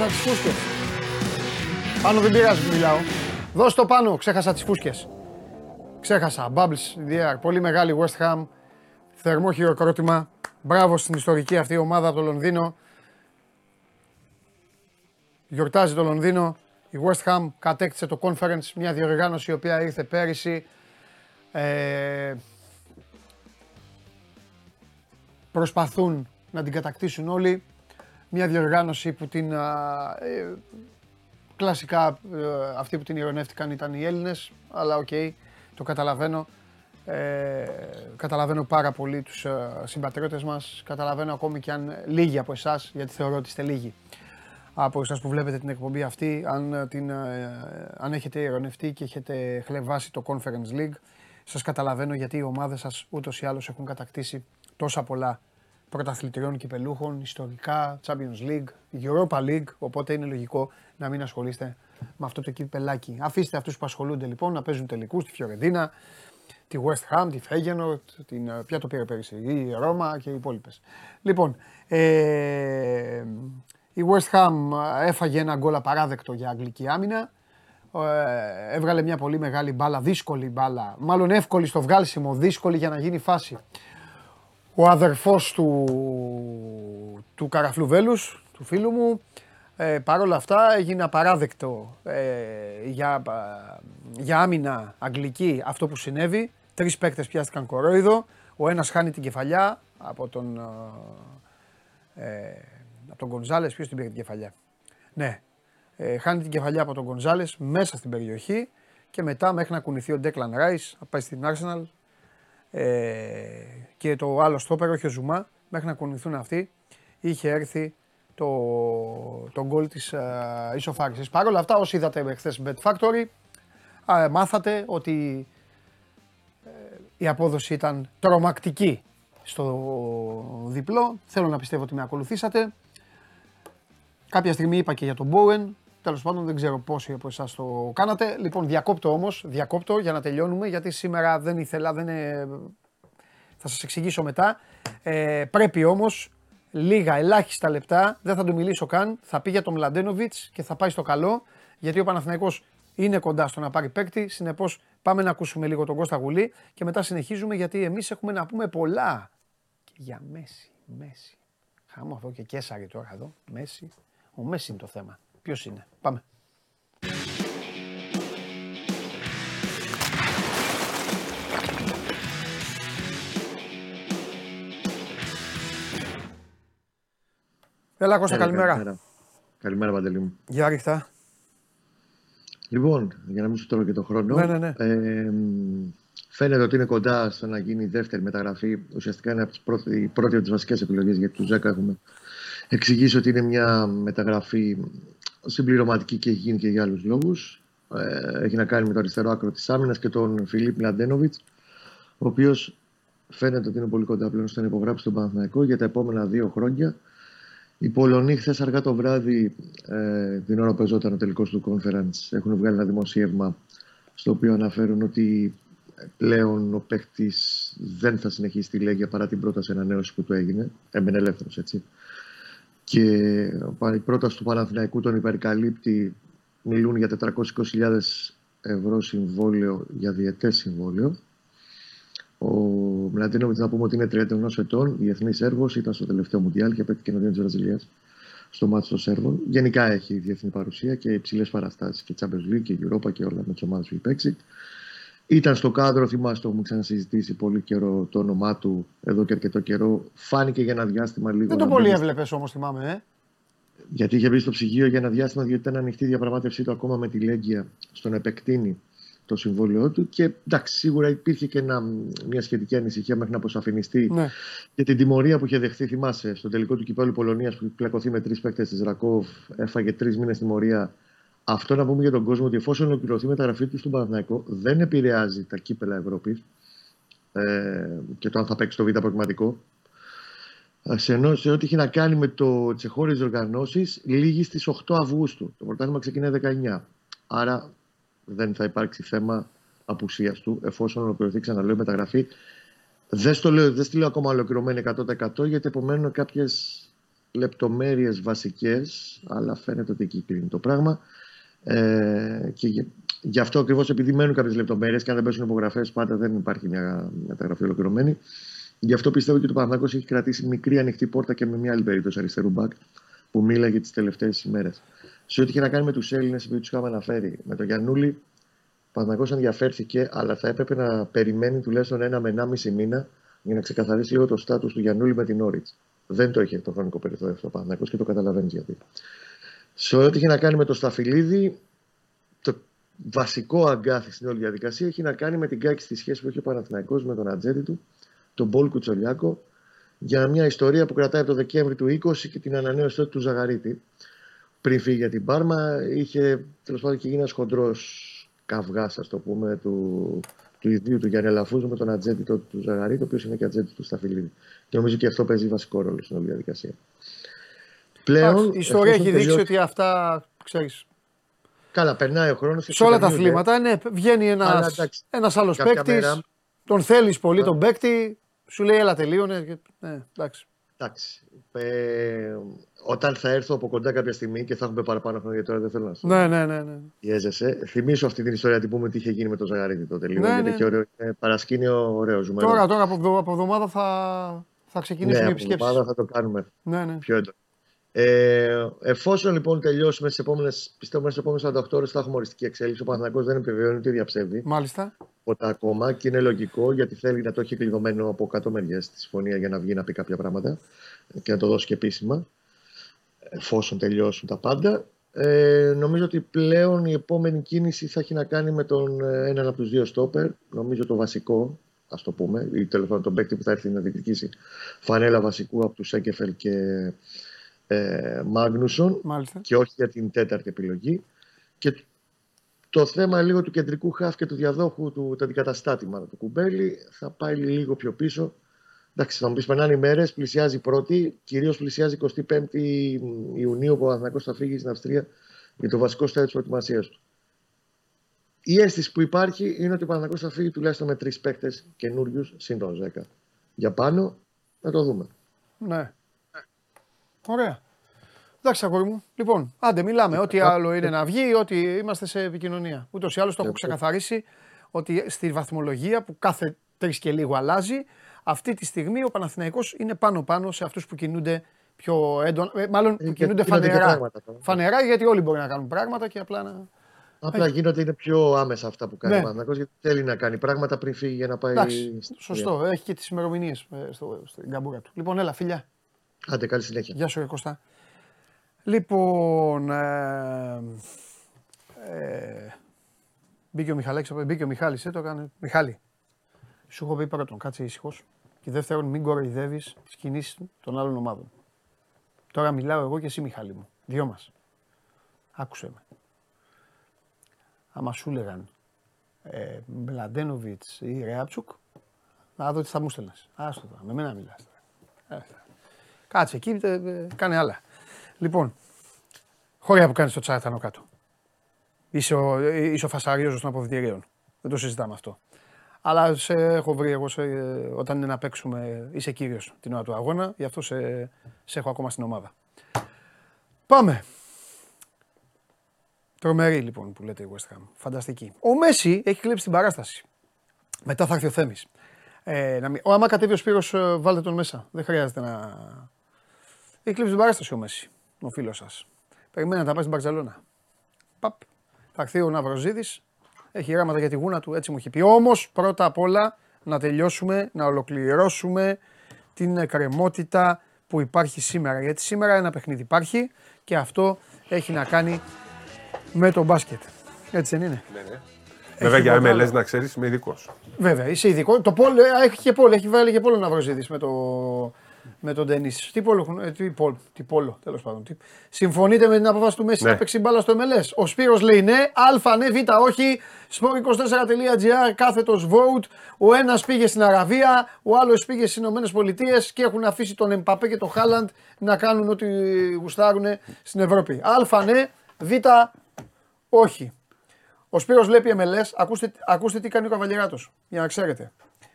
ξέχασα τις φούσκες. Πάνω δεν πειράζει που μιλάω. Δώσ' το πάνω, ξέχασα τις φούσκες. Ξέχασα. Bubbles, DR, πολύ μεγάλη West Ham. Θερμό χειροκρότημα. Μπράβο στην ιστορική αυτή ομάδα από το Λονδίνο. Γιορτάζει το Λονδίνο. Η West Ham κατέκτησε το Conference, μια διοργάνωση η οποία ήρθε πέρυσι. Ε, προσπαθούν να την κατακτήσουν όλοι. Μια διοργάνωση που την ε, κλασικά ε, αυτοί που την ειρωνεύτηκαν ήταν οι Έλληνες, αλλά οκ, το καταλαβαίνω. Ε, καταλαβαίνω πάρα πολύ τους ε, συμπατριώτες μας, καταλαβαίνω ακόμη και αν λίγοι από εσάς, γιατί θεωρώ ότι είστε λίγοι από εσάς που βλέπετε την εκπομπή αυτή, αν, ε, την, ε, αν έχετε ειρωνευτεί και έχετε χλευάσει το Conference League, σας καταλαβαίνω γιατί οι ομάδες σας ούτως ή άλλως έχουν κατακτήσει τόσα πολλά πρωταθλητριών κυπελούχων, ιστορικά, Champions League, Europa League, οπότε είναι λογικό να μην ασχολείστε με αυτό το κυπελάκι. Αφήστε αυτούς που ασχολούνται λοιπόν να παίζουν τελικούς, τη Φιωρεντίνα, τη West Ham, τη Φέγενο, την, ε, ποια το πήρε πέρυσι, η Ρώμα και οι υπόλοιπες. Λοιπόν, ε, η West Ham έφαγε ένα γκολ απαράδεκτο για αγγλική άμυνα. Ε, έβγαλε μια πολύ μεγάλη μπάλα, δύσκολη μπάλα, μάλλον εύκολη στο βγάλσιμο, δύσκολη για να γίνει φάση ο αδερφός του, του Καραφλού Βέλους, του φίλου μου, ε, Παρ' όλα αυτά έγινε απαράδεκτο ε, για, για άμυνα αγγλική αυτό που συνέβη. Τρεις παίκτες πιάστηκαν κορόιδο. Ο ένας χάνει την κεφαλιά από τον, ε, από τον Γκονζάλες. Ποιος την πήρε την κεφαλιά; Ναι, ε, χάνει την κεφαλιά από τον Γκονζάλες μέσα στην περιοχή και μετά μέχρι να κουνηθεί ο Ντέκλαν Ράις, να πάει στην Arsenal, ε, και το άλλο στόπερο, όχι ο Ζουμά, μέχρι να κουνηθούν αυτοί, είχε έρθει το, το γκολ της ε, ισοφάρισης. Παρ' όλα αυτά, όσοι είδατε χθες Bet Factory, ε, μάθατε ότι ε, η απόδοση ήταν τρομακτική στο διπλό. Θέλω να πιστεύω ότι με ακολουθήσατε. Κάποια στιγμή είπα και για τον Bowen, Τέλος πάντων, δεν ξέρω πόσοι από εσάς το κάνατε. Λοιπόν, διακόπτω όμως, διακόπτω για να τελειώνουμε, γιατί σήμερα δεν ήθελα, δεν είναι... θα σας εξηγήσω μετά. Ε, πρέπει όμως λίγα, ελάχιστα λεπτά, δεν θα το μιλήσω καν. Θα πει για τον Μλαντένοβιτς και θα πάει στο καλό, γιατί ο Παναθηναϊκός είναι κοντά στο να πάρει παίκτη. Συνεπώς, πάμε να ακούσουμε λίγο τον Κώστα Γουλή και μετά συνεχίζουμε, γιατί εμείς έχουμε να πούμε πολλά. Και για Μέση, Μέση. Χάμω αυτό και Κέσσαρη τώρα εδώ. Μέση. Ο Μέση είναι το θέμα. Ποιος είναι; Πάμε. Έλα Κώστα, καλημέρα. Καλημέρα, καλημέρα Παντελή μου. Γεια ρίχτα. Λοιπόν, για να μην σου τρώω και το χρόνο. Ναι, ναι, ναι. Ε, φαίνεται ότι είναι κοντά στο να γίνει η δεύτερη μεταγραφή. Ουσιαστικά είναι από τις πρώτη, η πρώτη από τις βασικές επιλογές γιατί τους Ζέκα έχουμε εξηγήσει ότι είναι μια μεταγραφή συμπληρωματική και έχει γίνει και για άλλους λόγους. Ε, έχει να κάνει με το αριστερό άκρο της άμυνας και τον Φιλίπ Λαντένοβιτ, ο οποίος φαίνεται ότι είναι πολύ κοντά πλέον στο να υπογράψει τον Παναθηναϊκό για τα επόμενα δύο χρόνια. Οι Πολωνοί χθες αργά το βράδυ, ε, την ώρα που παίζονταν ο τελικός του conference, έχουν βγάλει ένα δημοσίευμα στο οποίο αναφέρουν ότι πλέον ο παίκτης δεν θα συνεχίσει τη λέγια παρά την πρόταση ανανέωσης που του έγινε. Έμενε ελεύθερος έτσι και η πρόταση του Παναθηναϊκού τον υπερκαλύπτει, μιλούν για 420.000 ευρώ συμβόλαιο για διετές συμβόλαιο. Ο Μλαντίνοβιτ, να πούμε ότι είναι 31 ετών, διεθνή έργο, ήταν στο τελευταίο Μουντιάλ και απέκτηκε εναντίον της Βραζιλίας στο μάτι των Σέρβων. Γενικά έχει διεθνή παρουσία και υψηλές παραστάσεις και Champions League και Europa και όλα με τις ομάδες που έχει παίξει. Ήταν στο κάδρο, θυμάστε, το έχουμε ξανασυζητήσει πολύ καιρό το όνομά του εδώ και αρκετό καιρό. Φάνηκε για ένα διάστημα λίγο. Δεν το πολύ έβλεπες όμως, θυμάμαι, ε. Γιατί είχε μπει στο ψυγείο για ένα διάστημα, διότι ήταν ανοιχτή η διαπραγμάτευσή του ακόμα με τη Λέγκια στο να επεκτείνει το συμβόλαιό του. Και εντάξει, σίγουρα υπήρχε και ένα, μια σχετική ανησυχία μέχρι να αποσαφινιστεί ναι. για την τιμωρία που είχε δεχθεί. Θυμάσαι, στο τελικό του κυπέλου Πολωνίας που πλακωθεί με τρεις παίκτες της Ρακόβ, έφαγε τρεις μήνες τιμωρία αυτό να πούμε για τον κόσμο ότι εφόσον ολοκληρωθεί η μεταγραφή του στον Παναθηναϊκό δεν επηρεάζει τα κύπελα Ευρώπης ε, και το αν θα παίξει το Β' προγραμματικό. Σε, ενώ, σε ό,τι έχει να κάνει με το τσεχόριε οργανώσει, λήγει στις 8 Αυγούστου. Το πρωτάθλημα ξεκινάει 19. Άρα δεν θα υπάρξει θέμα απουσίας του εφόσον ολοκληρωθεί ξαναλέω η μεταγραφή. Δεν, στο λέω, δεν στη λέω ακόμα ολοκληρωμένη 100% γιατί επομένω κάποιες λεπτομέρειες βασικές, αλλά φαίνεται ότι εκεί κλείνει το πράγμα. Ε, και γι' αυτό ακριβώς επειδή μένουν κάποιες λεπτομέρειες και αν δεν πέσουν υπογραφές, πάντα δεν υπάρχει μια μεταγραφή ολοκληρωμένη. Γι' αυτό πιστεύω ότι το Παναγό έχει κρατήσει μικρή ανοιχτή πόρτα και με μια άλλη περίπτωση αριστερού μπακ που μίλαγε τις τελευταίες ημέρες. Σε ό,τι είχε να κάνει με τους Έλληνες που τους είχαμε αναφέρει, με τον Γιανούλη, ο Παναγό ενδιαφέρθηκε, αλλά θα έπρεπε να περιμένει τουλάχιστον ένα με ένα μισή μήνα για να ξεκαθαρίσει λίγο το στάτου του Γιαννούλη με τη Νόριτς. Δεν το είχε το χρονικό περιθώριο αυτό ο Παναθηναϊκός και το καταλαβαίνεις γιατί. Σε ό,τι είχε να κάνει με το Σταφυλίδη, το βασικό αγκάθι στην όλη διαδικασία έχει να κάνει με την κάκιστη σχέση που έχει ο Παναθηναϊκός με τον ατζέντη του, τον Πολ Κουτσολιάκο, για μια ιστορία που κρατάει από το Δεκέμβρη του 20 και την ανανέωση του Ζαγαρίτη. Πριν φύγει για την Πάρμα, είχε τέλος πάντων και γίνει ένας χοντρός καυγάς, ας το πούμε, του, του ιδίου του Γιάννη Αλαφούζου με τον ατζέντη του, του Ζαγαρίτη, ο οποίος είναι και ατζέντη του Σταφυλίδη. Και νομίζω ότι αυτό παίζει βασικό ρόλο στην όλη διαδικασία. Πλέον, η ιστορία έχει δείξει ότι αυτά, ξέρεις, Καλά, περνάει ο χρόνος. Σε όλα τα αθλήματα, ναι, βγαίνει ένα ένας άλλος παίκτης, τον θέλεις πολύ τον παίκτη, σου λέει έλα τελείωνε. Ναι, εντάξει. εντάξει. Ε, όταν θα έρθω από κοντά κάποια στιγμή και θα έχουμε παραπάνω χρόνια, γιατί τώρα δεν θέλω να σου Ναι, ναι, ναι. ναι. Ιέζεσαι. Θυμίσω αυτή την ιστορία, την πούμε τι είχε γίνει με τον Ζαγαρίτη τότε λίγο. Ναι, γιατί ναι. έχει ωραίο, παρασκήνιο ωραίο ζουμερό. Τώρα, τώρα από εβδομάδα θα, θα ξεκινήσουμε ναι, οι επισκέψει. Από εβδομάδα θα το κάνουμε ναι, ναι. πιο έντονο. Ε, εφόσον λοιπόν τελειώσουμε στις επόμενες, πιστεύω μέσα στις επόμενες 48 ώρες θα έχουμε οριστική εξέλιξη. Ο Παναθηναϊκός δεν επιβεβαιώνει ότι διαψεύδει. Μάλιστα. Ποτέ ακόμα και είναι λογικό γιατί θέλει να το έχει κλειδωμένο από κάτω μεριές τη συμφωνία για να βγει να πει κάποια πράγματα και να το δώσει και επίσημα. Εφόσον τελειώσουν τα πάντα. Ε, νομίζω ότι πλέον η επόμενη κίνηση θα έχει να κάνει με τον ε, έναν από τους δύο στόπερ. Νομίζω το βασικό, ας το πούμε, ή τέλος πάντων τον παίκτη που θα έρθει να διεκδικήσει φανέλα βασικού από τους Σέκεφελ και ε, Μάγνουσον και όχι για την τέταρτη επιλογή. Και το θέμα λίγο του κεντρικού χαφ και του διαδόχου του, το αντικαταστάτη του Κουμπέλη θα πάει λίγο πιο πίσω. Εντάξει, θα μου πεις περνάνε οι μέρες, πλησιάζει πρώτη, κυρίως πλησιάζει 25η Ιουνίου που ο Αθηνακός θα φύγει στην Αυστρία για το βασικό στάδιο της προετοιμασίας του. Η αίσθηση που υπάρχει είναι ότι ο Παναγό θα φύγει τουλάχιστον με τρεις παίκτες καινούριους συν τον 10. Για πάνω να το δούμε. Ναι. Ωραία. Εντάξει, αγόρι μου. Λοιπόν, άντε, μιλάμε. Ό,τι άλλο είναι να βγει, ό,τι είμαστε σε επικοινωνία. Ούτως ή άλλως το έχω ξεκαθαρίσει ότι στη βαθμολογία που κάθε τρεις και λίγο αλλάζει, αυτή τη στιγμή ο Παναθηναϊκός είναι πάνω-πάνω σε αυτούς που κινούνται πιο έντονα. Ε, μάλλον που κινούνται φανερά. Φανερά γιατί όλοι μπορεί να κάνουν πράγματα και απλά να. Απλά γίνονται είναι πιο άμεσα αυτά που κάνει ναι. ο Παναθηναϊκός γιατί θέλει να κάνει πράγματα πριν φύγει για να πάει. Εντάξει, σωστό. Έχει και τις ημερομηνίες ε, στην καμπούρα του. Λοιπόν, έλα, φιλιά. Άντε, καλή συνέχεια. Γεια σου, Κώστα. Λοιπόν, ε, ε, μπήκε ο Μιχαλάκης, μπήκε ο Μιχάλης, ε, το έκανε. Μιχάλη, σου έχω πει πρώτον, κάτσε ήσυχος. Και δεύτερον, μην κοροϊδεύεις τις κινήσεις των άλλων ομάδων. Τώρα μιλάω εγώ και εσύ Μιχάλη μου, δυο μας. Άκουσε με. Άμα σου έλεγαν ε, Μπλαντένοβιτς ή Ρεάψουκ, να δω τι θα μου στέλνες. Άστο τώρα, με μένα μιλάς. Ε, κάτσε εκεί, ε, κάνε άλλα. Λοιπόν, χώρια που κάνεις το τσάρτανο κάτω. Είσαι ο, είσαι ο φασαρίος των αποβιτηρίων. Δεν το συζητάμε αυτό. Αλλά σε έχω βρει εγώ σε, όταν είναι να παίξουμε, είσαι κύριος την ώρα του αγώνα, γι' αυτό σε, σε έχω ακόμα στην ομάδα. Πάμε. Τρομερή λοιπόν που λέτε η West Ham. Φανταστική. Ο Μέση έχει κλέψει την παράσταση. Μετά θα έρθει ο Θέμης. Ε, να μην... άμα κατέβει ο Σπύρος, ε, βάλτε τον μέσα. Δεν χρειάζεται να... Έχει κλέψει την παράσταση ο Μέση ο φίλος σας. Περιμένει να τα πάει στην Μπαρσελόνα. Παπ. Θα έρθει ο Ναυροζίδης. Έχει γράμματα για τη γούνα του, έτσι μου έχει πει. Όμως πρώτα απ' όλα να τελειώσουμε, να ολοκληρώσουμε την εκκρεμότητα που υπάρχει σήμερα. Γιατί σήμερα ένα παιχνίδι υπάρχει και αυτό έχει να κάνει με το μπάσκετ. Έτσι δεν είναι; Ναι, ναι. Βέβαια για MLS να ξέρεις, είμαι ειδικός. Βέβαια, είσαι ειδικό. Το πόλ, έχει και πόλο, έχει βάλει και πόλο να με το, με τον Ντενή. Τι πόλο έχουν, ε, τι, πόλο, τι πόλο τέλος πάντων. Τι... Συμφωνείτε με την απόφαση του Μέση ναι. να παίξει μπάλα στο MLS. Ο Σπύρος λέει ναι, Α ναι, Β όχι. Sport24.gr κάθετος vote. Ο ένας πήγε στην Αραβία, ο άλλος πήγε στις Ηνωμένες Πολιτείες και έχουν αφήσει τον Εμπαπέ και τον Χάλαντ να κάνουν ό,τι γουστάρουν στην Ευρώπη. Α ναι, Β όχι. Ο Σπύρος βλέπει MLS, ακούστε, ακούστε τι κάνει ο Καβαλιεράτος, για να ξέρετε.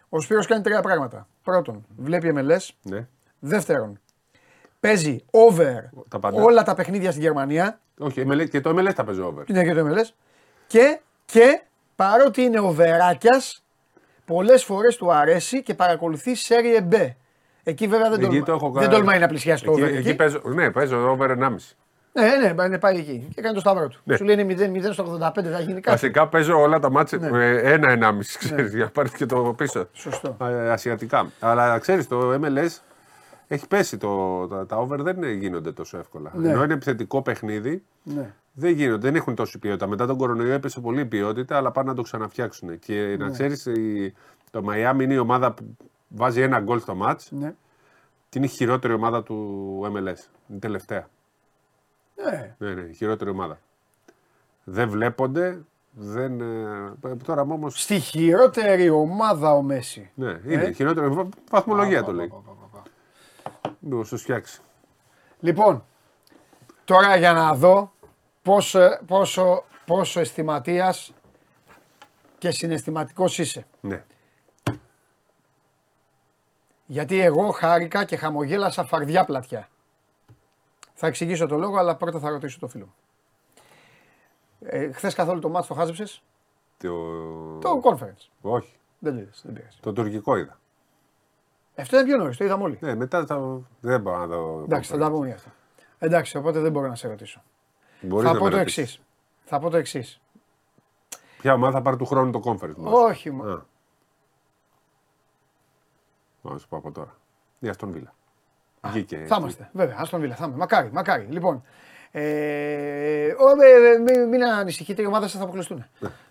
Ο Σπύρος κάνει τρία πράγματα. Πρώτον, βλέπει MLS. Ναι. Δεύτερον, παίζει over Τα πάντα. όλα τα παιχνίδια στην Γερμανία. Όχι, MLS και το MLS τα παίζω over. Είναι και το MLS. Και, και παρότι είναι οβεράκια, πολλές φορές του αρέσει και παρακολουθεί Serie B. Εκεί βέβαια δεν, Εκεί τολμά, το έχω δεν κάνει. τολμάει να πλησιάσει το Εκεί, over. εκεί εκεί. παίζω, ναι, παίζω over 1,5. Ναι, ναι, ναι, πάει εκεί. Και κάνει το σταυρό του. Ναι. Σου λέει είναι 0-0 στο 85, θα γίνει κάτι. Βασικά παίζω όλα τα μάτια Ναι. με ένα-ενάμιση, ξέρεις, για να πάρεις και το πίσω. Σωστό. Ε, ασιατικά. Αλλά ξέρεις, το MLS έχει πέσει. Το, τα, τα over δεν γίνονται τόσο εύκολα. Ναι. Ενώ είναι επιθετικό παιχνίδι, Ναι. δεν γίνονται, δεν έχουν τόση ποιότητα. Μετά τον κορονοϊό έπεσε πολύ η ποιότητα, αλλά πάνε να το ξαναφτιάξουν. Και Ναι. να ξέρει, το Miami είναι η ομάδα που βάζει ένα γκολ στο μάτς Ναι. και είναι η χειρότερη ομάδα του MLS. Είναι η τελευταία. Ναι. Ναι, ναι, η χειρότερη ομάδα. Δεν βλέπονται, δεν. ε, τώρα όμω. Στη χειρότερη ομάδα ο Μέση. Ναι, είναι Ε; η χειρότερη. βα- Βαθμολογία το λέει. Μήπως το φτιάξεις. Λοιπόν, τώρα για να δω πόσο, πόσο, πόσο αισθηματίας και συναισθηματικός είσαι. Ναι. Γιατί εγώ χάρηκα και χαμογέλασα φαρδιά πλατιά. Θα εξηγήσω το λόγο, αλλά πρώτα θα ρωτήσω το φίλο μου. Ε, Χθες καθόλου το μάτι το χάζεψες, Το... το conference. Όχι. Δεν το είδες, δεν πειράζει. Το τουρκικό είδα. Αυτό είναι πιο νωρίς, το είδαμε όλοι. Ναι, μετά θα... δεν μπορώ να δω. Εντάξει, θα τα πούμε για αυτό. Εντάξει, οπότε δεν μπορώ να σε ρωτήσω. Μπορείς θα να πω με το ρωτήσεις. εξής. Θα πω το εξής. Ποια ομάδα θα πάρει του χρόνου το conference μας; Όχι, μα. Α. Να σου πω από τώρα. Η Αστον Βίλα. Βγήκε. Θα είμαστε, βέβαια. Άστον Βίλα, θα είμαστε. Μακάρι, μακάρι. Λοιπόν, ε, ο, ε, ε, μην, μην ανησυχείτε, οι ομάδες σας θα αποκλειστούν.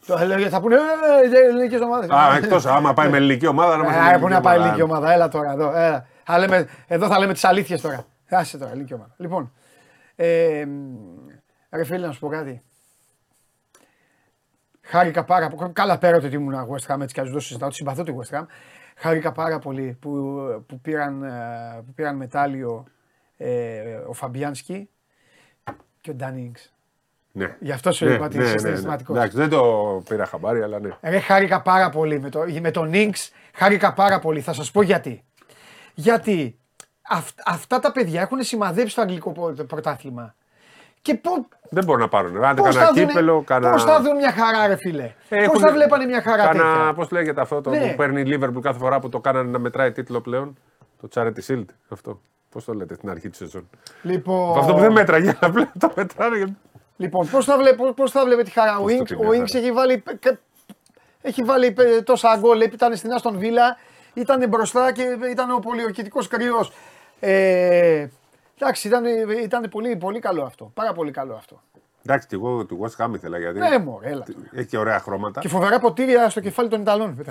Το έλεγε, θα πούνε ε, ελληνικές ομάδες. Ναι. Α, εκτός άμα πάει με ελληνική ομάδα να είμαστε. Ε, πού να πάει ελληνική ομάδα, έλα τώρα εδώ. Έλα. Θα λέμε, εδώ θα λέμε τις αλήθειες τώρα. Άσε τώρα, ελληνική ομάδα. Λοιπόν, ε, ρε φίλε, να σου πω κάτι. Χάρηκα πάρα πολύ. Καλά πέρα το ότι ήμουν West Ham, έτσι κι αλλιώς δεν συζητάω, ότι συμπαθώ τη West Ham. Χάρηκα πάρα πολύ που, που, πήραν, ε, που πήραν μετάλλιο ε, ο Φαμπιάνσκι και ο Ντάνιγκς. Ναι. Γι' αυτό σου Ναι, είπα ότι ναι, είσαι ναι, ναι. συναισθηματικός. Εντάξει, δεν το πήρα χαμπάρι, αλλά ναι. Ρε, χάρηκα πάρα πολύ με, το, με τον Νίγκς. Χάρηκα πάρα πολύ. Θα σας πω γιατί. Γιατί αυ- αυτά τα παιδιά έχουν σημαδέψει το αγγλικό πο- πρωτάθλημα. Και πώ Δεν μπορούν να πάρουν. Αν πώς κάνα θα, δουν, κύπελο, κάνα. πώς θα δουν μια χαρά, ρε φίλε; Πώς Έχουν- θα βλέπανε μια χαρά κάνα, τέτοια; Πώς λέγεται αυτό το Ναι. που παίρνει η Liverpool κάθε φορά που το κάνανε να μετράει τίτλο πλέον; Το Charity Shield. Αυτό. Πώς το λέτε στην αρχή τη σεζόν; Λοιπόν, Αυτό που δεν μέτραγε, αλλά πλέον το μετράνε. γιατί- λοιπόν πώς, θα βλέ, πώς, πώς θα βλέπε τη χαρά; Ο Πώς το Ινγκς, την ο έφερε. Ινγκς έχει βάλει, κα- έχει βάλει ε, τόσα γκολ. Ήταν στην Άστον Βίλα, ήταν μπροστά και ήταν ο πολιορκητικός κρυός. Ε, εντάξει, ήταν, ήταν πολύ, πολύ καλό αυτό. Πάρα πολύ καλό αυτό. Εντάξει, και εγώ του West Ham ήθελα γιατί Ναι, μωρέ, έλα. έχει και ωραία χρώματα. Και φοβερά ποτήρια στο κεφάλι των Ιταλών.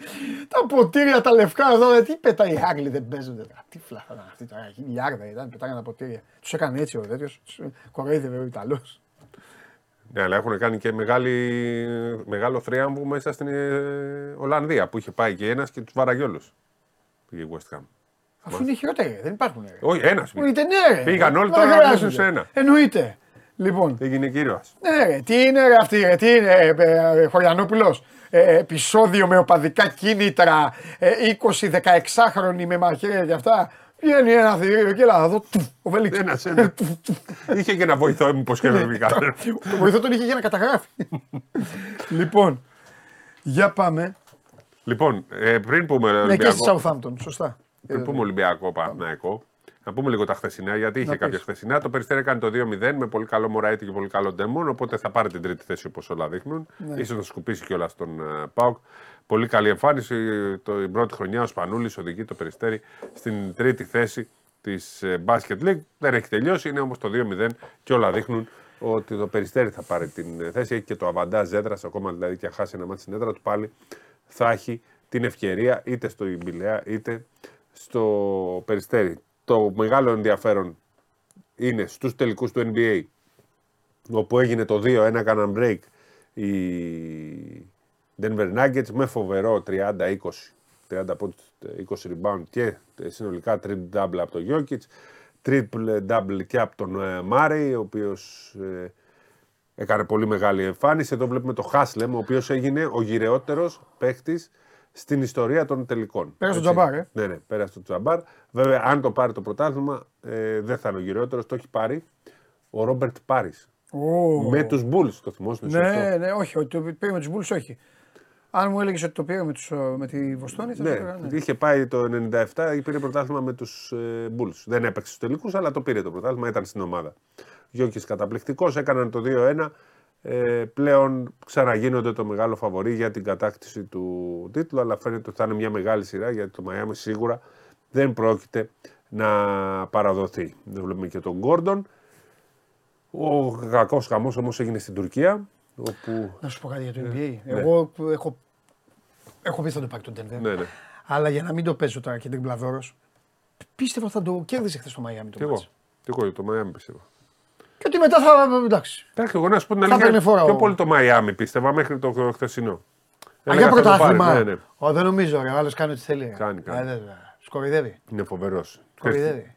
πετά. τα ποτήρια τα λευκά εδώ, ε, τι πετάει οι Άγγλοι δεν παίζουν. τώρα. Τι φλάχα ήταν αυτή τώρα, χιλιάρδα ήταν, πετάγανε τα ποτήρια. Τους έκανε έτσι ο τέτοιος, τους κοροϊδεύε ο Ιταλός. Ναι, αλλά έχουν κάνει και μεγάλη, μεγάλο θρίαμβο μέσα στην ε, Ολλανδία που είχε πάει και ένας και τους βάραγε όλου. Πήγε η West Ham. Αφού είναι χειρότεροι, δεν υπάρχουν. Ρε. Όχι, ένας. Εννοείται, ναι, ρε. Πήγαν όλοι, Μα τώρα δεν να χρειάζονται. παίζουν σε ένα. Εννοείται. Λοιπόν, Έγινε κύριος; ναι, ρε, τι είναι ρε αυτή, ρε, τι είναι, ε, ε, Χωριανόπουλος; Ε, επεισόδιο με οπαδικά κίνητρα, ε, 20-16χρονοι με μαχαίρια και αυτά. Βγαίνει ένα θηρίο και έλα να δω, τουφ, ο Βελίξ. Ένα, ένα. είχε και ένα βοηθό μου πώ και με βγάλε. Το βοηθό τον είχε για να καταγράφει. λοιπόν, για πάμε. Λοιπόν, ε, πριν πούμε Ναι, και στη Ολυμπιακό, Southampton, σωστά. πριν πούμε Ολυμπιακό Παναθηναϊκό, να πούμε λίγο τα χθεσινά, γιατί είχε Να κάποια πεις. χθεσινά. Το Περιστέρι έκανε το 2-0 με πολύ καλό Μωραήτη και πολύ καλό Ντέμον, οπότε θα πάρει την τρίτη θέση όπως όλα δείχνουν. Ναι. Ίσως να σκουπίσει κιόλας τον uh, Πάουκ. Πολύ καλή εμφάνιση. Το, η πρώτη χρονιά ο Σπανούλης οδηγεί το Περιστέρι στην τρίτη θέση της Basket League. Δεν έχει τελειώσει, είναι όμως το 2-0 και όλα δείχνουν ότι το Περιστέρι θα πάρει την ε, θέση. Έχει και το αβαντάζ έδρα, ακόμα δηλαδή και αν χάσει ένα μάτι στην έδρα του πάλι θα έχει την ευκαιρία είτε στο Ιμπηλέα είτε στο Περιστέρι. Το μεγάλο ενδιαφέρον είναι στους τελικούς του NBA όπου έγινε το 2-1 έκαναν break οι Denver Nuggets με φοβερό 30-20 30 πόντους, 20 rebound και συνολικά triple double από τον Jokic triple double και από τον ε, Murray ο οποίος ε, έκανε πολύ μεγάλη εμφάνιση. Εδώ βλέπουμε το Haslem ο οποίος έγινε ο γυρεότερος παίχτης στην ιστορία των τελικών. Πέρασε το Έτσι. Τζαμπάρ, ε. Ναι, ναι, πέρασε το Τζαμπάρ. Βέβαια, αν το πάρει το πρωτάθλημα, ε, δεν θα είναι ο γυραιότερος. Το έχει πάρει ο Ρόμπερτ Πάρη. Ω. Με τους Bulls, το θυμόσαι. Ναι, ναι, όχι, ότι το πήρε με τους Bulls, όχι. Αν μου έλεγες ότι το πήρε με, τους, ε, με τη Βοστόνη, θα Ναι, το έλεγα, ναι. είχε πάει το 97, πήρε πρωτάθλημα με τους ε, Bulls. Δεν έπαιξε στους τελικούς, αλλά το πήρε το πρωτάθλημα, ήταν στην ομάδα. Γιώκη καταπληκτικός, έκαναν το 2-1. Ε, πλέον ξαναγίνονται το μεγάλο φαβορή για την κατάκτηση του τίτλου, αλλά φαίνεται ότι θα είναι μια μεγάλη σειρά γιατί το Μαϊάμι σίγουρα δεν πρόκειται να παραδοθεί. Δεν βλέπουμε και τον Γκόρντον. Ο κακός χαμός όμως έγινε στην Τουρκία. Όπου... Να σου πω κάτι για το NBA. Εγώ έχω, έχω πει θα το πάρει τον Denver. Ναι, ναι. Αλλά για να μην το παίζω τώρα και την Πλαδόρος, πίστευα θα το κέρδισε χθες το Μαϊάμι Και το εγώ. μάτς. Και εγώ το Μαϊάμι πιστεύω. Και ότι μετά θα. Εντάξει. Εντάξει, εγώ να σου πω την Θα αλήθεια. παίρνει φορά πιο ο- πολύ το Μαϊάμι πίστευα μέχρι το χθεσινό. Α, Έλεγα για θα το πάρει, πρωτάθλημα. Ναι, ναι. Ω, δεν νομίζω, ρε. Ο άλλος κάνει ό,τι θέλει. ρε. Κάνει, κάνει. Ε, βέβαια. Σκορυδεύει. Είναι φοβερός. Σκορυδεύει.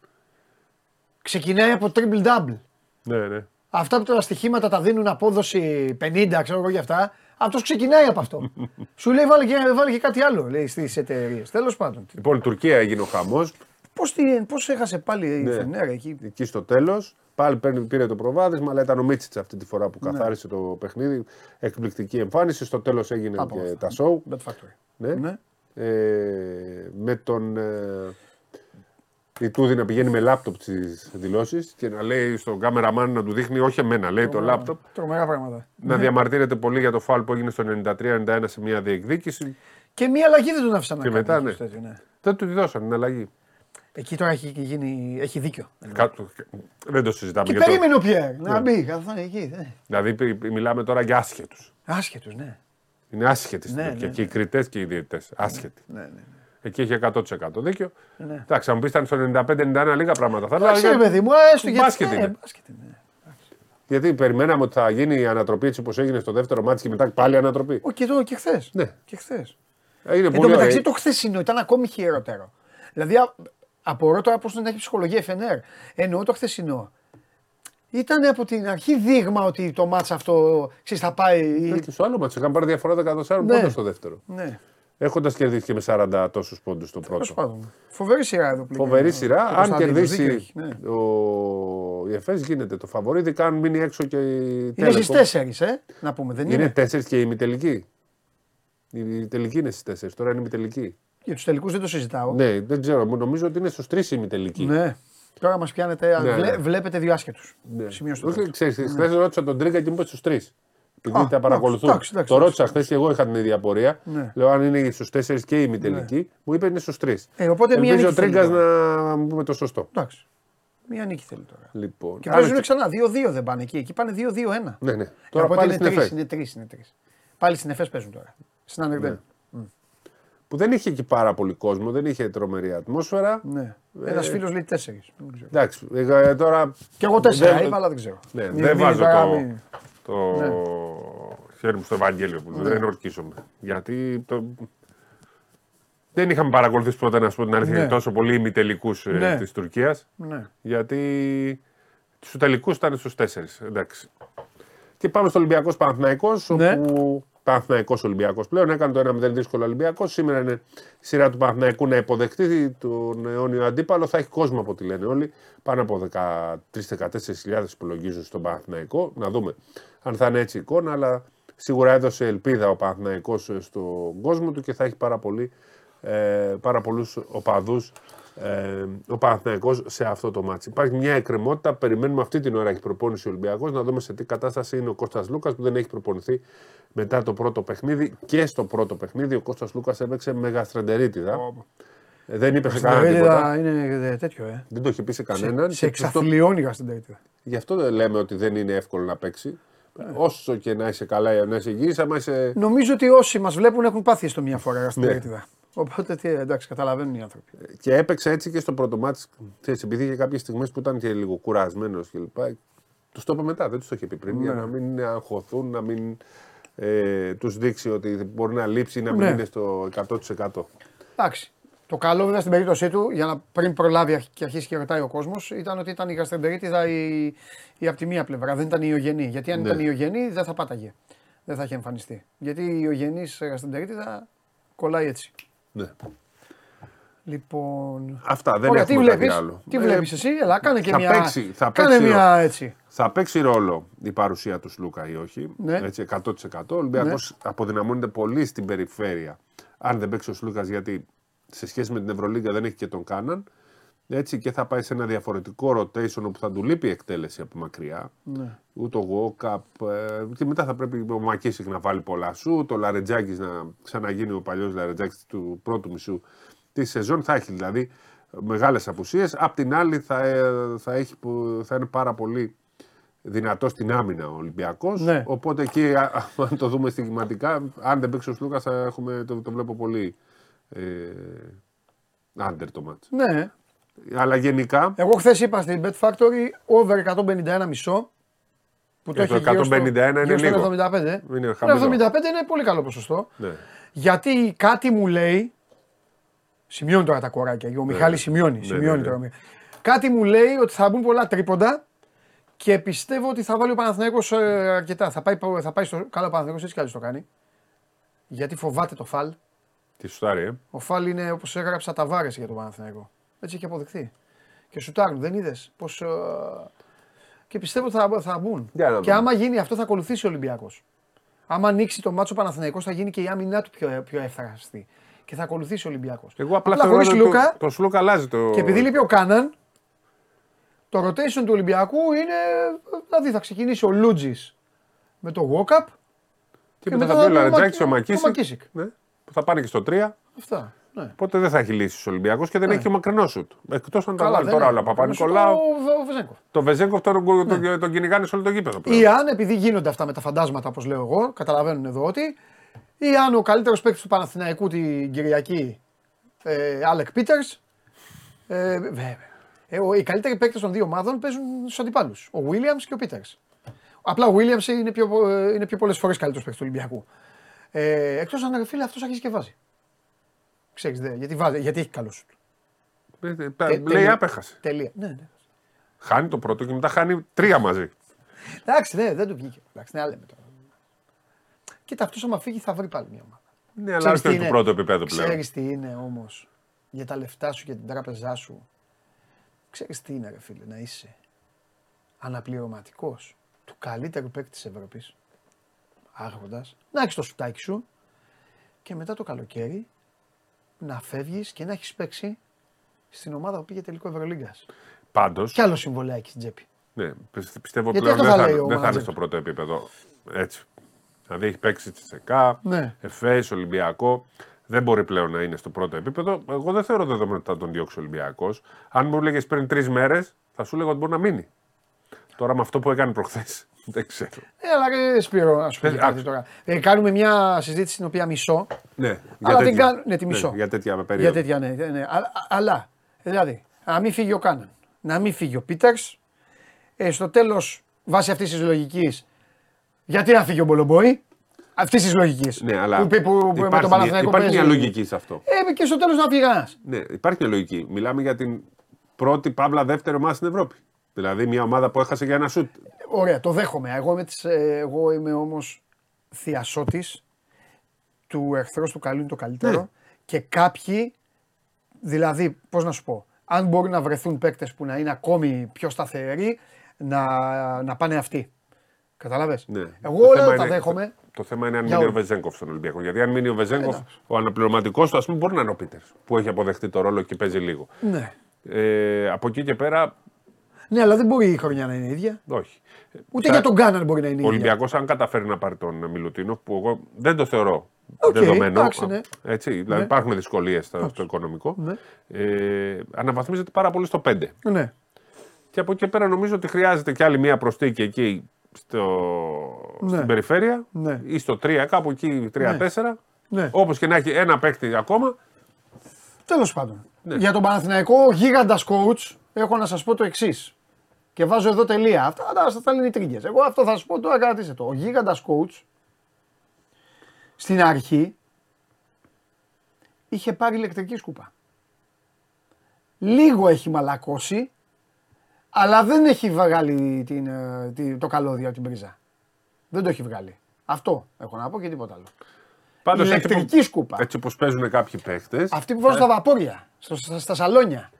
Ξεκινάει από triple double. Ναι, ναι. Αυτά που τα στοιχήματα τα δίνουν απόδοση 50, ξέρω εγώ για αυτά. Αυτός ξεκινάει από αυτό. Σου λέει βάλε και, βάλε και κάτι άλλο λέει, στις εταιρείες. Τέλος πάντων. Λοιπόν, Τουρκία έγινε ο χαμός. Πώς πώς έχασε πάλι η Ναι. Φενέρ εκεί; Εκεί στο τέλος. Πάλι παίρνει- πήρε το προβάδισμα, αλλά ήταν ο Μίτσιτς αυτή τη φορά που Ναι. καθάρισε το παιχνίδι. Εκπληκτική εμφάνιση. Στο τέλος έγινε Από και αυτά. τα σοου. Bet Factory. Ναι. Ναι. Ε, με τον. Ε, η Τούδη να πηγαίνει με λάπτοπ τι δηλώσεις και να λέει στον κάμεραμάν να του δείχνει, όχι εμένα, λέει το λάπτοπ. Τρομερά πράγματα. Να διαμαρτύρεται πολύ για το φάουλ που έγινε στο 93-91 σε μια διεκδίκηση. Και μία αλλαγή δεν τον άφησαν να Και κάνει. μετά, ναι. στο τέτοιο, ναι. Δεν του τη δώσαν την αλλαγή. Εκεί τώρα έχει, γίνει, έχει δίκιο. Κάτω- Δεν το συζητάμε. Και για το- περίμενε ο Πιέρ Ναι. να μπει. Καθόταν εκεί. ε. Δηλαδή πι- μιλάμε τώρα για άσχετους. Άσχετος, ναι. Είναι άσχετοι στην Ναι, Τουρκία. ναι, Και οι κριτές και οι διαιτητές. Άσχετοι. ναι, ναι. Εκεί έχει 100% δίκιο. Ναι. Εντάξει, αν μου πεις ήταν στο 95-91 λίγα πράγματα. Θα Εντάξει, έλεγα, ρε παιδί μου, έστω γιατί. Μπάσκετ ε, είναι. μπάσκετ είναι. Γιατί περιμέναμε ότι θα γίνει η ανατροπή έτσι όπως έγινε στο δεύτερο μάτι και μετά πάλι ανατροπή. Ο, και εδώ και χθες. Ναι. Και χθες. Είναι Εν τω πολύ μεταξύ ωραία. το χθεσινό ήταν ακόμη χειρότερο. Δηλαδή α- απορώ τώρα πώς δεν έχει ψυχολογία FNR. Εννοώ το χθεσινό. Ήταν από την αρχή δείγμα ότι το μάτς αυτό ξέρεις, θα πάει. Και στο άλλο μάτι είχαν πάρει διαφορά 14 Ναι. πόντων στο δεύτερο. Ναι, Έχοντας κερδίσει και με 40 τόσους πόντους στο τέλος πρώτο. πάντων. Φοβερή σειρά εδώ πλέον. Φοβερή σειρά. Αν Κωνσταντίνος, κερδίσει δίκιο έχει, ναι. ο η ΕΦΕΣ γίνεται το φαβορή, ειδικά αν μείνει έξω και η Είναι στις Telecom. 4, ε, να πούμε, δεν είναι. Είναι; τέσσερις και η ημιτελική. Η τελική είναι στις τέσσερις, τώρα είναι η ημιτελική. Για τους τελικούς δεν το συζητάω. Ναι, δεν ξέρω, μου νομίζω ότι είναι στους τρεις η ημιτελική. Ναι. Τώρα μας πιάνετε, Ναι, βλέ- ναι. βλέπετε δύο άσχετους. Ναι. Σημειώστε Όχι, το. ξέρεις, χθες ρώτησα τον Τρίγκα και μου είπες στους τρεις. Επειδή Α, τα παρακολουθούν. εντάξει, εντάξει, το εντάξει. ρώτησα χθες και εγώ είχα την ίδια πορεία. Ναι. Λέω αν είναι στους τέσσερις και η ημιτελική. Μου είπε είναι στους τρεις. Ε, οπότε μία Ελπίζω ο νίκη θέλει Τρίγκας τώρα. να μου πούμε το σωστό. Εντάξει. Μία νίκη θέλει τώρα. Λοιπόν. Και άρα παίζουν και- ξανά. 2-2 δεν πάνε εκεί. Εκεί πάνε 2-2-1. Ναι, ναι. Ε, Τώρα οπότε πάλι είναι στην τρεις, ΕΦΕΣ. είναι τρεις. Είναι τρεις. Πάλι στην ΕΦΕΣ παίζουν τώρα. Στην Ανερντέν. Που δεν είχε εκεί πάρα πολύ κόσμο, δεν είχε τρομερή ατμόσφαιρα. Ναι. Ένας φίλος λέει 4. Εντάξει, ε, τώρα. Και εγώ 4 δεν- είπα, αλλά δεν ξέρω. Ναι, Μην- δεν μην βάζω τώρα το, μην- το Ναι. χέρι μου στο Ευαγγέλιο που δεν ορκίζομαι. Γιατί το... δεν είχαμε παρακολουθήσει ποτέ, να σου πω την αλήθεια, Ναι. τόσο πολύ ημιτελικούς Ναι. ε, της Τουρκίας. Ναι. Γιατί στου τελικού ήταν στους τέσσερις. Εντάξει. Και πάμε στο Ολυμπιακός Παναθναϊκό, Ναι. όπου Παναθναϊκό Ολυμπιακός πλέον έκανε το 1-0 δύσκολο Ολυμπιακός. Σήμερα είναι η σειρά του Παναθναϊκού να υποδεχτεί τον αιώνιο αντίπαλο. Θα έχει κόσμο από ό,τι λένε όλοι. Πάνω από 13-14 υπολογίζουν στον Παναθηναϊκό. Να δούμε αν θα είναι έτσι η εικόνα, αλλά σίγουρα έδωσε ελπίδα ο Παναθηναϊκός στον κόσμο του και θα έχει πάρα, πολύ, ε, πάρα πολλούς οπαδούς ε, ο Παναθηναϊκός σε αυτό το ματς. Υπάρχει μια εκκρεμότητα. Περιμένουμε αυτή την ώρα έχει προπόνηση ο Ολυμπιακός να δούμε σε τι κατάσταση είναι ο Κώστας Σλούκας που δεν έχει προπονηθεί μετά το πρώτο παιχνίδι. Και στο πρώτο παιχνίδι ο Κώστας Σλούκας έπαιξε με γαστρεντερίτιδα. Ε, Δεν είπε σε κανέναν τίποτα. είναι ε, τέτοιο, ε. Δεν το είχε πει σε κανέναν. Σε Και στο- εξαθλιώνει στην τέτοια. Γι' αυτό δεν λέμε ότι δεν είναι εύκολο να παίξει. Όσο και να είσαι καλά, να είσαι υγιής, άμα είσαι. Νομίζω ότι όσοι μας βλέπουν έχουν πάθει στο μία φορά στην Ναι. Περίτιδα. Οπότε τι, εντάξει, καταλαβαίνουν οι άνθρωποι. Και έπαιξε έτσι και στο πρώτο μάτι. Επειδή είχε κάποιες στιγμές που ήταν και λίγο κουρασμένος κλπ. Τους το είπε μετά, δεν τους το είχε πει πριν. Ναι. Για να μην αγχωθούν, να μην ε, τους δείξει ότι μπορεί να λείψει ή να μην Ναι. είναι στο 100%. Εντάξει. Το καλό βέβαια στην περίπτωσή του, για να πριν προλάβει και αρχίσει και ρωτάει ο κόσμος, ήταν ότι ήταν η γαστρεντερίτιδα η, η από τη μία πλευρά, δεν ήταν η ιογενή. Γιατί αν Ναι. ήταν η ιογενή δεν θα πάταγε. Δεν θα είχε εμφανιστεί. Γιατί η ιογενή γαστρεντερίτιδα Κολλάει έτσι. Ναι. Λοιπόν. Αυτά δεν Ωραία, τι έχουμε κάτι βλέπεις, άλλο. τι Ε, βλέπεις εσύ, έλα κάνε και θα μια, παίξει- θα κάνε παίξει μια ο- έτσι. Θα παίξει ρόλο η παρουσία του Σλούκα ή όχι. Ναι. Έτσι, 100%. Ο Ολυμπιακός αποδυναμώνεται πολύ στην περιφέρεια. Αν δεν παίξει ο Σλούκας, γιατί σε σχέση με την Ευρωλίγκα δεν έχει και τον Κάναν. Έτσι και θα πάει σε ένα διαφορετικό rotation όπου θα του λείπει η εκτέλεση από μακριά. Ναι. Ούτε ο Γουόκαπ. Ε, και μετά θα πρέπει ο Μακίσικ να βάλει πολλά σου. Το Λαρετζάκης να ξαναγίνει ο παλιός Λαρετζάκης του πρώτου μισού της σεζόν. Θα έχει δηλαδή μεγάλες απουσίες. Απ' την άλλη θα, ε, θα, έχει, που- θα είναι πάρα πολύ δυνατό στην άμυνα ο Ολυμπιακός. Ναι. Οπότε εκεί, α- α- αν το δούμε στιγματικά, αν δεν παίξει ο Σλούκας, θα έχουμε, το, το βλέπω πολύ. Ε, άντερ το μάτς. Ναι. Αλλά γενικά, Εγώ χθες είπα στην Bet Factory over 151 μισό. Που το Ε, το έχει γύρω στο- 151 είναι γύρω στο λίγο. 75. Είναι Το χαμηλό. 75 είναι πολύ καλό ποσοστό. ναι. Γιατί κάτι μου λέει. Σημειώνει τώρα τα κοράκια. Ο Μιχάλης σημειώνει. Ναι, σημειώνει ναι, τώρα. Κάτι μου λέει ότι θα μπουν πολλά τρίποντα και πιστεύω ότι θα βάλει ο Παναθηναίκος ε, αρκετά. Θα πάει, θα πάει στο. Καλά, ο Παναθηναίκος έτσι κι αλλιώς το κάνει. Γιατί φοβάται το φαλ. Τι σουτάρει, ε. Ο φαλ είναι όπως έγραψα τα βάρες για τον Παναθηναίκο. Έτσι έχει αποδειχθεί. Και σουτάρουν, δεν είδες. Πώς, ε, Και πιστεύω ότι θα, θα μπουν. Για να και δούμε. άμα γίνει αυτό θα ακολουθήσει ο Ολυμπιακός. Άμα ανοίξει το μάτσο Παναθηναϊκός θα γίνει και η άμυνά του πιο, πιο εύθραστη. Και θα ακολουθήσει ο Ολυμπιακός. Εγώ απλά θεωρώ χωρίς ότι Λούκα το, το Σλούκα αλλάζει το. και επειδή λείπει ο Κάναν, το rotation του Ολυμπιακού είναι. Δηλαδή θα ξεκινήσει ο Λούτζης με το walk-up. Και και μετά μετά θα πει ο θα πει ο Λαρετζάκη, ο Μακ- ο Μακίσικ. Μακίσικ. Ναι, που θα πάνε και στο 3. Αυτά. Ναι. Οπότε δεν θα έχει λύσει ο Ολυμπιακό και δεν έχει και μακρινός σουτ. Εκτός αν τα βάλει δεν τώρα είναι. όλα. Παπα-Νικολάου. Ο- ο Βεζέγκοφ. Το Βεζέγκοφ τον, τον, τον κυνηγάνε σε όλο το γήπεδο. πλέον. Ή αν, επειδή γίνονται αυτά με τα φαντάσματα, όπως λέω εγώ, καταλαβαίνουν εδώ ότι, ή αν ο καλύτερος παίκτης του Παναθηναϊκού την Κυριακή, ε, Άλεκ Πίτερς. Ε, βέβαια. Ε, ο- οι καλύτεροι παίκτες των δύο ομάδων παίζουν στους αντιπάλους. Ο Βίλιαμ και ο Πίτερς. Απλά ο Βίλιαμ είναι πιο, ε, είναι πιο πολλές φορές καλύτερος παίκτης του Ολυμπιακού. Ε, Εκτός αν ρε φίλε αυτός αρχίζει και βάζει. Ξέρεις, δε, γιατί, βάζει, γιατί έχει καλό σου. Ε, ε, Τε- Λέει τελεία. άπεχασε. Τελεία. Ναι, ναι. Χάνει το πρώτο και μετά χάνει τρία μαζί. Εντάξει, ναι, δεν του βγήκε. Εντάξει, ναι, άλλα λέμε τώρα. Κοίτα, αυτός άμα φύγει θα βρει πάλι μια ομάδα. Ναι, αλλά Ξέρεις όχι τι του είναι; πρώτου επίπεδου πλέον. Ξέρεις τι είναι όμως για τα λεφτά σου και την τράπεζά σου; Ξέρεις τι είναι ρε φίλε να είσαι αναπληρωματικός του καλύτερου παίκτη της Ευρώπης άρχοντας, να έχεις το σουτάκι σου και μετά το καλοκαίρι να φεύγεις και να έχεις παίξει στην ομάδα που πήγε τελικό Ευρωλίγκας. Πάντως, Κι άλλο συμβολέακι στην τσέπη. ναι, πιστε- πιστεύω Γιατί πλέον αυτό δεν θα θα, λέει ο δεν θα είναι μάνατζερ; στο πρώτο επίπεδο. Έτσι. Δηλαδή έχει παίξει τη ΣΕΚΑ, Ναι. ΕΦΕΣ, Ολυμπιακό. Δεν μπορεί πλέον να είναι στο πρώτο επίπεδο. Εγώ δεν θεωρώ δεδομένο ότι θα τον διώξει ο Ολυμπιακός. Αν μου έλεγε πριν τρεις μέρες, θα σου έλεγα ότι μπορεί να μείνει. Τώρα με αυτό που έκανε προχθές, δεν ξέρω. Ε, αλλά ρε Σπύρο, να σου πω Ε, κάτι άκουσα. τώρα. Ε, κάνουμε μια συζήτηση την οποία μισώ. Ναι, Αλλά την κάνω- ναι, τη μισώ. για τέτοια Για περίοδο. τέτοια, ναι. ναι, ναι. Αλλά, αλλά, δηλαδή, να μην φύγει ο Κάναν, να μην φύγει ο Πίτερς. Ε, στο τέλος, βάσει αυτής της λογικής, γιατί να φύγει ο Μπολομπόη; Αυτής της λογικής. Ναι, αλλά που, που, που, με υπάρχει, τον Παναθηναϊκό υπάρχει μια παίζει. λογική σε αυτό. Ε, και στο τέλος να φύγει ένας. Ναι, υπάρχει μια λογική. Μιλάμε για την πρώτη παύλα δεύτερη ομάδα στην Ευρώπη. Δηλαδή μια ομάδα που έχασε για ένα σουτ. Ωραία, το δέχομαι. Εγώ είμαι, της, ε, εγώ είμαι όμως θειασότης του εχθρός του καλού είναι το καλύτερο. Ναι. Και κάποιοι, δηλαδή, πώς να σου πω, αν μπορούν να βρεθούν παίκτες που να είναι ακόμη πιο σταθεροί, να, να πάνε αυτοί. Κατάλαβε. Ναι. Εγώ Το όλα θέμα τα είναι- δέχομαι. Το, το θέμα είναι αν Για μείνει ο όλους. Βεζέγκοφ στον Ολυμπιακό. Γιατί αν μείνει ο Βεζέγκοφ, εντάξει. ο αναπληρωματικός του, ας πούμε, μπορεί να είναι ο Πίτερ, που έχει αποδεχτεί το ρόλο και παίζει λίγο. Ναι. Ε, από εκεί και πέρα, ναι, αλλά δεν μπορεί η χρονιά να είναι ίδια. όχι. Ούτε Θα- για τον Κάνααν μπορεί να είναι Ο ίδια. Ολυμπιακός, αν καταφέρει να πάρει τον Μιλουτίνοφ, που εγώ δεν το θεωρώ Οκ, δεδομένο. εντάξει, ναι. Έτσι, δηλαδή Ναι. υπάρχουν δυσκολίες στο, στο οικονομικό. Ναι. Ε, αναβαθμίζεται πάρα πολύ στο 5. Ναι. Και από εκεί και πέρα νομίζω ότι χρειάζεται και άλλη μία προσθήκη εκεί στο, Ναι. στην περιφέρεια Ναι. ή στο 3, κάπου εκεί 3-4. Ναι. Όπως και να έχει ένα παίκτη ακόμα. Τέλος πάντων. Ναι. Για τον Παναθηναϊκό γίγαντας coach έχω να σας πω το εξής. Και βάζω εδώ τελεία. Αυτά τα, αυτά τα λένε οι τρίγκες. Εγώ αυτό θα σα πω τώρα, κρατήστε το. Ο γίγαντας coach στην αρχή είχε πάρει ηλεκτρική σκούπα. Λίγο έχει μαλακώσει, αλλά δεν έχει βγάλει την, ε, τη- το καλώδιο από την πρίζα. Δεν το έχει βγάλει. Αυτό έχω να πω και τίποτα άλλο. Πάντως, έτσι Ηλεκτρική που- σκούπα. Έτσι όπως παίζουν κάποιοι παίχτε. Αυτοί που βάζουν στα βαπόρια, στο- στα, στα σαλόνια.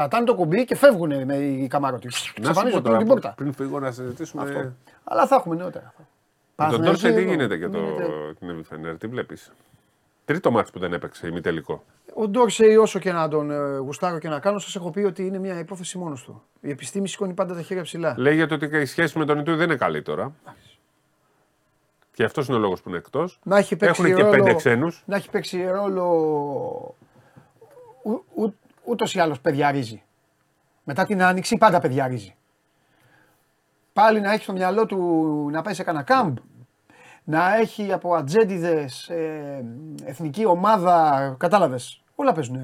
Πατάνε το κουμπί και φεύγουν με οι καμάρωτοι. Να σου πω Ξαφανίζονται τώρα, την πόρτα. πριν φύγω να συζητήσουμε. Αυτό. Αλλά θα έχουμε νεότερα. Με τον Παναθηναϊκός Ντόρσεϊ τι είναι- γίνεται για το, γίνεται- την Εβιφενέρ, τι βλέπεις; Τρίτο μάτι που δεν έπαιξε ημιτελικό. Ο Ντόρσεϊ, όσο και να τον ε, γουστάρω και να κάνω, σας έχω πει ότι είναι μια υπόθεση μόνος του. Η επιστήμη σηκώνει πάντα τα χέρια ψηλά. Λέγεται ότι και η σχέση με τον Ιτούι δεν είναι καλή τώρα. Και αυτός είναι ο λόγος που είναι εκτός. Να έχει παίξει Έχουν και ρόλο, πέντε ξένους. Να έχει παίξει ρόλο. Ού, ού, ούτως ή άλλως παιδιαρίζει. Μετά την άνοιξη πάντα παιδιαρίζει. Πάλι να έχει στο μυαλό του να πάει σε κανένα κάμπ. Να έχει από ατζέντιδες εθνική ομάδα. Κατάλαβες. Όλα παίζουν. ε,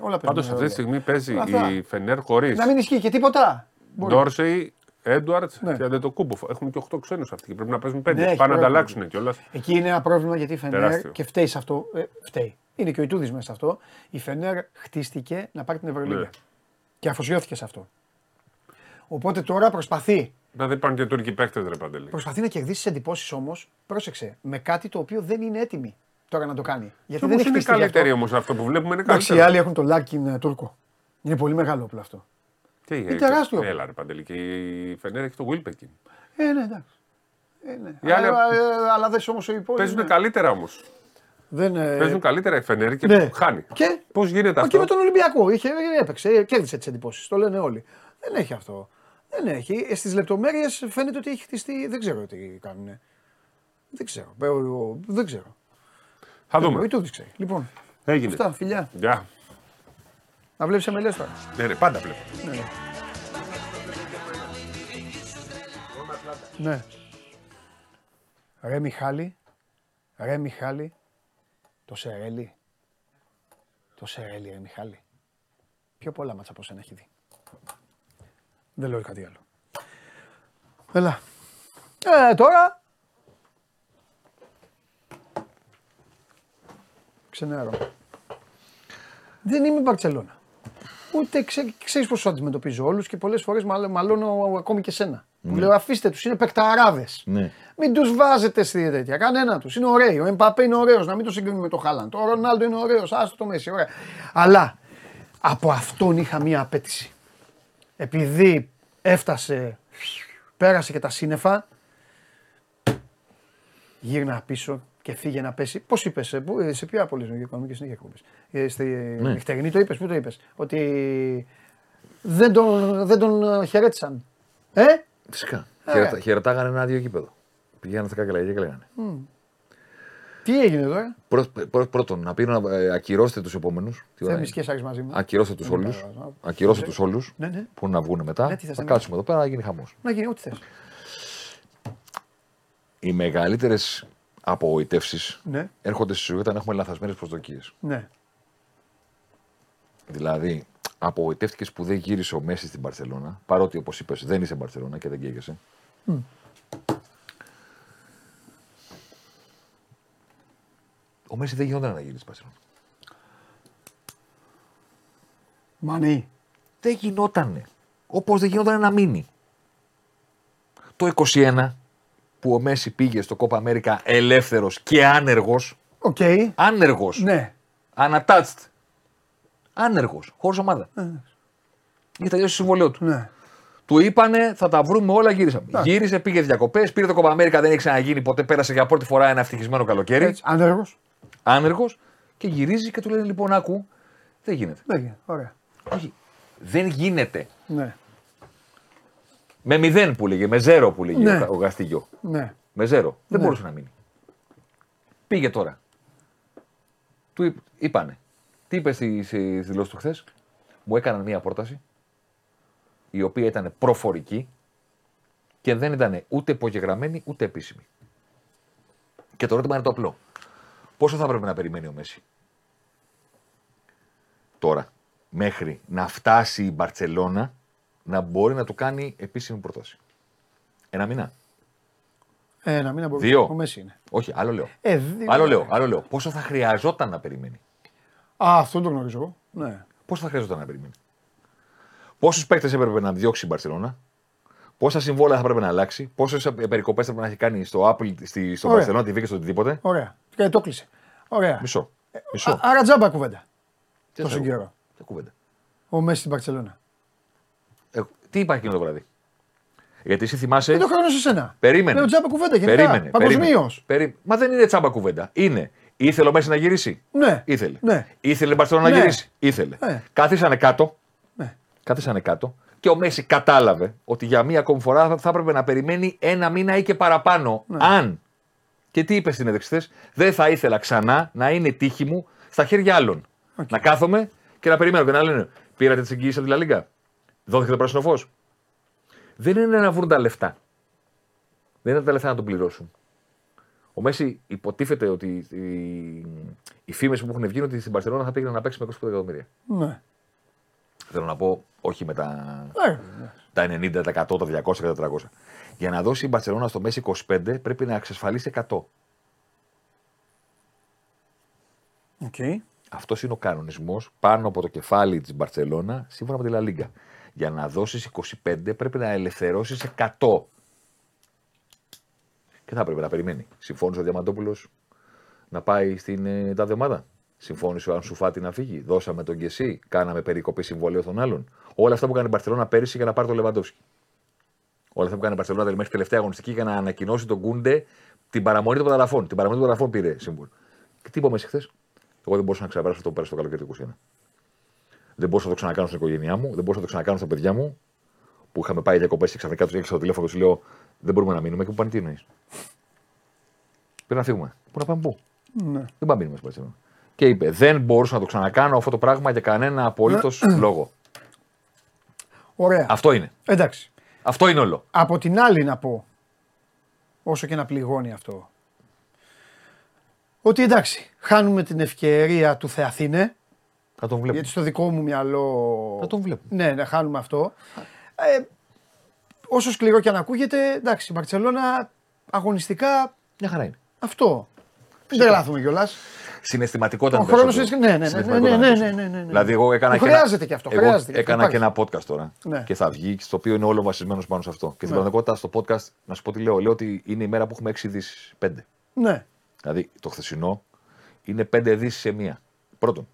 Όλα παίζουν Πάντως αυτή ρόλο. τη στιγμή παίζει Αυτά. η Φενέρ χωρίς Να μην ισχύει και τίποτα. Μπορεί. Ντόρσεϊ, Έντουαρτ Ναι. και Αντετοκούμπο. Έχουν και 8 ξένους αυτοί και πρέπει να παίζουν 5. Ναι, έχει Πάνε να πρόβλημα. ανταλλάξουν κιόλας. Εκεί είναι ένα πρόβλημα γιατί η Φενέρ Τεράστιο. και φταίει σε αυτό. Ε, φταίει. Είναι και ο Ιτούδης μέσα σε αυτό. Η Φενέρ χτίστηκε να πάρει την Ευρωλίγα. Ναι. Και αφοσιώθηκε σε αυτό. Οπότε τώρα προσπαθεί. Να δεν πάνε και Τούρκοι παίχτε, ρε Παντελή. Προσπαθεί να κερδίσει εντυπώσεις όμως, πρόσεξε, με κάτι το οποίο δεν είναι έτοιμη τώρα να το κάνει. Γιατί Όμω δεν έχει είναι χτιστεί γι' αυτό. καλύτερη όμως αυτό που βλέπουμε είναι Εντάξει, οι καλύτερο. άλλοι έχουν το Λάρκιν ε, Τούρκο. Είναι πολύ μεγάλο όπλο αυτό. Και η- Είναι τεράστιο. Έλα, ρε Παντελή. Και η Φενέρ έχει το Βίλπεκιν. Ε, ναι, εντάξει. Ε, ναι. Οι άλλοι- αλλά, ε, αλλά δες όμως ο υπόλοιπος. Παίζουν ναι. καλύτερα όμως. Δεν, ε, Παίζουν καλύτερα η Φενέρ και ναι. χάνει. Και Πώς γίνεται Μα αυτό; και με τον Ολυμπιακό. Είχε, έπαιξε, κέρδισε τις εντυπώσεις. Το λένε όλοι. Δεν έχει αυτό. Δεν έχει. Στις λεπτομέρειες φαίνεται ότι έχει χτιστεί. Δεν ξέρω τι κάνουν. Δεν ξέρω. Ε, ο- ο- Δεν ξέρω. Θα Ο δούμε. Ιτούδης ξέρει. Λοιπόν, Έγινε. αυτά, φιλιά. Γεια. Να βλέπεις εμελέ τώρα. Ναι, ναι, πάντα βλέπω. Ναι. Ρε Μιχάλη, ρε Μιχάλη, το Σερέλι. Το Σερέλι, ρε Μιχάλη. Πιο πολλά μάτσα από σένα έχει δει. Δεν λέω κάτι άλλο. Έλα. Ε, τώρα. Ξενέρω. Δεν είμαι η Μπαρτσελώνα. Ούτε ξέ, ξέρεις πώς τους αντιμετωπίζω όλους και πολλές φορές μαλώνω ακόμη και σένα. Μου λέω αφήστε τους, είναι παικταράδες. Ναι. Μην τους βάζετε στη τέτοια. Κανένα τους. Είναι ωραίοι. Ο Εμπαπέ είναι ωραίος. Να μην το συγκρίνουμε με τον Χάλαντ. Ο Ρονάλντο είναι ωραίος. Άστο το Μέση. Ωραία. Αλλά από αυτόν είχα μία απέτηση. Επειδή έφτασε, πέρασε και τα σύννεφα, γύρνα πίσω και φύγε να πέσει. Πώς είπες, σε, πού- σε ποια πόλη οικονομική συνέχεια εκπομπής. Ε, στη νυχτερινή το είπες, πού το είπες; Ότι δεν τον, δεν τον χαιρέτησαν. Ε, Φυσικά. Ε. Χαιρετα, χαιρετάγανε ένα άδειο γήπεδο. Πηγαίνανε στα κάκελα και κλαίγανε. τι έγινε τώρα; Πρώτ- πρώτ- πρώτον, να πει να ε, ακυρώστε τους επόμενους. Θέμη και Σάρης μαζί μου. Ακυρώστε τους Δεν όλους. πειράζει. Ακυρώστε τους όλους Ναι, ναι. που να βγουν μετά. Ναι, τι θες θα να κάτσουμε εδώ πέρα να γίνει χαμός. Να γίνει ό,τι θες. Οι μεγαλύτερες απογοητεύσεις Ναι, έρχονται στη ζωή όταν έχουμε λαθασμένε προσδοκίες. ναι. Δηλαδή, απογοητεύτηκες που δεν γύρισε ο Μέση στην Παρσελώνα, παρότι όπως είπες δεν είσαι Μπαρσελόνα και δεν καίγεσαι. Ο Μέση δεν γινόταν να γυρίσει στην Παρσελώνα. Μανί. Δεν γινότανε. Όπως δεν γινόταν να μείνει. Το 21 που ο Μέσι πήγε στο Κόπα Αμέρικα ελεύθερος και άνεργος. Οκ. Άνεργος. Ναι. Unattached. Άνεργος. Χωρίς ομάδα. Είχε τελειώσει το συμβόλαιο του. Ναι. Του είπανε θα τα βρούμε όλα, γύρισέ με. Εντάξει. Γύρισε, πήγε διακοπές, πήρε το Κόπα Αμέρικα, δεν έχει ξαναγίνει ποτέ. Πέρασε για πρώτη φορά ένα ευτυχισμένο καλοκαίρι. Έτσι. Άνεργος. Άνεργος και γυρίζει και του λένε λοιπόν, άκου, δεν γίνεται. Δεν γίνεται. Ωραία. Όχι. Δεν γίνεται. Ναι. Με μηδέν που λέγε, με ζέρο που λέγε Ναι. ο, ο Γαστίγιο. Ναι. Με ζέρο. Δεν Ναι. μπορούσε να μείνει. Πήγε τώρα. Του είπ- είπανε. Τι είπες στη, στη δηλώση του χθες; Μου έκαναν μία πρόταση η οποία ήταν προφορική και δεν ήταν ούτε υπογεγραμμένη ούτε επίσημη. Και το ερώτημα είναι το απλό. Πόσο θα πρέπει να περιμένει ο Μέση; Τώρα μέχρι να φτάσει η Μπαρτσελώνα να μπορεί να του κάνει επίσημη πρόταση. Ένα μήνα. Ε, Ένα μήνα μπορεί. Δύο. Ο Μέση είναι. Όχι, άλλο λέω. Ε, δύο. Άλλο λέω, άλλο λέω. Πόσο θα χρειαζόταν να περιμένει; Α, αυτό το γνωρίζω εγώ. Ναι. Πόσο θα χρειαζόταν να περιμένει; Πόσους παίκτες έπρεπε να διώξει η Μπαρσελόνα, πόσα συμβόλαια θα έπρεπε να αλλάξει, πόσες περικοπές θα έπρεπε να έχει κάνει στο Apple, στη, στο Ωραία. Barcelona TV και στο οτιδήποτε; Ωραία. Και το κλείσε. Ωραία. Μισό. Α- Μισό. Άρα τζάμπα κουβέντα. Τι Τόσο θα- καιρό. Τι κουβέντα. Ο Μέση στην Παρσελόνα. Ε, τι υπάρχει εκείνο το βράδυ; Γιατί εσύ θυμάσαι. Δεν το χρόνο σε σένα. Περίμενε. Λέω τζάμπα κουβέντα γενικά. Περίμενε. Παγκοσμίως. περίμενε. Περί- Μα δεν είναι τσάμπα κουβέντα. Είναι. Ήθελε ο Μέση να γυρίσει; Ναι. Ήθελε. Ναι. Ήθελε η Μπαρσελόνα να Ναι. γυρίσει; Ήθελε. Ναι. Κάθισανε κάτω. Ναι. Κάθισανε κάτω. Και ο Μέση κατάλαβε ότι για μία ακόμη φορά θα, θα έπρεπε να περιμένει ένα μήνα ή και παραπάνω. Ναι. Αν. Και τι είπες στην έδειξη δεν θα ήθελα ξανά να είναι τύχη μου στα χέρια άλλων. Να κάθομαι και να περιμένω και να λένε Πήρατε τις εγγυήσει από τη Λαλίγκα. Δόθηκε το πράσινο φως. Δεν είναι να βρουν τα λεφτά. Δεν είναι τα λεφτά να το πληρώσουν. Ο Μέση υποτίθεται ότι οι, οι φήμες που έχουν βγει είναι ότι στην Παρσελόνα θα πήγαινε να παίξει με 25 εκατομμύρια. Ναι. Θέλω να πω, όχι με τα, Ε, τα 90, τα 100, τα 200 και τα 400. Για να δώσει η Μπαρσελόνα στο Μέσι 25 πρέπει να εξασφαλίσει 100. Οκ. Αυτός είναι ο κανονισμός πάνω από το κεφάλι της Μπαρσελόνα σύμφωνα με τη Λα Λίγκα. Για να δώσεις 25 πρέπει να ελευθερώσεις 100. Και θα πρέπει να περιμένει. Συμφώνησε ο Διαμαντόπουλος να πάει στην ε, τάδε ομάδα. Συμφώνησε ο Ανσουφάτη να φύγει; Δώσαμε τον Κεσί. Κάναμε περικοπή συμβολέου των άλλων; Όλα αυτά που έκανε η Μπαρσελόνα πέρυσι για να πάρει τον Λεβαντόφσκι. Όλα αυτά που έκανε η Μπαρσελόνα δηλαδή, μέχρι τελευταία αγωνιστική για να ανακοινώσει τον Κούντε την παραμονή των μεταγραφών. Την παραμονή των μεταγραφών πήρε σύμβολο. Και τι είπαμε χθες; Εγώ δεν μπορούσα να ξεπεράσω αυτό που πέρασε το καλοκαίρι του 21. Δεν μπορούσα να το ξανακάνω στην οικογένειά μου, δεν μπορούσα να το ξανακάνω στα παιδιά μου που είχαμε πάει διακοπές και ξαφνικά τους έξω το τηλέφωνο και του λέω Δεν μπορούμε να μείνουμε και που πάνε τι εννοείς; Πρέπει να φύγουμε. Πού να πάμε πού; Ναι. Δεν πάμε να μείνουμε στην Παρσελόνα. Και είπε Δεν μπορούσα να το ξανακάνω αυτό το πράγμα για κανένα απολύτως λόγο. Ωραία. Αυτό είναι. Εντάξει. Αυτό είναι όλο. Από την άλλη να πω, όσο και να πληγώνει αυτό, ότι εντάξει, χάνουμε την ευκαιρία του Θεαθήνε, θα τον βλέπουμε. Γιατί στο δικό μου μυαλό. Θα τον βλέπουμε. Ναι, να χάνουμε αυτό. Ε, όσο σκληρό και αν ακούγεται, εντάξει, η Μπαρσελόνα αγωνιστικά. Μια χαρά είναι. Αυτό. Δεν λάθουμε κιόλας. Συναισθηματικότητα. Ο χρόνος ναι, ναι, ναι, ναι ναι ναι, ναι, ναι, ναι, Δηλαδή, εγώ έκανα και. Χρειάζεται και αυτό. Εγώ χρειάζεται έκανα και ένα podcast τώρα. Ναι. Και θα βγει, στο οποίο είναι όλο βασισμένος πάνω σε αυτό. Και στην πραγματικότητα, στο podcast, να σου πω τι λέω. Λέω ότι είναι η μέρα που έχουμε 6 ειδήσεις. 5. Ναι. Δηλαδή, το χθεσινό είναι 5 ειδήσεις σε μία. Πρώτον,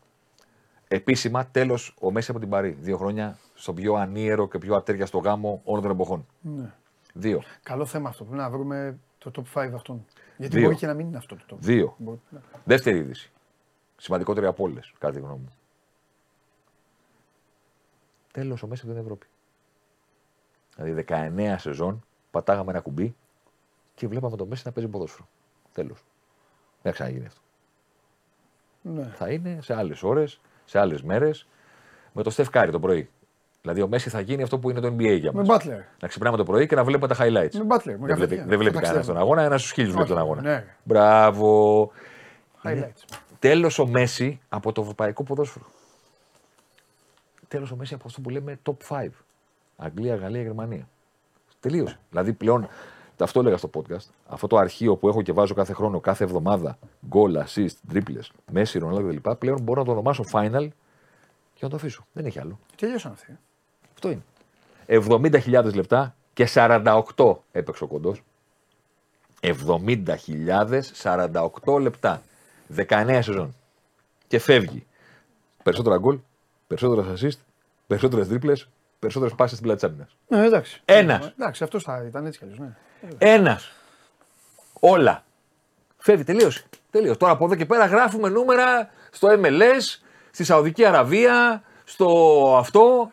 επίσημα τέλος ο Μέση από την Παρή. Δύο χρόνια στο πιο ανίερο και πιο ατέριαστο γάμο όλων των εποχών. ναι. Δύο. Καλό θέμα αυτό. Πρέπει να βρούμε το top 5 αυτόν. Γιατί Δύο. μπορεί και να μην είναι αυτό το top. Δύο. Μπορεί- ναι. Δεύτερη είδηση. Σημαντικότερη από όλες, κατά τη γνώμη μου. Τέλος ο Μέσι από την Ευρώπη. Δηλαδή 19 σεζόν πατάγαμε ένα κουμπί και βλέπαμε το Μέσι να παίζει ποδόσφαιρο. Τέλος. Δεν θα ξαναγίνει αυτό. Ναι. Θα είναι σε άλλες ώρες, σε άλλες μέρες, με το Στεφ Κάρι το πρωί. Δηλαδή ο Μέση θα γίνει αυτό που είναι το NBA για Με μας. Butler. Να ξυπνάμε το πρωί και να βλέπουμε τα highlights. Με Butler. Με Δεν βλέπει, γραφεία. δεν βλέπει Θα κανένας τον ταξιδεύουμε. αγώνα, ένας στους χίλιους βλέπει τον Όχι, αγώνα. ναι. Μπράβο. Highlights. Τέλος ο Μέση από το ευρωπαϊκό ποδόσφαιρο. Τέλος ο Μέση από αυτό που λέμε top 5. Αγγλία, Γαλλία, Γερμανία. Τελείωσε. Δηλαδή πλέον, αυτό έλεγα στο podcast, αυτό το αρχείο που έχω και βάζω κάθε χρόνο, κάθε εβδομάδα, goal, assist, τρίπλε, Μέση, Ρονάλντο κλπ. Πλέον μπορώ να το ονομάσω final και να το αφήσω. Δεν έχει άλλο. Τελειώσαν αυτοί. Αυτό είναι. 70.000 λεπτά και 48 έπαιξε ο κοντός. 70.048 λεπτά. 19 σεζόν. Και φεύγει. Περισσότερα γκολ, περισσότερα assist, περισσότερες τρίπλε, περισσότερες πάσει στην πλάτη της άμυνας. Ναι, εντάξει. Ένας. Εντάξει, αυτός θα ήταν έτσι κι αλλιώς. Ναι. Ένας. Όλα. Φεύγει, τελείωσε. τελείωσε. Τώρα από εδώ και πέρα γράφουμε νούμερα στο MLS, στη Σαουδική Αραβία, στο αυτό.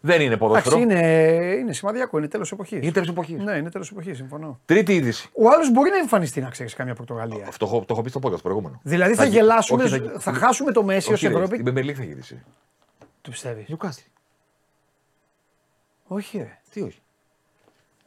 Δεν είναι ποδόσφαιρο. Εντάξει, είναι, είναι σημαδιακό, είναι τέλος εποχής. Είναι τέλος εποχής. Ναι, είναι τέλος εποχής, συμφωνώ. Τρίτη είδηση. Ο άλλος μπορεί να εμφανιστεί να ξέρεις καμιά Πορτογαλία. Αυτό έχω- το έχω πει στο podcast προηγούμενο. Δηλαδή θα, γε- γελάσουμε, όχι, θα, χάσουμε το Μέση ως όχι, ρε, Ευρώπη. Την Premier League θα γυρίσει. Του πιστεύεις; Newcastle. Όχι, ρε. Τι όχι;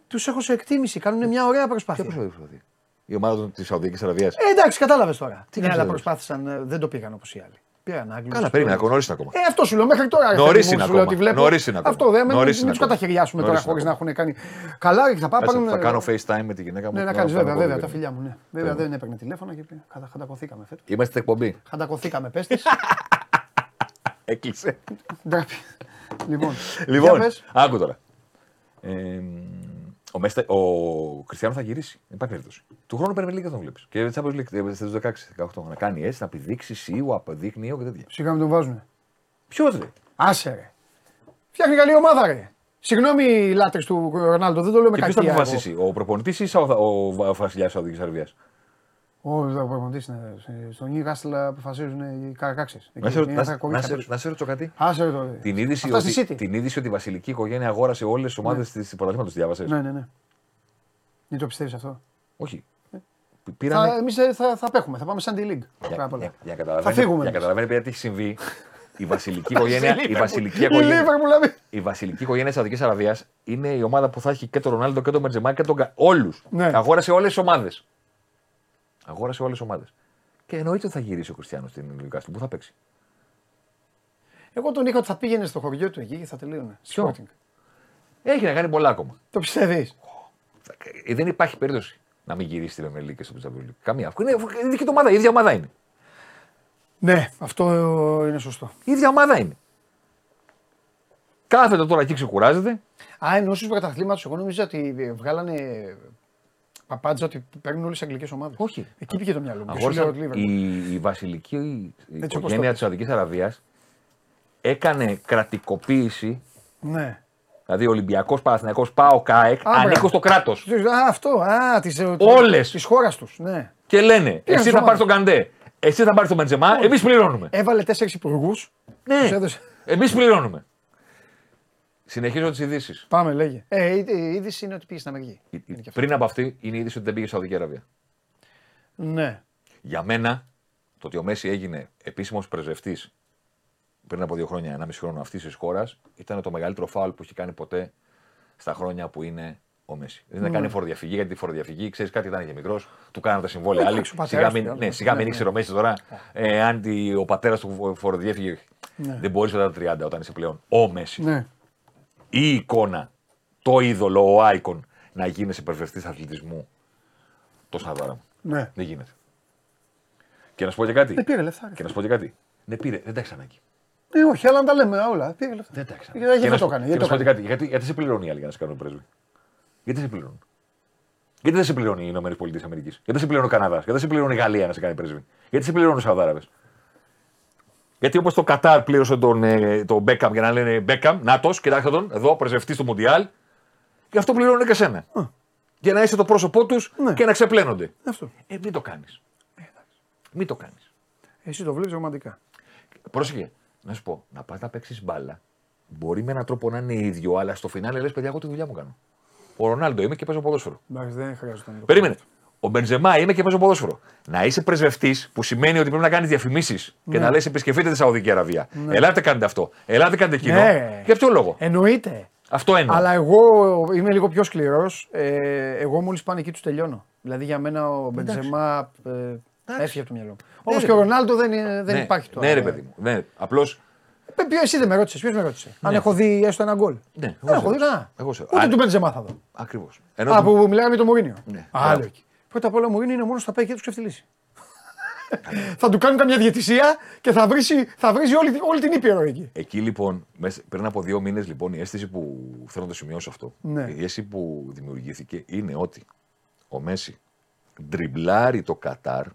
Τους έχω σε εκτίμηση, κάνουν μια ωραία Ποια προσπάθεια. προσπαθεί προσπαθεί. Η ομάδα της Σαουδικής Αραβίας. Ε, εντάξει, κατάλαβες τώρα. Τι ναι, αλλά κατάλαβες; προσπάθησαν, ε, δεν το πήγαν όπως οι άλλοι. Πήραν Άγγλους. Καλά, περίμενα, ακόμα νωρί ακόμα. Ε, αυτό σου λέω μέχρι τώρα. ρε Νωρίς παιδί μου, είναι σου λέω ακόμα. ότι βλέπω. Νωρίς είναι ακόμα. Αυτό δεν Νωρίς μην είναι του ακόμα. καταχαιριάσουμε τώρα Νωρίς είναι χωρίς να ακόμα. έχουν κάνει. Καλά, και θα πάω. Κάτσε, πάρουν, θα ε, κάνω FaceTime με τη γυναίκα μου. Ναι, να και κάνεις κάνω βέβαια, call βέβαια, video. τα φιλιά μου. Ναι. Βέβαια δεν έπαιρνε τηλέφωνο και πήγα. Χαντα- χαντακωθήκαμε φέτος. Είμαστε στην εκπομπή. Χαντακωθήκαμε, πες της. Έκλεισε. Ντράπη. Λοιπόν, Λοιπόν, για πες. άκου τώρα. Ε, ο, Μέστα, ο Κριστιανό θα γυρίσει. Δεν υπάρχει περίπτωση. Του χρόνου Premier League δεν τον βλέπεις. Και Champions League στις 16-18. Να κάνει έτσι, να πηδήξει σίγουρα, αποδείχνει και τέτοια. Σιγά μην τον βάζουνε. Ποιος ρε; Άσε ρε. Φτιάχνει καλή ομάδα ρε. Συγγνώμη οι λάτρε του Ρονάλντο, δεν το λέω με Και ποιος θα κακία. εγώ. αποφασίσει, ο προπονητής ή ο, ο, ο βασιλιά της Σαουδική Αραβίας; Ο προπονητή είναι. Στον Νιούκαστλ αποφασίζουν οι καρακάξε. Να σε, να, σε- να, σε- να σε ρωτήσω κάτι. Άσε ρε το. Την είδηση, Αυτά στη ότι, City. την είδηση ότι η βασιλική οικογένεια αγόρασε όλες τις ομάδες της πρωταθλήματος. Τη διάβασες; Ναι, ναι, ναι. Δεν το πιστεύεις αυτό. Όχι. Θα, Πήρανε. εμείς ε, θα, θα απέχουμε, θα πάμε σαν τη League. Για, Πρώτα απ' όλα. για, για να Θα καταλαβαίνετε, φύγουμε. για να εμείς. καταλαβαίνετε παιδιά τι έχει συμβεί. Η βασιλική οικογένεια, η βασιλική Η οικογένεια, Liverpool, δηλαδή. η βασιλική οικογένεια της Σαουδικής Αραβίας είναι η ομάδα που θα έχει και τον Ρονάλντο και τον Μπεντζεμά και τον. Κα- Όλους. Ναι. Αγόρασε όλες τις ομάδες. Αγόρασε όλες τι ομάδες. Και εννοείται ότι θα γυρίσει ο Κριστιανός στην Νιουκάστλ. Πού θα παίξει; Εγώ τον είχα ότι θα πήγαινε στο χωριό του εκεί και θα τελείωνε. Ποιο; Sporting. Έχει να κάνει πολλά ακόμα. Το πιστεύεις; Ε, Δεν υπάρχει περίπτωση να μην γυρίσει στην Premier League και στο Champions League. Καμία. Είναι η δική του ομάδα. Η ίδια ομάδα είναι. Ναι, αυτό είναι σωστό. Η ίδια ομάδα είναι. Κάθεται τώρα εκεί, ξεκουράζεται. Α, ενώ στους πρωταθλήματο, εγώ νόμιζα ότι βγάλανε παπάντζα ότι παίρνουν όλες τι αγγλικές ομάδες. Όχι. Εκεί πήγε το μυαλό μου. Και σου Αγόρισαν λέω ότι Liverpool. η, η βασιλική η Έτσι όπως οικογένεια το της Σαουδική Αραβίας έκανε κρατικοποίηση. Ναι. Δηλαδή Ολυμπιακός Παναθυνιακό Πάο ΚΑΕΚ Α, ανήκουν μπράβο. στο κράτος. Α, αυτό. Α, της Όλες. Της χώρας τους. Ναι. Και λένε, Πήγαν εσύ στις θα πάρεις τον ομάδες. Καντέ, εσύ θα πάρεις τον Μπεντζεμά, εμείς πληρώνουμε. Έβαλε τέσσερις υπουργούς. Ναι, τους έδωσε. εμείς πληρώνουμε. Συνεχίζω τις ειδήσεις. Πάμε, λέγε. Ε, η, η είδηση είναι ότι πήγες στην Αμερική. Είναι και αυτό. Πριν από αυτή είναι η είδηση ότι δεν πήγε στη Σαουδική Αραβία. Ναι. Για μένα, το ότι ο Μέση έγινε επίσημος πρεσβευτής πριν από δύο χρόνια, ένα μισή χρόνο αυτής της χώρας, ήταν το μεγαλύτερο φάουλ που έχει κάνει ποτέ στα χρόνια που είναι ο Μέση. Δεν Ναι. να κάνει φοροδιαφυγή, γιατί τη φοροδιαφυγή, ξέρεις κάτι, ήταν και μικρός, του κάνανε τα συμβόλαια. Εντάξει, Άλλοι, ο πατέρας σιγά του, μην, ναι. ναι, σιγά μην Ναι, ήξερε ο Μέση τώρα, ε, αν τη- ο πατέρας του φοροδιέφυγε. Δεν μπορείς μετά τα 30 όταν είσαι πλέον ο Μέση. Ναι. Η εικόνα, το είδωλο, ο άικον να γίνεσαι πρεσβευτή αθλητισμού. Το σαδάρα μου. ναι. Δεν γίνεται. Και να σου πω και κάτι. Δεν πήρε λεφτά. ρε. Και να σου πω και κάτι. Ναι, πήρε, δεν τα έχει ανάγκη. Ε, όχι, αλλά να τα λέμε όλα. Πήρε λεφτά. Δεν τα έχει Γιατί δεν Και να το σου- έκανε. και Γιατί να το σου πω και έκανε. κάτι. Γιατί, γιατί σε πληρώνει η άλλη για να σε κάνουν πρέσβη; Γιατί σε πληρώνουν; Γιατί δεν σε πληρώνει οι ΗΠΑ. Γιατί δεν σε πληρώνει ο Καναδάς; Γιατί δεν σε πληρώνει η Γαλλία να σε κάνει πρέσβη; Γιατί σε πληρώνουν οι Σαουδάραβες; Γιατί όπως το Κατάρ πλήρωσε τον, ε, τον Μπέκαμ για να λένε Μπέκαμ, Νάτος, κοιτάξτε τον, εδώ πρεσβευτής του Μουντιάλ. Γι' αυτό πληρώνουν και σένα. Για να είσαι το πρόσωπό τους Ναι. και να ξεπλένονται. Αυτό. Ε, μην το κάνεις. Μην το κάνεις. Εσύ το βλέπεις ρομαντικά. Πρόσεχε, να σου πω, να πας να παίξεις μπάλα. Μπορεί με έναν τρόπο να είναι ίδιο, αλλά στο φινάλε λες: Παιδιά, εγώ τη δουλειά μου κάνω. Ο Ρονάλντο είμαι και παίζω ποδόσφαιρο. Εντάξει, δεν χρειάζεται να το Περίμενε. Ο Μπεντζεμά είμαι και παίζω ποδόσφαιρο. Να είσαι πρεσβευτής, που σημαίνει ότι πρέπει να κάνεις διαφημίσεις και να λες: Επισκεφτείτε τη Σαουδική Αραβία. Ελάτε κάντε αυτό. Ελάτε κάντε εκείνο. Ναι. Για ποιο λόγο; Εννοείται. Αυτό εννοώ. Αλλά εγώ είμαι λίγο πιο σκληρός. Ε, εγώ μόλις πάνε εκεί τους τελειώνω. Δηλαδή για μένα ο Μπεντζεμά ε, έφυγε από το μυαλό μου. Όπω ρε και ο Ρονάλντο δεν, είναι- δεν ναι, υπάρχει τώρα. Ναι, ρε παιδί μου. Ναι. Απλώ. Ε, ποιο- εσύ δεν με ρώτησες. Ποιος με ρώτησε; Αν έχω δει έστω ένα γκολ. Ναι, δεν εγώ έχω δει σε- να. εγώ σε- Ούτε Α, του Μπεντζεμά θα δω. Ακριβώς. Α, που μιλάγαμε με τον Μωρίνιο. Ναι. Άλλο Μπράβο. εκεί. Πρώτα απ' όλα ο Μωρίνιο είναι μόνος στα πάει και τους ξεφτυλίσει. θα του κάνουν καμιά διαιτησία και θα βρει, θα βρίζει όλη, όλη την ήπειρο εκεί. Εκεί λοιπόν, μέσα- πριν από δύο μήνες, λοιπόν, η αίσθηση που θέλω να το σημειώσω αυτό. Ναι. Η αίσθηση που δημιουργήθηκε είναι ότι ο Μέση ντριμπλάρει το Κατάρ,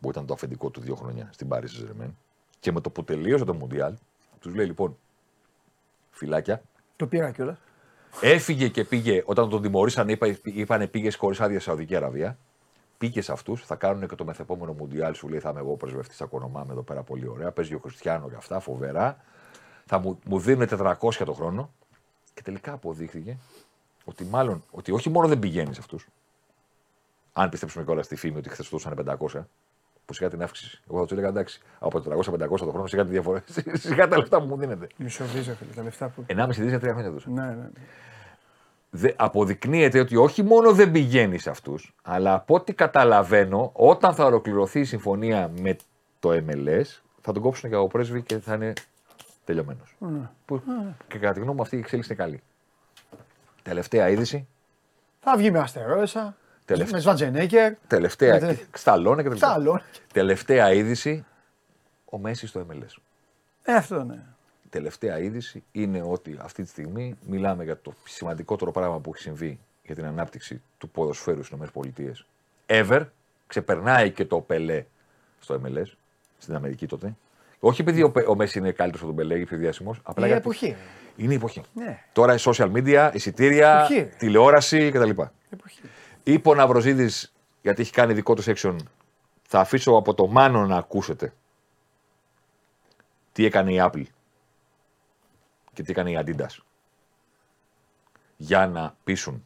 που ήταν το αφεντικό του δύο χρόνια στην Πάρη Ζερμέν, και με το που τελείωσε το Μουντιάλ, τους λέει λοιπόν, φυλάκια, Το πήρα κιόλας. Έφυγε και πήγε, όταν τον τιμωρήσαν, είπα, είπανε πήγες χωρίς άδεια στη Σαουδική Αραβία. Πήγες σε αυτούς, θα κάνουν και το μεθεπόμενο Μουντιάλ. Σου λέει: Θα είμαι εγώ πρεσβευτής, θα κονομάμε εδώ πέρα πολύ ωραία. Παίζει ο Χριστιανό και αυτά, φοβερά. Θα μου, μου δίνουν 400 το χρόνο. Και τελικά αποδείχθηκε ότι μάλλον, ότι όχι μόνο δεν πηγαίνεις σε αυτούς. Αν πιστέψουμε κιόλας στη φήμη ότι χθες του δώσανε 500, που σιγά την αύξηση. Εγώ θα του έλεγα εντάξει, από 400-500 το χρόνο, σιγά τη διαφορά. σιγά τα λεφτά που μου δίνετε. Μισό δίζα, φίλε, τα λεφτά που. 1,5 δις για τρία χρόνια δώσα Ναι, ναι. δε, αποδεικνύεται ότι όχι μόνο δεν πηγαίνει σε αυτούς, αλλά από ό,τι καταλαβαίνω, όταν θα ολοκληρωθεί η συμφωνία με το MLS, θα τον κόψουν και από πρέσβη και θα είναι τελειωμένος. Που και κατά τη γνώμη μου αυτή η εξέλιξη είναι καλή. Τελευταία είδηση. Θα βγει με αστερόεσα, Τελευταία. με Σβατζενέκερ. Τελευταία. Με τε- Σταλόνε και τα λοιπά. Σταλόνε. Τελευταία είδηση. Ο Μέση στο MLS. Ε, αυτό ναι. Τελευταία είδηση είναι ότι αυτή τη στιγμή μιλάμε για το σημαντικότερο πράγμα που έχει συμβεί για την ανάπτυξη του ποδοσφαίρου στις ΗΠΑ ever. Ξεπερνάει και το Πελέ στο MLS, στην Αμερική τότε. Όχι επειδή ο, Πε- ο Μέση είναι καλύτερος από τον Πελέ ή πιο διάσημος. Απλά Η γιατί εποχή. είναι η εποχή. Ναι. Τώρα η social media, εισιτήρια, Εποχή. τηλεόραση κτλ. Εποχή. Είπε ο Ναυροζίδης, γιατί έχει κάνει δικό του section, θα αφήσω από το Μάνο να ακούσετε τι έκανε η Apple και τι έκανε η Adidas για να πείσουν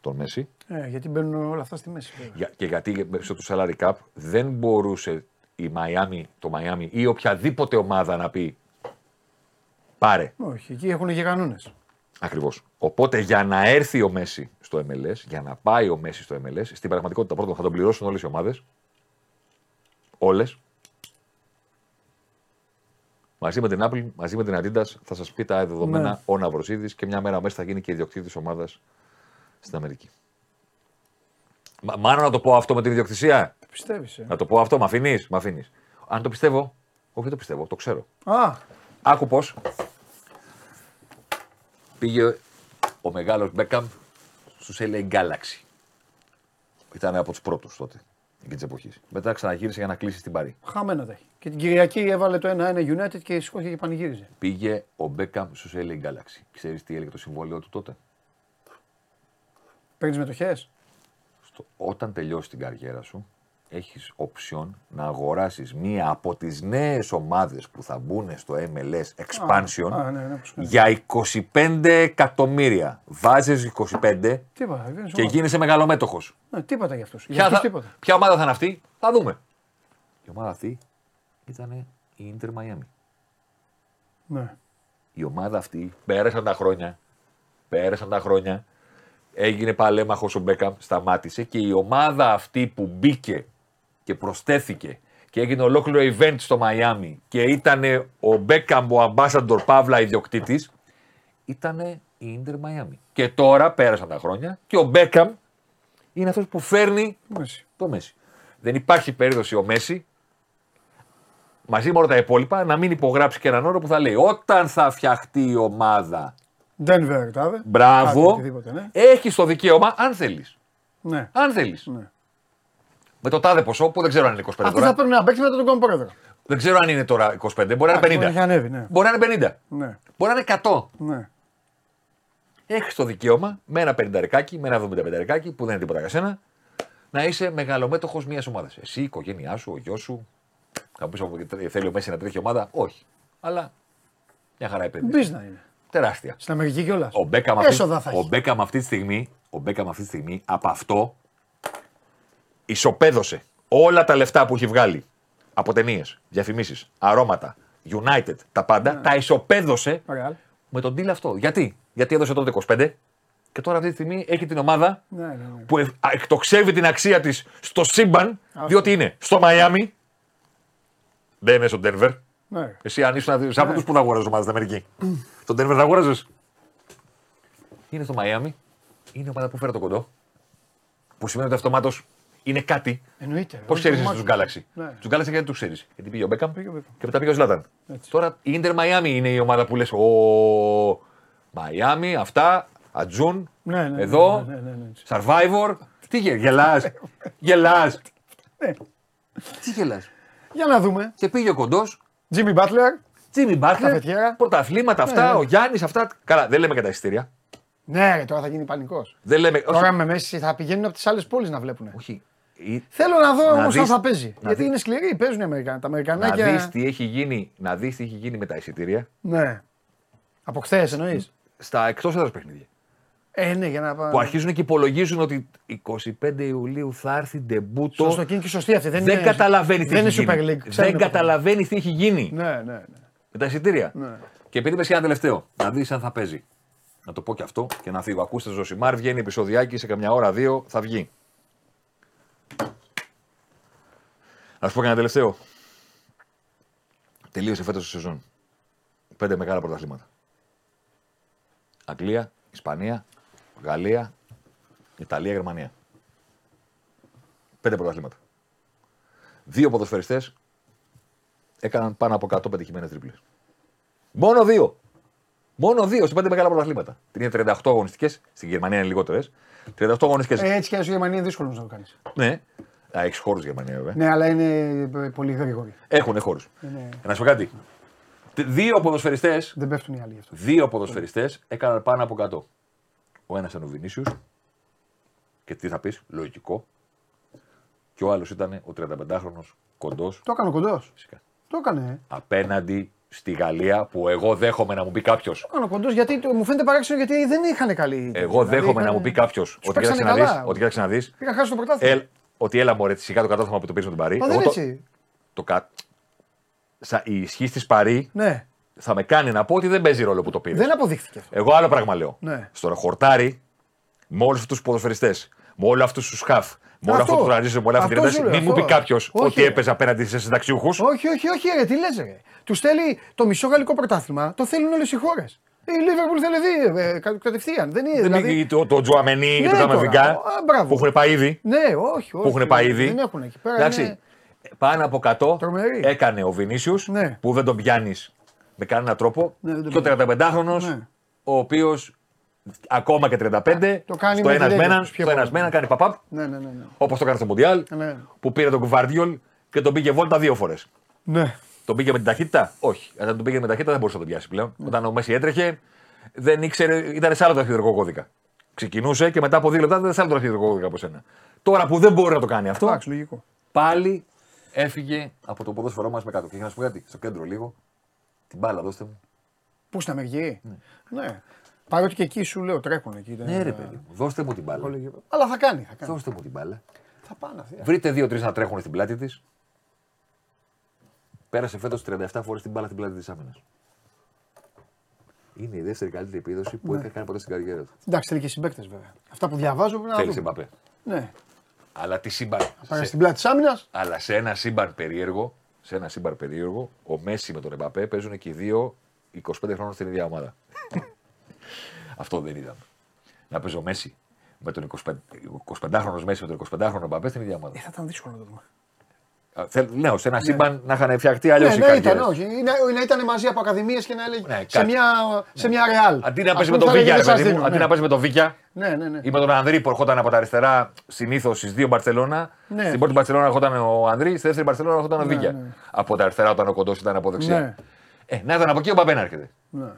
τον Μέση Ε, γιατί μπαίνουν όλα αυτά στη μέση. βέβαια. για- και γιατί μέσω του salary cap δεν μπορούσε η Miami, το Miami ή οποιαδήποτε ομάδα να πει πάρε. Όχι, εκεί έχουν και κανόνες. Ακριβώς. Οπότε για να έρθει ο Μέση στο MLS, για να πάει ο Μέση στο MLS, στην πραγματικότητα πρώτον θα τον πληρώσουν όλες οι ομάδες. Όλες. Μαζί με την Apple, μαζί με την Adidas θα σας πει τα δεδομένα Ναι. ο Ναυροσίδη και μια μέρα ο Μέση θα γίνει και ιδιοκτήτης ομάδας στην Αμερική. Μα, μάλλον να το πω αυτό με την ιδιοκτησία; Πιστεύεις. Ε. Να το πω αυτό, μ' αφήνεις. Μ' αφήνεις. Αν το πιστεύω, όχι δεν το πιστεύω, το ξέρω. Α, Άκου πώς. Πήγε ο μεγάλος Μπέκαμ στου LA Galaxy. Ήταν από τους πρώτους τότε, εκείνης της εποχής. Μετά ξαναγύρισε για να κλείσει στην Παρή. χαμένα τα έχει. Και την Κυριακή έβαλε το 1-1 United και σηκώθηκε και πανηγύριζε. Πήγε ο Μπέκαμ στου LA Galaxy. Ξέρεις τι έλεγε το συμβόλαιο του τότε; Παίρνεις μετοχές; Στο, όταν τελειώσει την καριέρα σου, έχεις οψιόν να αγοράσεις μία από τις νέες ομάδες που θα μπουν στο MLS Expansion Α, ναι, ναι, πώς κάνει. για 25 εκατομμύρια. Βάζεις 25 Τίποτα. δεν και σου- γίνεσαι μεγαλομέτωχος. Ναι, τίποτα για αυτούς. Για Ποια, αυτούς θα- τίποτα. ποια ομάδα θα είναι αυτή, θα δούμε. Η ομάδα αυτή ήταν η Inter Miami. Ναι. Η ομάδα αυτή πέρασαν τα χρόνια. Πέρασαν τα χρόνια. Έγινε παλέμαχος ο Μπέκαμ, σταμάτησε και η ομάδα αυτή που μπήκε και προσθέθηκε και έγινε ολόκληρο event στο Μαϊάμι και ήταν ο Μπέκαμ ο ambassador Παύλα ιδιοκτήτης, ήταν η Inter Miami. Και τώρα πέρασαν τα χρόνια και ο Μπέκαμ είναι αυτός που φέρνει Μέση. το Μέση. Δεν υπάρχει περίπτωση ο Μέση μαζί με όλα τα υπόλοιπα να μην υπογράψει και έναν όρο που θα λέει όταν θα φτιαχτεί η ομάδα. Denver, τάδε. Κάτι, Μπράβο. οτιδήποτε, ναι. Έχεις το δικαίωμα, αν θέλεις. ναι. Αν θέλεις. Ναι. Με το τάδε ποσό που δεν ξέρω αν είναι 25 Αυτοί τώρα. θα πρέπει να παίξει μετά τον κόμμα πρόεδρο. Δεν ξέρω αν είναι τώρα 25, μπορεί να Εντάξει, είναι Έχει 50. ανέβει, ναι. Μπορεί να είναι 50. Ναι. Μπορεί να είναι 100. ναι. Έχεις το δικαίωμα με ένα 50 με ένα 75 που δεν είναι τίποτα για σένα να είσαι μεγαλομέτωχος μιας ομάδας. Εσύ, η οικογένειά σου, ο γιος σου. Θα μου πει θέλει ο Μέση να τρέχει ομάδα. Όχι. Αλλά μια χαρά επένδυση. Μπίζνα είναι. Τεράστια. Στην Αμερική κιόλας. Ο Μπέκαμ αυτή, Έσοδα θα ο έχει. Μπέκαμ αυτή τη στιγμή, ο Μπέκαμ αυτή τη στιγμή από αυτό ισοπαίδωσε όλα τα λεφτά που έχει βγάλει από ταινίες, διαφημίσεις, αρώματα, United, τα πάντα, Ναι. τα ισοπαίδωσε Ρεάλ. με τον deal αυτό. Γιατί; Γιατί έδωσε τότε 25 και τώρα αυτή τη στιγμή έχει την ομάδα Ναι, ναι, ναι. που ε- α- εκτοξεύει την αξία της στο σύμπαν, διότι είναι στο Μαϊάμι. Δεν είναι στο Denver. ναι. Εσύ αν ήσουν σαν αυτού που θα αγόραζες ομάδα στην Αμερική. Τον Denver θα αγόραζες; Είναι στο Μαϊάμι. Είναι ομάδα που φέρε το κοντό. Που σημαίνει ότι αυτομάτως είναι κάτι. Εννοείται. Πώς Όχι, ξέρεις το τους μάτι. Galaxy; Ναι. Τους Galaxy γιατί τους ξέρεις; Γιατί πήγε ο Μπέκαμ Πήγε ο Beckham. και μετά πήγε ο Ζλάταν. Έτσι. Τώρα η Inter Miami είναι η ομάδα που λες: Ο Miami, αυτά, Ατζούν, Ναι, ναι, ναι, εδώ, ναι, ναι, ναι, έτσι. Survivor. Τι γε, γελάς, γελάς. Ναι. Τι γελάς. Για να δούμε. Και πήγε ο κοντός, Jimmy Butler. Τζίμι Μπάτλερ, Καφετιέρα. πρωταθλήματα αυτά, Ναι, ναι. ο Γιάννης αυτά. Καλά, δεν λέμε για τα εισιτήρια. Ναι, ρε, τώρα θα γίνει πανικός. Δεν λέμε. Τώρα όχι, με μέση θα πηγαίνουν από τις άλλες πόλεις να βλέπουν. όχι. Ή- Θέλω να δω Να όμως αν δεις- θα παίζει. να Γιατί δεις- είναι σκληροί, παίζουν οι Αμερικανοί. Τα Να Αμερικανάκια. δεις τι έχει γίνει, να δεις τι έχει γίνει με τα εισιτήρια Ναι. Από χθες εννοείς; στα εκτός έδρας παιχνίδια. Ε, ναι, για να πάμε. Που αρχίζουν και υπολογίζουν ότι 25 Ιουλίου θα έρθει ντεμπούτο. Σωστό και είναι και σωστή αυτή. Δεν, Δεν είναι, καταλαβαίνεις τι δεν έχει είναι Super γίνει. League. ξέρουν Δεν το καταλαβαίνεις τι έχει γίνει πράγμα. Ναι, ναι, ναι. με τα εισιτήρια. Ναι. Και επειδή είπε και ένα τελευταίο, να δεις αν θα παίζει. Να το πω και αυτό και να φύγω. Ακούστε Ζωσιμάρ, βγαίνει επεισοδιάκι σε καμιά ώρα, δύο θα βγει. Να σου πω και ένα τελευταίο. Τελείωσε φέτος η σεζόν. Πέντε μεγάλα πρωταθλήματα. Αγγλία, Ισπανία, Γαλλία, Ιταλία, Γερμανία. Πέντε πρωταθλήματα. Δύο ποδοσφαιριστές έκαναν πάνω από 100 πετυχημένες τρίπλες. Μόνο δύο. Μόνο δύο σε πέντε μεγάλα πρωταθλήματα. Είναι 38 αγωνιστικές, στην Γερμανία είναι λιγότερες. 38 αγωνιστικές. Ε, έτσι και η Γερμανία είναι δύσκολος να το κάνεις. Ναι. Α, έχεις χώρους Γερμανία βέβαια. Ναι, αλλά είναι ε, πολύ γρήγοροι. Έχουν χώρους. Είναι... Να σου πω κάτι. Τε- Δύο ποδοσφαιριστέ Δεν πέφτουν οι άλλοι γι' αυτό. δύο ποδοσφαιριστές έκαναν πάνω από 100. Ο ένας ήταν ο Βινίσιους. Και τι θα πεις, λογικό. Και ο άλλος ήταν ο 35χρονο κοντός. Το έκανε ο κοντός. Φυσικά. Το έκανε. ε. Απέναντι στη Γαλλία που εγώ δέχομαι να μου πει κάποιος. Το έκανε ο κοντός γιατί το- μου φαίνεται παράξενο γιατί δεν είχαν καλή. Εγώ Δηλαδή, δέχομαι να είχαν- μου πει κάποιος Τους ότι παίξανε κοίταξε να δεις. καλά. Ότι κοίταξε να δεις. Είχαν χάσει το πρωτάθλημα. Ελ, ότι έλα μωρέ, σιγά το κατάστημα που το πήρες με τον Παρή. Μα δεν Εγώ είναι το, έτσι. το κα... Σα, η ισχύ της Παρή Ναι, θα με κάνει να πω ότι δεν παίζει ρόλο που το πήρες. δεν αποδείχθηκε αυτό. Εγώ άλλο πράγμα λέω. Ναι. Στο ρεχορτάρι, με όλους αυτούς τους ποδοσφαιριστές, με όλους αυτούς τους σκαφ, με όλο Αυτό. αυτό το ραντζίσιο, με όλα αυτά Αυτό τα σου λέω, μην μου αυτό. πει κάποιος Όχι, ότι ρε. έπαιζε απέναντι σε συνταξιούχους. Όχι, όχι, όχι, ρε, τι λες, ρε. Τους θέλει το μισό γαλλικό πρωτάθλημα, το θέλουν όλες οι χώρες. Η Λίβερπουλ θέλει δει ε, κα- κατευθείαν. Δεν είναι. Δεν Δηλαδή... είναι το, το Τζουαμενί και Ναι, το τώρα. Καμαβικά Α, μπράβο. που έχουν πάει ήδη. Ναι, όχι, όχι. Που έχουν πάει ήδη. Δεν έχουν εκεί πέρα. Εντάξει, είναι- πάνω από 100 Τρομερή. έκανε ο Βινίσιους Ναι. που δεν τον πιάνεις με κανένα τρόπο. Ναι, δεν τον και ο 35χρονο, Ναι. ο οποίος ακόμα και 35, Το κάνει στο με ένας τη με έναν, τους πιο στο ένας πολύ. με έναν κάνει παπάπ, Ναι, ναι, ναι. ναι. όπως το έκανε στο Μουντιάλ, Ναι. που πήρε τον Κουβάρδιολ και τον πήγε βόλτα δύο φορές. ναι. Τον πήγε με την ταχύτητα, όχι. Όταν τον πήγε με την ταχύτητα δεν μπορούσε να τον πιάσει πλέον. Όταν ο Μέση έτρεχε, δεν ήξερε, ήταν σε άλλο ταχυδρομικό κώδικα. Ξεκινούσε και μετά από δύο λεπτά ήταν σε άλλο ταχυδρομικό κώδικα από σένα. Τώρα που δεν μπορεί να το κάνει αυτό, Εντάξει, λογικό. πάλι έφυγε από το ποδόσφαιρό μας με κάτω. Και για να σου πω κάτι, στο κέντρο λίγο, την μπάλα δώστε μου. Πού στην Αμερική. Ναι. Παρότι και εκεί σου λέω τρέχουν εκεί. δεν- Ναι, ρε παιδί μου, δώστε μου την μπάλα. Πολύ- Αλλά θα κάνει. Θα, κάνει. Δώστε μου την μπάλα. θα πάνε αυτοί. Βρείτε δύο-τρει να τρέχουν στην πλάτη της. Πέρασε φέτος 37 φορές την μπάλα στην πλάτη της άμυνας. Είναι η δεύτερη καλύτερη επίδοση που έχει κάνει ποτέ στην καριέρα του. Εντάξει, θέλει και συμπαίκτες βέβαια. Αυτά που διαβάζω πρέπει να Θέλει δούμε. Εμπαπέ. Ναι. Αλλά τι σύμπαν. Πάνε σε- στην πλάτη της άμυνας. Αλλά σε ένα σύμπαν περίεργο, σε ένα σύμπαν περίεργο, ο Μέση με τον Εμπαπέ παίζουν και οι δύο 25 χρόνων στην ίδια ομάδα. Αυτό δεν είδαμε. Να παίζει ο Μέση με τον 25, 25χρονο Μέση με τον 25χρονο Εμπαπέ στην ίδια ομάδα. Ε, θα ήταν δύσκολο να το δούμε. Α, θέλ- Λέω, σε ένα σύμπαν να είχαν φτιαχτεί αλλιώς Ναι, οι ναι, ήταν, καριέρες. όχι. Να, να ήταν μαζί από ακαδημίες και να έλεγε Ναι, σε, κάτι. μια, σε μια ρεάλ. Αντί να Ας παίζει με πούμε, τον θα Βίκια, έλεγε, ρε «Δεν παιδί σας μου, δίνω», αντί ναι. να παίζει με τον Βίκια Ναι, ναι, ναι. ή με τον Ανδρή που ερχόταν από τα αριστερά συνήθως στις δύο Μπαρσελόνα. Ναι. Στην πρώτη Μπαρσελόνα ερχόταν ο Ανδρή, στη δεύτερη Μπαρσελόνα ερχόταν ο Βίκια. ναι. Από τα αριστερά όταν ο κοντός ήταν από δεξιά. Ναι. Ε, να ήταν από εκεί ο Μπαπέ να έρχεται. Ναι.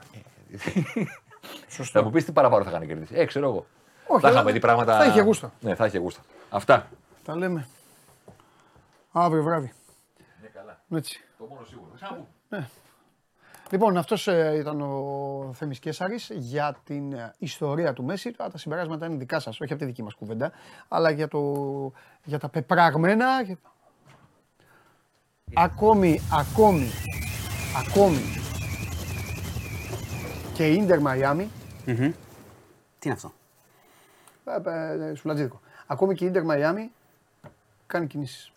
Θα μου πεις τι παραπάνω θα είχαν κερδίσει. Ε, ξέρω εγώ. Όχι, θα αλλά είχαμε δει πράγματα. θα είχε γούστα. Ναι, θα είχε γούστα. Αυτά. Τα λέμε. Αύριο βράδυ. Ναι, καλά. Έτσι. Το μόνο σίγουρο. Λοιπόν, αυτός ήταν ο Θέμης Κέσαρης για την ε, ιστορία του Μέση. Τώρα τα συμπεράσματα είναι δικά σας, όχι από τη δική μας κουβέντα, αλλά για, το, για τα πεπραγμένα. για- Ακόμη, ακόμη, ακόμη και η Ίντερ Μαϊάμι, Μμμ. Τι είναι αυτό; ε, ε, σουλατζίδικο, ακόμη και η Ίντερ Μαϊάμι κάνει κινήσεις.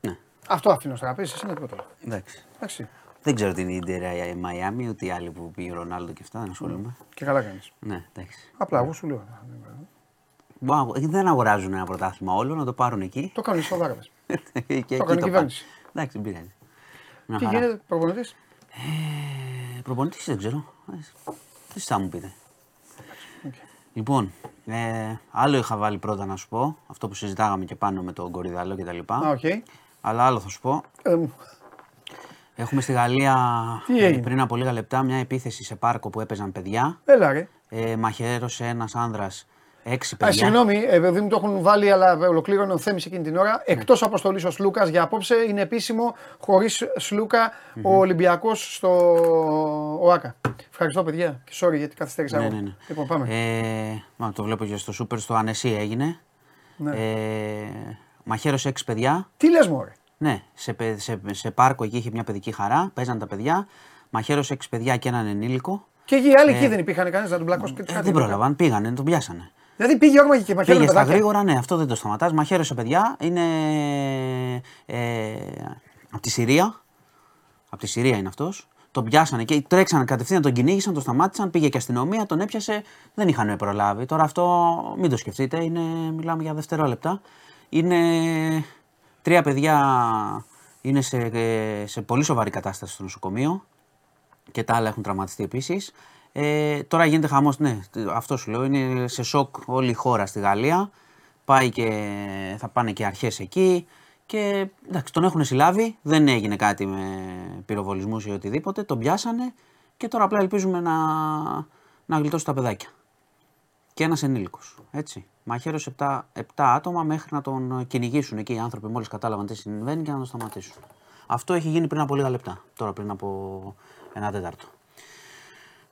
Ναι. Αυτό αφήνω στο τραπέζι, εσύ είναι τίποτα. άλλο. Εντάξει. Εντάξει, Δεν ξέρω την Ιντερ η Μαϊάμι, ούτε οι άλλοι που πήγε ο Ρονάλντο και αυτά, δεν ασχολούμαι. και καλά κάνεις. Ναι, εντάξει. Απλά εγώ σου λέω. Μπα- Δεν αγοράζουν ένα πρωτάθλημα όλο, να το πάρουν εκεί. Το κάνουν οι Σαουδάραβες. και εκεί έκανε η πάνε. κυβέρνηση. Εντάξει, δεν πειράζει. Μια Τι χαρά. γίνεται, προπονητής; Ε, προπονητής δεν ξέρω. Ε, Τι θα μου πείτε. Λοιπόν, ε, άλλο είχα βάλει πρώτα να σου πω, αυτό που συζητάγαμε και πάνω με τον Κορυδαλό και τα λοιπά. Α, οκ. Αλλά άλλο θα σου πω. Ε, μου. Έχουμε στη Γαλλία Τι ε, έγινε; πριν από λίγα λεπτά μια επίθεση σε πάρκο που έπαιζαν παιδιά. Έλα ρε. Ε, μαχαίρωσε ένας άνδρας έξι Α, παιδιά. συγγνώμη, ε, επειδή μου το έχουν βάλει, αλλά ολοκλήρωνε ο Θέμης εκείνη την ώρα. Εκτός αποστολής ο Σλούκας για απόψε είναι επίσημο χωρίς Σλούκα ο Ολυμπιακός στο ΟΑΚΑ. Ευχαριστώ, παιδιά. Και sorry γιατί καθυστέρησα. Ναι, εγώ. ναι, ναι. Λοιπόν, πάμε. Ε, μα, το βλέπω και στο Σούπερ, στο Ανεσί έγινε. Ναι. Ε, μαχαίρωσε έξι παιδιά. Τι λες, Μωρέ; Ναι, σε, παι- σε, σε πάρκο εκεί είχε μια παιδική χαρά. Παίζαν τα παιδιά. Μαχαίρωσε έξι παιδιά και έναν ενήλικο. Και εκεί οι άλλοι εκεί δεν υπήρχαν κανεί να τον πλακώσει και Ε, κάτι. δεν πρόλαβαν, πήγανε, τον πιάσανε. Δηλαδή πήγε όρμα και μακέρο Πήγε στα γρήγορα, ναι, αυτό δεν το σταματάς. Μαχαίρωσε παιδιά. Είναι ε, από τη Συρία. Από τη Συρία είναι αυτός. Τον πιάσανε και τρέξανε κατευθείαν, τον κυνήγησαν, τον σταμάτησαν, πήγε και αστυνομία, τον έπιασε. Δεν είχαν προλάβει. Τώρα αυτό μην το σκεφτείτε, είναι, μιλάμε για δευτερόλεπτα. Είναι τρία παιδιά είναι σε, σε πολύ σοβαρή κατάσταση στο νοσοκομείο και τα άλλα έχουν τραυματιστεί επίσης. Ε, τώρα γίνεται χαμός, ναι, αυτό σου λέω, είναι σε σοκ όλη η χώρα στη Γαλλία. Πάει και θα πάνε και αρχές εκεί. Και εντάξει, τον έχουν συλλάβει, δεν έγινε κάτι με πυροβολισμούς ή οτιδήποτε, τον πιάσανε και τώρα απλά ελπίζουμε να, να γλιτώσει τα παιδάκια. Και ένας ενήλικος. Έτσι. Μαχαίρωσε 7, 7 άτομα μέχρι να τον κυνηγήσουν εκεί οι άνθρωποι μόλις κατάλαβαν τι συμβαίνει και να τον σταματήσουν. Αυτό έχει γίνει πριν από λίγα λεπτά. Τώρα πριν από ένα τέταρτο.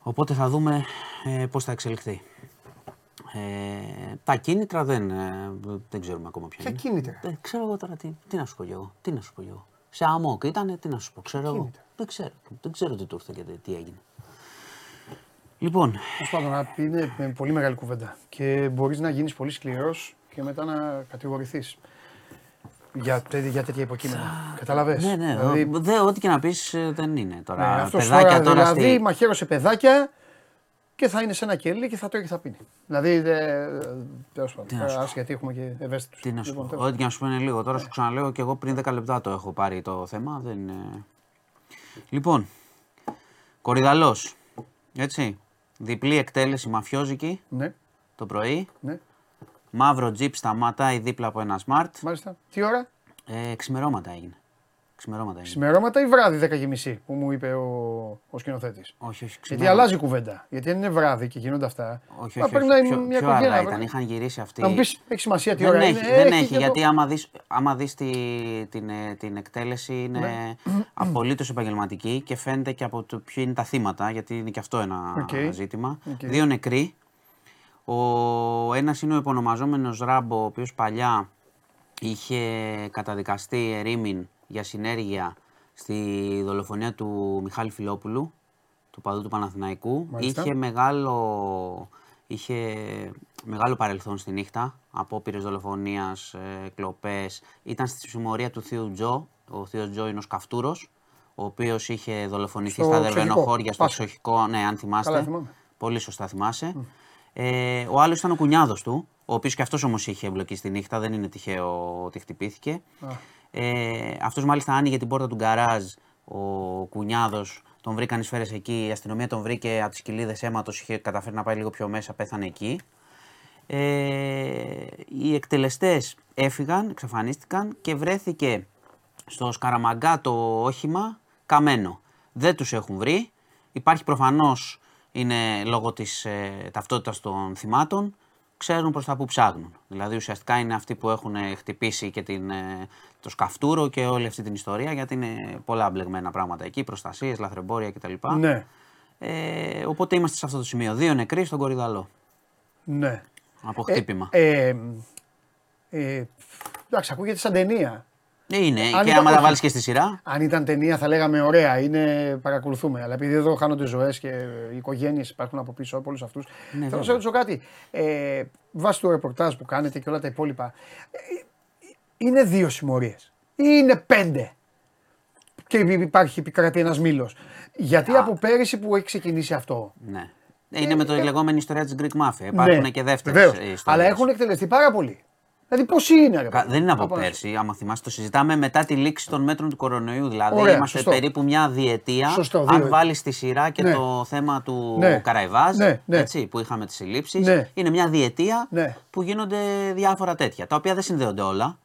Οπότε θα δούμε ε, πώς θα εξελιχθεί. Ε, τα κίνητρα δεν, ε, δεν ξέρουμε ακόμα ποια Ποια είναι. κίνητρα; Δεν ξέρω εγώ τώρα τι, τι να σου πω κι εγώ. Τι να σου πω κι εγώ. Σε αμόκ ήτανε, τι να σου πω. Ξέρω εγώ. Κίνητρα. Δεν ξέρω. Δεν ξέρω τι του ήρθε και τι- τι έγινε. Λοιπόν, Τέλος πάντων, είναι με πολύ μεγάλη κουβέντα. Και μπορείς να γίνεις πολύ σκληρός και μετά να κατηγορηθείς για, τέ- για τέτοια υποκείμενα. Καταλαβες; ναι, ναι. Δηλαδή, ο- δε, ό,τι και να πεις δεν είναι τώρα. ναι, αυτός παιδάκια τώρα, τώρα δηλαδή στη... μαχαίρωσε παιδάκια και θα είναι σε ένα κελί και θα τρώει και θα πίνει. Δηλαδή, τέλος πάντων. να σου Ας γιατί έχουμε και ευαίσθητους. Τι να σου πω. Ό,τι και να σου πω είναι λίγο. Τώρα σου ξαναλέω και εγώ πριν 10 λεπτά το έχω πάρει το θέμα. Δεν είναι... Λοιπόν, Κορυδαλός. Έτσι. Διπλή εκτέλεση μαφιόζικη Ναι, το πρωί. ναι, Μαύρο τζιπ σταματάει δίπλα από ένα smart. μάλιστα. Τι ώρα, Ε, ξημερώματα έγινε. Ξημερώματα έγινε. ξημερώματα ή βράδυ 10.30 που μου είπε ο, ο σκηνοθέτης. Όχι, όχι. Γιατί ξημερώματα. αλλάζει η κουβέντα. Γιατί αν είναι βράδυ και γίνονται αυτά. Όχι, μα όχι, πρέπει όχι. να είναι Πιο, μια πιο αργά οικογένεια. ήταν. Είχαν γυρίσει αυτοί. Να μου πεις, έχει σημασία τι δεν ώρα έχει, είναι. δεν Έχει έχει και το- γιατί άμα δεις, άμα δεις τη, την, ε, την εκτέλεση είναι Ναι. απολύτως επαγγελματική και φαίνεται και από το ποιο είναι τα θύματα, γιατί είναι και αυτό ένα Οκ. ζήτημα. Οκ. Δύο νεκροί. Ο ένας είναι ο επωνομαζόμενος Ράμπο, ο οποίος παλιά είχε καταδικαστεί ερήμην για συνέργεια στη δολοφονία του Μιχάλη Φιλόπουλου, του οπαδού του Παναθηναϊκού. Μάλιστα. Είχε μεγάλο, είχε μεγάλο παρελθόν στη νύχτα, απόπειρες δολοφονίας, ε, κλοπές. Ήταν στη συμμορία του θείου Τζο, ο θείος Τζο είναι ο Σκαφτούρος, ο οποίος είχε δολοφονηθεί Στο στα Ξοχικό, Δερβενοχώρια, στο Πάσχα. Ξοχικό, ναι, αν θυμάστε. Καλά θυμάμαι. Πολύ σωστά θυμάσαι. Ε, ο άλλος ήταν ο κουνιάδος του, ο οποίος και αυτός όμως είχε εμπλοκεί στη νύχτα, δεν είναι τυχαίο ότι χτυπήθηκε. Ε, αυτός μάλιστα άνοιγε την πόρτα του γκαράζ, ο κουνιάδος, τον βρήκαν οι σφαίρε εκεί. Η αστυνομία τον βρήκε από τις κοιλίδες αίματος, είχε καταφέρει να πάει λίγο πιο μέσα, πέθανε εκεί. Ε, οι εκτελεστές έφυγαν, εξαφανίστηκαν και βρέθηκε στο Σκαραμαγκά το όχημα καμένο. Δεν τους έχουν βρει. Υπάρχει προφανώς, είναι λόγω της ε, ταυτότητας των θυμάτων, ξέρουν προς τα που ψάχνουν. Δηλαδή ουσιαστικά είναι αυτοί που έχουν ε, χτυπήσει και την, ε, το σκαφτούρο και όλη αυτή την ιστορία γιατί είναι πολλά μπλεγμένα πράγματα εκεί, προστασίες, λαθρεμπόρια κτλ. Ναι, Ε, οπότε είμαστε σε αυτό το σημείο. Δύο νεκροί στον Κορυδαλό ναι. από χτύπημα. Ε, ε, εντάξει, ακούγεται σαν ταινία. Είναι αν και ήταν- άμα τα όχι. βάλεις και στη σειρά; Αν ήταν ταινία θα λέγαμε ωραία, είναι, παρακολουθούμε. Αλλά επειδή εδώ χάνονται ζωές και οι οικογένειες υπάρχουν από πίσω από όλους αυτούς. θέλω να βέβαια. σε ρωτήσω κάτι. Ε, βάσει του ρεπορτάζ που κάνετε και όλα τα υπόλοιπα, ε, είναι δύο συμμορίες ή είναι πέντε; Και υπάρχει επικρατεί ένας μήλος. Γιατί από πέρυσι που έχει ξεκινήσει αυτό. Ναι. Είναι με το ε, λεγόμενη ιστορία τη Greek Mafia. Υπάρχουν ναι, και δεύτερες βεβαίως. ιστορίες. Αλλά έχουν εκτελεστεί πάρα πολλοί. Δηλαδή πόσοι είναι, ρε. παιδί Δεν είναι από μου, πέρσι, άμα θυμάστε, το συζητάμε μετά τη λήξη των μέτρων του κορονοϊού. Δηλαδή, Ωραία, είμαστε σωστό. περίπου μια διετία. Σωστό, δύο αν έτη. βάλεις στη σειρά και Ναι. το θέμα του Ναι. Καραϊβάζ, Ναι, ναι. Έτσι, που είχαμε τις συλλήψεις, Ναι. είναι μια διετία Ναι. που γίνονται διάφορα τέτοια. Τα οποία δεν συνδέονται όλα.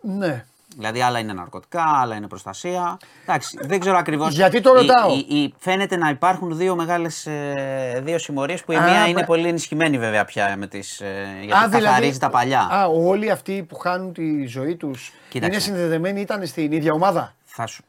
Ναι. Δηλαδή, άλλα είναι ναρκωτικά, άλλα είναι προστασία. Εντάξει, δεν ξέρω ακριβώς. Γιατί το ρωτάω; Φαίνεται να υπάρχουν δύο μεγάλες δύο συμμορίες που η Α, μία μα- είναι πολύ ενισχυμένη βέβαια πια με τις, ε, γιατί Α, δηλαδή- καθαρίζει τα παλιά. Α, όλοι αυτοί που χάνουν τη ζωή τους Κοίταξε. είναι συνδεδεμένοι, ήταν στην ίδια ομάδα; Θα σου...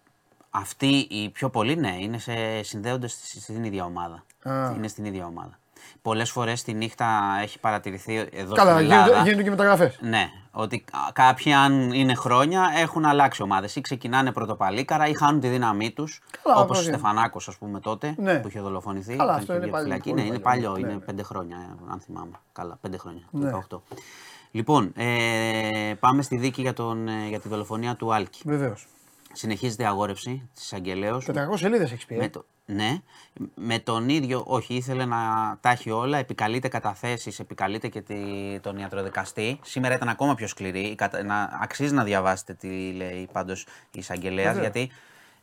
Αυτοί οι πιο πολλοί ναι, είναι σε... συνδέονται στη- στην ίδια ομάδα. Α. Είναι στην ίδια ομάδα. Πολλές φορές τη νύχτα έχει παρατηρηθεί εδώ Καλά, στην Ελλάδα. γίνονται, γίνονται και μεταγραφές. Ναι, ότι κα- κάποιοι αν είναι χρόνια έχουν αλλάξει ομάδες ή ξεκινάνε πρωτοπαλίκαρα ή χάνουν τη δύναμή τους. Καλά, Όπως ο βέβαια. Στεφανάκος, ας πούμε τότε Ναι. που είχε δολοφονηθεί. Καλά, ήταν αυτό και είναι για παλιό, φυλακή. πολύ Ναι, είναι παλιό, παλιό, ναι, είναι ναι. πέντε χρόνια, ε, αν θυμάμαι. Καλά, πέντε χρόνια. Ναι. 18. Λοιπόν, ε, πάμε στη δίκη για, τον, ε, για τη δολοφονία του Άλκη. Βεβαίως. Συνεχίζεται η αγόρευση της εισαγγελέως. 400 σελίδες έχεις πει. Ε. Με το, ναι, με τον ίδιο, όχι, ήθελε να τα έχει όλα, επικαλείται καταθέσεις, επικαλείται και τη, τον ιατροδικαστή. Σήμερα ήταν ακόμα πιο σκληρή, η κατα- να, αξίζει να διαβάσετε τι λέει πάντως η εισαγγελέα, Βέβαια. γιατί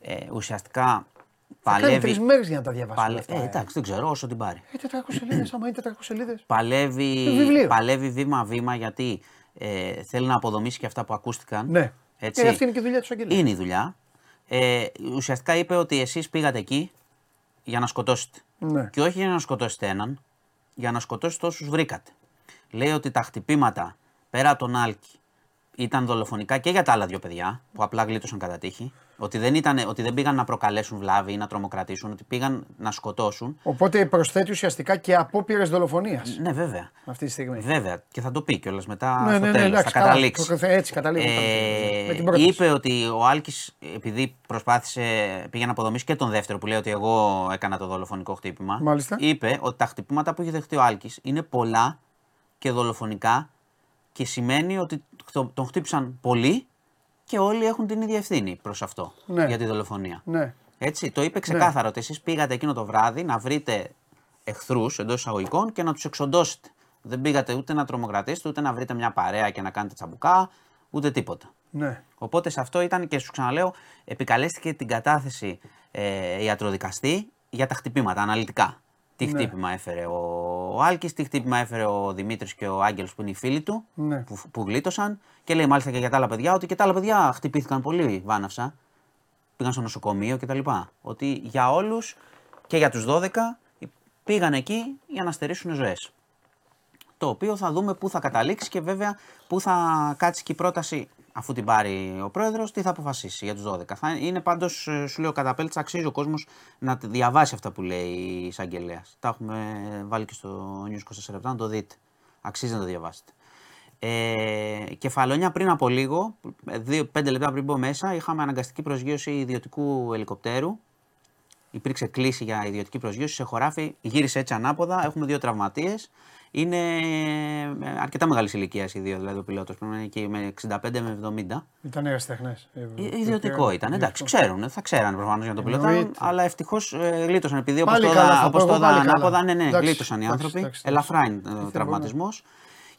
ε, ουσιαστικά Θα κάνει Παλεύει. τρεις μέρες για να τα διαβάσει. Παλε... όλα αυτά. Ε, ε. εντάξει, δεν ξέρω, όσο την πάρει. Ε, 400 σελίδες, άμα είναι 400 σελίδες. Παλεύει, Το βιβλίο. παλεύει βήμα-βήμα γιατί ε, θέλει να αποδομήσει και αυτά που ακούστηκαν. Ναι. Έτσι. Και αυτή είναι και η δουλειά του Αγγέλου. Είναι η δουλειά. Ε, ουσιαστικά είπε ότι εσείς πήγατε εκεί για να σκοτώσετε. Ναι. Και όχι για να σκοτώσετε έναν, για να σκοτώσετε όσους βρήκατε. Λέει ότι τα χτυπήματα πέρα από τον Άλκη ήταν δολοφονικά και για τα άλλα δύο παιδιά που απλά γλίτωσαν κατά τύχη. Ότι δεν, ήταν, ότι δεν πήγαν να προκαλέσουν βλάβη ή να τρομοκρατήσουν, ότι πήγαν να σκοτώσουν. Οπότε προσθέτει ουσιαστικά και απόπειρες δολοφονίας Ναι, βέβαια. αυτή τη στιγμή. Βέβαια. Και θα το πει κιόλας μετά Ναι, στο ναι, ναι, τέλος, εντάξει, θα καλά. καταλήξει. Το- Έτσι καταλήγουμε. Ε, με την πρόταση. είπε ότι ο Άλκης, επειδή προσπάθησε, πήγε να αποδομήσει και τον δεύτερο που λέει ότι εγώ έκανα το δολοφονικό χτύπημα. Μάλιστα. Είπε ότι τα χτυπήματα που έχει δεχτεί ο Άλκης είναι πολλά και δολοφονικά και σημαίνει ότι το- τον χτύπησαν πολλοί και όλοι έχουν την ίδια ευθύνη προς αυτό Ναι. για τη δολοφονία. Ναι. Έτσι, το είπε ξεκάθαρα ότι εσείς πήγατε εκείνο το βράδυ να βρείτε εχθρούς εντός εισαγωγικών και να τους εξοντώσετε. Δεν πήγατε ούτε να τρομοκρατήσετε, ούτε να βρείτε μια παρέα και να κάνετε τσαμπουκά, ούτε τίποτα. Ναι. Οπότε σε αυτό ήταν και σου ξαναλέω, επικαλέστηκε την κατάθεση ε, ιατροδικαστή για τα χτυπήματα, αναλυτικά. Τι Ναι. χτύπημα έφερε ο, ο Άλκης, τι χτύπημα έφερε ο Δημήτρης και ο Άγγελος που είναι οι φίλοι του, Ναι. που, που γλίτωσαν. Και λέει μάλιστα και για τα άλλα παιδιά ότι και τα άλλα παιδιά χτυπήθηκαν πολύ βάναυσα. Πήγαν στο νοσοκομείο κτλ. Ότι για όλους και για τους 12 πήγαν εκεί για να στερήσουν ζωές το οποίο θα δούμε πού θα καταλήξει και βέβαια πού θα κάτσει και η πρόταση αφού την πάρει ο πρόεδρος, τι θα αποφασίσει για τους 12. Θα είναι πάντως, σου λέω, κατά πέλτσα, αξίζει ο κόσμος να τη διαβάσει αυτά που λέει η εισαγγελέας. Τα έχουμε βάλει και στο News 24 να το δείτε. Αξίζει να το διαβάσετε. Ε, κεφαλόνια πριν από λίγο, δύο, πέντε λεπτά πριν μπω μέσα, είχαμε αναγκαστική προσγείωση ιδιωτικού ελικοπτέρου υπήρξε κλίση για ιδιωτική προσγείωση σε χωράφι, γύρισε έτσι ανάποδα. Έχουμε δύο τραυματίες. Είναι ε, αρκετά μεγάλης ηλικίας οι δύο, δηλαδή ο πιλότος. Πρέπει να είναι και με 65 με 70. Ήταν ερασιτέχνε. Ε, Ιδιωτικό ήταν. Εντάξει, ξέρουν, θα ξέρανε προφανώς για τον πιλότο, Εννοείται. αλλά ευτυχώς ε, γλίτωσαν. Επειδή όπως Πάλι το καλά, είδα θα όπως πω το εγώ, είδα πάλι καλά. ανάποδα, ναι, ναι, Εντάξει, γλίτωσαν οι εντάξει, άνθρωποι. εντάξει, Ελαφρά είναι εντάξει. ο τραυματισμός.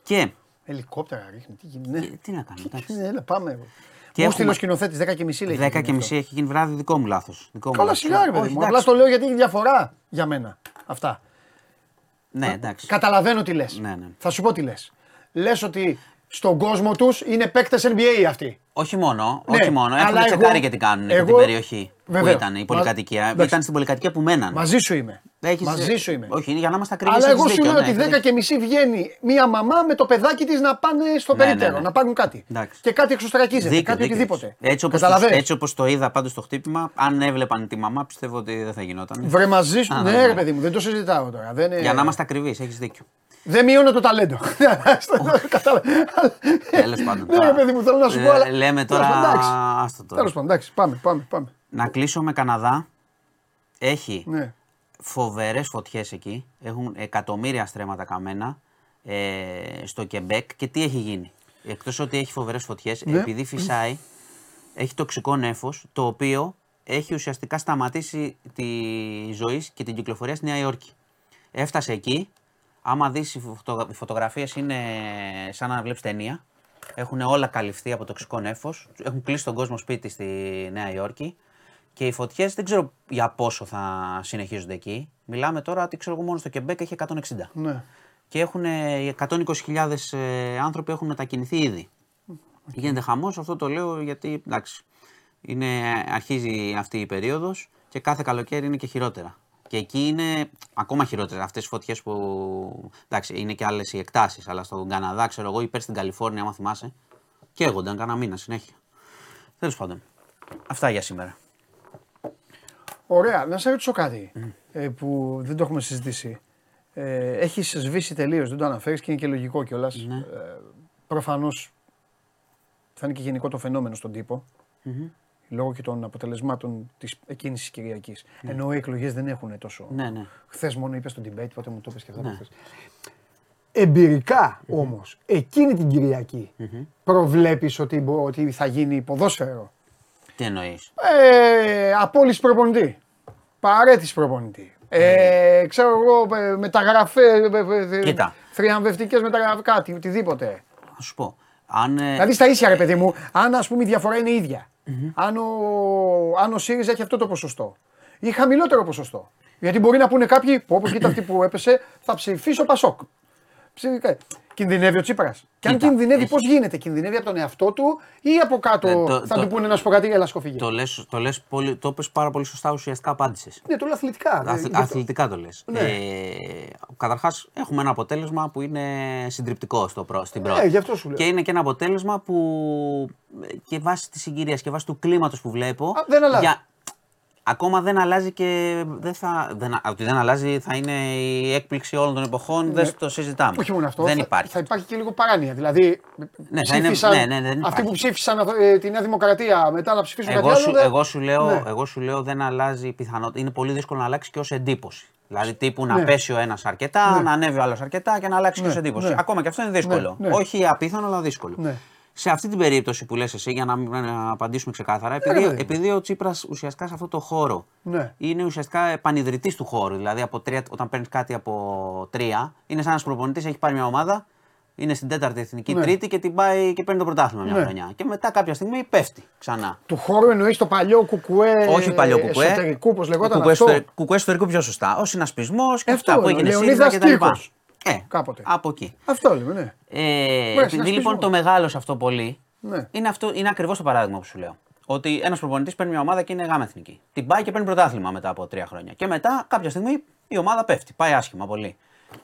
Και. Ελικόπτερα ρίχνει. Τι γίνεται. Ναι. ε, Τι να κάνω, εντάξει. Ναι, Έλα, πάμε. Και Μου στείλε ο έχουμε- σκηνοθέτης 10 και μισή λέει. 10 και μισή έχει γίνει βράδυ, δικό μου λάθος. Καλά, σιγά ρε παιδί μου. Απλά στο λέω γιατί έχει διαφορά για μένα. Αυτά. Ναι, εντάξει. Καταλαβαίνω τι λες. Ναι, ναι. Θα σου πω τι λες. Λες ότι στον κόσμο τους είναι παίκτες NBA αυτοί. Όχι μόνο, Ναι, όχι μόνο. αλλά Έχουν εγώ- τσεκάρει και τι κάνουν και την εγώ- περιοχή Βεβαίως. που ήταν η Μα- πολυκατοικία; εντάξει. Ήταν στην πολυκατοικία που μέναν. Μαζί σου είμαι. Έχεις- Μαζί σου είμαι. Όχι, είναι για να είμαστε ακριβεί. Αλλά εγώ σου λέω ότι 10 και μισή βγαίνει μία μαμά με το παιδάκι της να πάνε στο Ναι, ναι, περίπτερο, ναι. να πάρουν κάτι. Εντάξει. Και κάτι εξωστρακίζεται, Δίκιο, κάτι δίκιο οτιδήποτε. έχεις. Έτσι όπως, Καταλαβαίνεις; έτσι όπως το είδα πάντως το χτύπημα, αν έβλεπαν τη μαμά πιστεύω ότι δεν θα γινόταν. Βρε μαζί σου. Α, ναι, ναι. ρε παιδί μου, δεν το συζητάω τώρα. Δεν, είναι- Για να είμαστε ακριβεί, έχεις δίκιο. δεν μειώνω το ταλέντο. Κατάλαβε. Τέλος πάντων. Ναι, τώρα- ρε παιδί μου, θέλω να σου πω. Ε, αλλά- Λέμε Τέλος τώρα. πάντων, εντάξει. Άστο τώρα. Τέλος πάντων, εντάξει, πάμε, πάμε. πάμε. Να κλείσω με Καναδά. Έχει Ναι. φοβερές φωτιές εκεί. Έχουν εκατομμύρια στρέμματα καμένα ε, στο Κεμπέκ. Και τι έχει γίνει. Εκτός ότι έχει φοβερές φωτιές, Ναι. επειδή φυσάει, έχει τοξικό νέφος, το οποίο έχει ουσιαστικά σταματήσει τη ζωή και την κυκλοφορία στη Νέα Υόρκη. Έφτασε εκεί. Άμα δεις οι, φωτο, οι φωτογραφίες είναι σαν να βλέπεις ταινία. Έχουν όλα καλυφθεί από τοξικό νέφος. Έχουν κλείσει τον κόσμο σπίτι στη Νέα Υόρκη. Και οι φωτιές δεν ξέρω για πόσο θα συνεχίζονται εκεί. Μιλάμε τώρα ότι ξέρω εγώ μόνο στο Κεμπέκ έχει 160. Ναι. Και έχουν 120.000 ε, άνθρωποι έχουν μετακινηθεί ήδη. Γίνεται χαμός, αυτό το λέω γιατί εντάξει, είναι, αρχίζει αυτή η περίοδος και κάθε καλοκαίρι είναι και χειρότερα. Και εκεί είναι ακόμα χειρότερα αυτές οι φωτιές που. Εντάξει, είναι και άλλες οι εκτάσεις, αλλά στον Καναδά, ξέρω εγώ, υπέρ στην Καλιφόρνια, άμα θυμάσαι, καίγονταν κανένα μήνα συνέχεια. Τέλος πάντων. Αυτά για σήμερα. Ωραία, να σε ρωτήσω κάτι ε, που δεν το έχουμε συζητήσει. Ε, Έχεις σβήσει τελείως, δεν το αναφέρεις και είναι και λογικό κιόλας. Ναι. Ε, Προφανώς θα είναι και γενικό το φαινόμενο στον τυπο Λόγω και των αποτελεσμάτων της εκείνης της Κυριακής. Ενώ οι εκλογές δεν έχουν τόσο. Ναι, ναι. Χθες μόνο είπες στο debate, πότε μου το είπες και αυτά. Ναι. Εμπειρικά όμως, εκείνη την κυριακη προβλέπεις ότι, μπο- ότι θα γίνει ποδόσφαιρο; Τι εννοείς; Ε, απόλυση προπονητή. Παρέτηση προπονητή. Ε, ξέρω εγώ, ε, μεταγραφέ. Κοίτα. Θριαμβευτικές μεταγραφές, κάτι, οτιδήποτε. Να σου πω. Αν, ε, Δηλαδή στα ίσια, ρε παιδί μου, αν ας πούμε η διαφορά είναι ίδια. Αν, ο, αν ο ΣΥΡΙΖΑ έχει αυτό το ποσοστό. ή χαμηλότερο ποσοστό. Γιατί μπορεί να πούνε κάποιοι, όπως κοίτα αυτή που έπεσε, θα ψηφίσω Πασόκ. Ψηφικά. Κινδυνεύει ο Τσίπρας. Και αν Κοίτα, κινδυνεύει, έχει- πώς γίνεται, κινδυνεύει από τον εαυτό του ή από κάτω Ε, το- θα το- του πούνε να σου πω κάτι, έλα σκοφίγε. Το λες, το λες πολύ, το είπες πάρα πολύ σωστά, ουσιαστικά απάντησες. Ναι, το λέω αθλητικά. Αθ- Ε, γι' αυτό. αθλητικά το λες. Ναι. Ε, καταρχάς έχουμε ένα αποτέλεσμα που είναι συντριπτικό στο, προ- στην πρώτη. Ε, γι' αυτό σου λέω. Και είναι και ένα αποτέλεσμα που ε, και βάσει της συγκυρίας και βάσει του κλίματος που βλέπω... Α, δεν αλλάζει. Ακόμα δεν αλλάζει και δεν θα, δεν, ότι δεν αλλάζει θα είναι η έκπληξη όλων των εποχών, δεν το συζητάμε. Ναι. Όχι μόνο αυτό. Δεν θα, υπάρχει. Θα υπάρχει και λίγο παράνοια. Δηλαδή, Ναι, θα είναι- ψήφισαν, ναι, ναι, δεν αυτοί υπάρχει. που ψήφισαν ε, τη Νέα Δημοκρατία μετά να ψηφίσουν Εγώ κάτι σου, άλλο. δεν- εγώ, σου λέω, Ναι. εγώ σου λέω δεν αλλάζει η πιθανότητα. Είναι πολύ δύσκολο να αλλάξει και ως εντύπωση. Δηλαδή τύπου Ναι. να πέσει ο ένας αρκετά, Ναι. να ανέβει ο άλλος αρκετά και να αλλάξει Ναι, και ως εντύπωση. ναι. Ακόμα και αυτό είναι δύσκολο. Ναι, ναι. Όχι απίθανο, αλλά δύσκολο. Ναι. Σε αυτή την περίπτωση που λες εσύ, για να, μην- να απαντήσουμε ξεκάθαρα, ρε επειδή, παιδί μου. επειδή ο Τσίπρας ουσιαστικά σε αυτό το χώρο Ναι. είναι ουσιαστικά επανειδρυτής του χώρου. Δηλαδή, από τρία, όταν παίρνεις κάτι από τρία, είναι σαν ένας προπονητής, έχει πάρει μια ομάδα, είναι στην τέταρτη εθνική, Ναι. τρίτη και την πάει και παίρνει το πρωτάθλημα μια Ναι. χρονιά. Και μετά κάποια στιγμή πέφτει ξανά. Του χώρου εννοείς το παλιό κουκουέ. Όχι παλιό κουκουέ. Εσωτερικού, πώ λεγόταν κουκουέ, αυτό. εσωτερικού- κουκουέ εσωτερικού πιο σωστά. Ο συνασπισμός και Αυτό αυτά που είναι, ο έγινε Λεωνίδας ΣΥΡΙΖΑ κτλ. Κύρκος. Ε, Κάποτε. από εκεί. Αυτό λέμε, ναι. Ε, επειδή συνασπισμό. λοιπόν το μεγάλο σε αυτό πολύ Ναι. είναι, αυτό, είναι ακριβώς το παράδειγμα που σου λέω. Ότι ένας προπονητής παίρνει μια ομάδα και είναι γάμα εθνική. Την πάει και παίρνει πρωτάθλημα μετά από τρία χρόνια. Και μετά κάποια στιγμή η ομάδα πέφτει. Πάει άσχημα πολύ.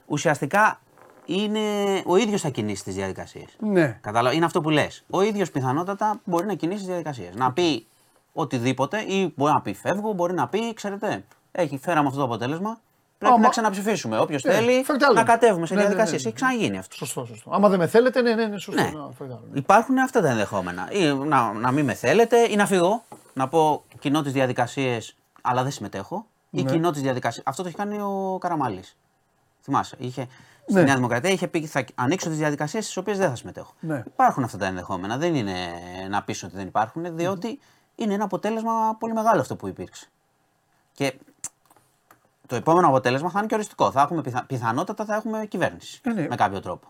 Ουσιαστικά είναι ο ίδιος θα κινήσει τις διαδικασίες. Ναι. Κατάλαβα, είναι αυτό που λες. Ο ίδιος πιθανότατα μπορεί να κινήσει τις διαδικασίες. Να πει οτιδήποτε ή μπορεί να πει φεύγω, μπορεί να πει, ξέρετε, έχει φέραμε αυτό το αποτέλεσμα. Πρέπει Άμα- να ξαναψηφίσουμε. Όποιος Ναι, θέλει φέρτε άλλο. να κατέβουμε σε Ναι, ναι, ναι, διαδικασίες. ναι. Έχει ξαναγίνει αυτός. Σωστό, σωστό. Άμα δεν με θέλετε, ναι, ναι, ναι, σωστό. Ναι. Να, φέρτε άλλο, ναι. Υπάρχουν αυτά τα ενδεχόμενα. Ή να, να μην με θέλετε ή να φύγω. Να πω κοινό τις διαδικασίες, αλλά δεν συμμετέχω. Ή Ναι. κοινό τις διαδικασίες. Αυτό το έχει κάνει ο Καραμανλής. Θυμάσαι. Είχε, στη Ναι. Νέα Δημοκρατία είχε πει θα ανοίξω τις διαδικασίες στις οποίες δεν θα συμμετέχω. Ναι. Υπάρχουν αυτά τα ενδεχόμενα. Δεν είναι να πεις ότι δεν υπάρχουν, διότι είναι ένα αποτέλεσμα πολύ μεγάλο αυτό που υπήρξε. Και το επόμενο αποτέλεσμα θα είναι και οριστικό. Θα έχουμε πιθα... Πιθανότατα θα έχουμε κυβέρνηση. Ε, ναι. Με κάποιο τρόπο.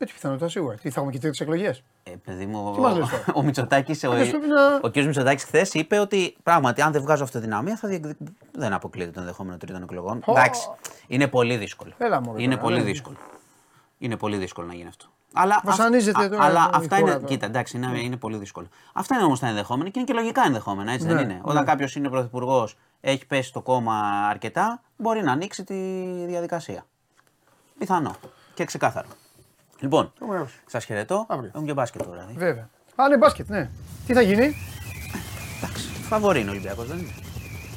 Έτσι πιθανότητα σίγουρα. Τι θα έχουμε και τρίτες εκλογές; Ε, παιδί μου, Τι μας λες τώρα; ο, ο Μητσοτάκης, ο, Αυτός πρέπει να- ο κ. Μητσοτάκης χθες είπε ότι πράγματι αν δεν βγάζω αυτοδυναμία θα διεκδικ... δεν αποκλείεται το ενδεχόμενο τρίτων εκλογών. Πω. Εντάξει, είναι πολύ δύσκολο. Έλα, μωρέ, είναι τώρα, πολύ ναι. δύσκολο. Είναι πολύ δύσκολο να γίνει αυτό. Αλλά, Βασανίζεται αυ- τώρα αλλά η αυτά χώρα είναι. τώρα. Κοίτα, εντάξει, είναι, είναι πολύ δύσκολο. Αυτά είναι όμως τα ενδεχόμενα και είναι και λογικά ενδεχόμενα, έτσι Ναι, δεν είναι. ναι. Όταν κάποιος είναι πρωθυπουργός, έχει πέσει το κόμμα αρκετά, μπορεί να ανοίξει τη διαδικασία. Πιθανό και ξεκάθαρο. Λοιπόν, Ωραίος. σας χαιρετώ. Αύριο. Έχουμε και μπάσκετ τώρα. δηλαδή. Βέβαια. Α, ναι, μπάσκετ, ναι. Τι θα γίνει, Εντάξει, φαβορεί είναι ο Ολυμπιακός, δεν είναι.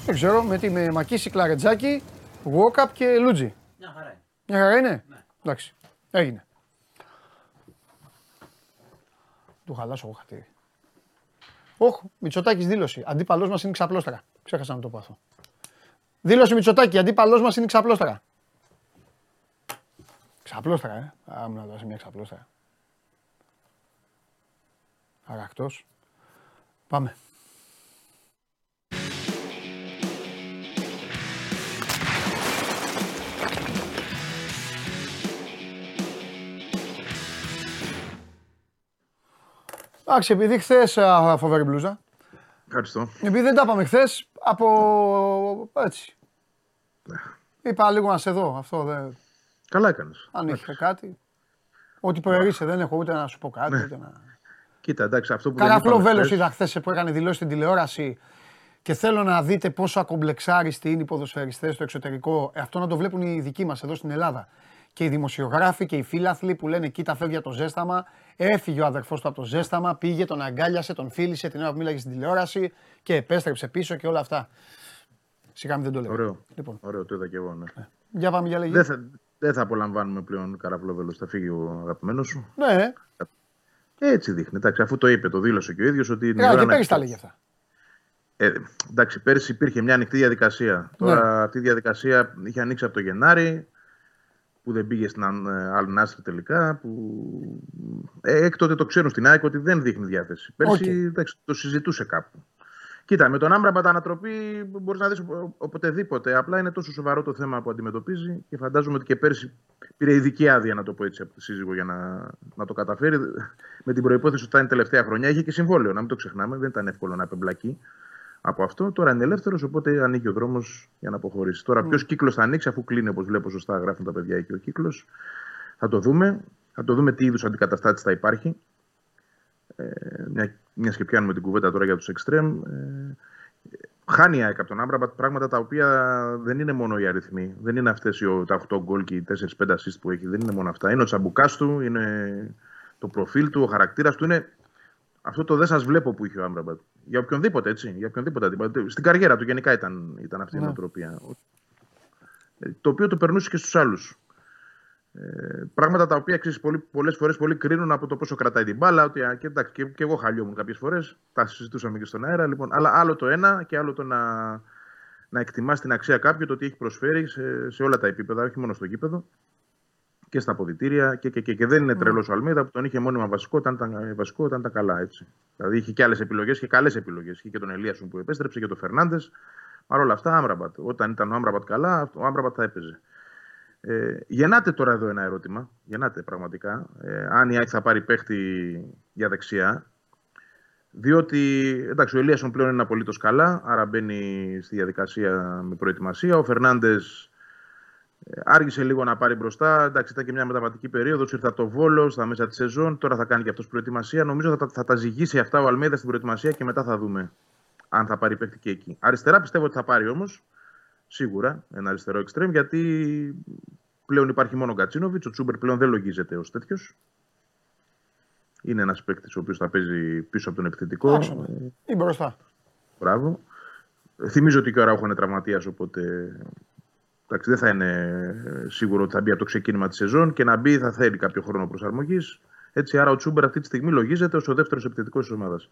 δεν ξέρω, με, τι, με Μακίση, Κλαρετζάκη, Γουόκαπ και Λούτζι. Μια χαρά είναι. Μια χαρά είναι; Εντάξει. Έγινε. Του χαλάσω εγώ χατήρι. Όχι, Μητσοτάκης δήλωση. Αντίπαλός μας είναι ξαπλώστρα. Ξέχασα να το πω αυτό. Δήλωση Μητσοτάκη, αντίπαλός μας είναι ξαπλώστρα. Ξαπλώστρα, ε. Α, μου να δώσει μια ξαπλώστρα. Αρακτός. Πάμε. Εντάξει, επειδή χθες φοβερή μπλούζα. Ευχαριστώ. Επειδή δεν τα είπαμε χθες, από έτσι. Είπα λίγο να σε δω. Αυτό δεν. Καλά έκανες. Αν είχε κάτι. Ό,τι προερείσαι, δεν έχω ούτε να σου πω κάτι. Ούτε να... Κοίτα, εντάξει, αυτό που δεν Καραφλό είπαμε βέλο χθες- είδα χθες που έκανε δηλώσεις στην τηλεόραση και θέλω να δείτε πόσο ακομπλεξάριστοι είναι οι ποδοσφαιριστές στο εξωτερικό. Ε, Αυτό να το βλέπουν οι δικοί μας εδώ στην Ελλάδα. Και οι δημοσιογράφοι και οι φίλαθλοι που λένε Κοίτα, φεύγει από το ζέσταμα. Έφυγε ο αδερφός του από το ζέσταμα, πήγε, τον αγκάλιασε, τον φίλησε την ώρα που μίλαγε στην τηλεόραση και επέστρεψε πίσω και όλα αυτά. Σιγά μην δεν το λέω. Ωραίο. Λοιπόν, Ωραίο, το είδα και εγώ. Ναι. για πάμε για λέγει. Δεν, θα, δεν θα απολαμβάνουμε πλέον καραφλόβελο. Θα φύγει ο αγαπημένος σου. Ναι, Έτσι δείχνει. Εντάξει, αφού το είπε, το δήλωσε και ο ίδιος ότι. την ε, ώρα και να- πέρυσι τα λέγει αυτά. Ε, εντάξει, πέρσι υπήρχε μια ανοιχτή διαδικασία. Τώρα Ναι. αυτή η διαδικασία είχε ανοίξει από το Γενάρη, που δεν πήγε στην Al Nassr τελικά. Που... Ε, έκτοτε το ξέρουν στην ΑΕΚ ότι δεν δείχνει διάθεση. Πέρσι ΟΚ. εντάξει, το συζητούσε κάπου. Κοίτα, με τον Άμραμπατ ανατροπή μπορείς να δεις οποτεδήποτε. Απλά είναι τόσο σοβαρό το θέμα που αντιμετωπίζει και φαντάζομαι ότι και πέρσι πήρε ειδική άδεια, να το πω έτσι, από τη σύζυγο για να, να το καταφέρει. Με την προϋπόθεση ότι θα είναι τελευταία χρονιά. Είχε και συμβόλαιο, να μην το ξεχνάμε. Δεν ήταν εύκολο να απεμπλακεί. Από αυτό. Τώρα είναι ελεύθερος, οπότε ανοίγει ο δρόμος για να αποχωρήσει. Τώρα, ποιος κύκλος θα ανοίξει, αφού κλείνει, όπως βλέπω σωστά, γράφουν τα παιδιά εκεί ο κύκλος. Θα το δούμε. Θα το δούμε τι είδους αντικαταστάτης θα υπάρχει. Ε, μια, μιας και πιάνουμε την κουβέντα τώρα για τους εξτρέμ. Ε, χάνει η ΑΕΚ από τον Άμπραμπατ πράγματα τα οποία δεν είναι μόνο οι αριθμοί. Δεν είναι αυτές τα 8 γκολ και οι 4-5 assist που έχει. Δεν είναι μόνο αυτά. Είναι ο τσαμπουκάς του, είναι το προφίλ του, ο χαρακτήρας του. Είναι αυτό το δεν σας βλέπω που είχε ο Άμπραμπατ. Για οποιονδήποτε έτσι. Για οποιονδήποτε, στην καριέρα του γενικά ήταν, ήταν αυτή η ναι. νοοτροπία. Ε, το οποίο το περνούσε και στους άλλους. Ε, πράγματα τα οποία πολλέ πολλές φορές πολύ κρίνουν από το πόσο κρατάει την μπάλα. Ότι, και, εντάξει, και, και εγώ χαλιόμουν κάποιες φορές. Τα συζητούσαμε και στον αέρα. Λοιπόν, αλλά άλλο το ένα και άλλο το να, να εκτιμάς την αξία κάποιου, το ότι έχει προσφέρει σε, σε όλα τα επίπεδα, όχι μόνο στο γήπεδο και στα αποδητήρια. Και, και, και, και δεν είναι τρελός ο Αλμίδα που τον είχε μόνιμα βασικό όταν ήταν, βασικό, όταν ήταν καλά. Έτσι. Δηλαδή είχε και άλλες επιλογές και καλές επιλογές. Είχε και τον Ελίασον που επέστρεψε και τον Φερνάντες. Παρ' όλα αυτά, Άμραμπατ. Όταν ήταν ο Άμραμπατ καλά, ο Άμραμπατ θα έπαιζε. Ε, γεννάται τώρα εδώ ένα ερώτημα. Γεννάται πραγματικά. Ε, αν η ΑΕΚ θα πάρει παίχτη για δεξιά. Διότι εντάξει, ο Ελίασον πλέον είναι απολύτως καλά, άρα μπαίνει στη διαδικασία με προετοιμασία. Ο Φερνάντες ε, άργησε λίγο να πάρει μπροστά. Εντάξει, ήταν και μια μεταβατική περίοδος. Ήρθε από το Βόλο στα μέσα της σεζόν. Τώρα θα κάνει και αυτός προετοιμασία. Νομίζω θα, θα τα ζυγίσει αυτά ο Αλμέδα στην προετοιμασία και μετά θα δούμε αν θα πάρει παίχτη και εκεί. Αριστερά πιστεύω ότι θα πάρει όμως σίγουρα ένα αριστερό εξτρέμ, γιατί πλέον υπάρχει μόνο ο Γκατσίνοβιτ. Ο Τσούμπερ πλέον δεν λογίζεται ως τέτοιος. Είναι ένας παίκτης ο οποίος θα παίζει πίσω από τον επιθετικό. Άξονα. Ή μπροστά. Μπράβο. Θυμίζω ότι και ο Ράουχο είναι τραυματίας, οπότε εντάξει, δεν θα είναι σίγουρο ότι θα μπει από το ξεκίνημα της σεζόν και να μπει θα θέλει κάποιο χρόνο προσαρμογής. Έτσι, άρα ο Τσούμπερ αυτή τη στιγμή λογίζεται ως ο δεύτερος επιθετικός της ομάδας.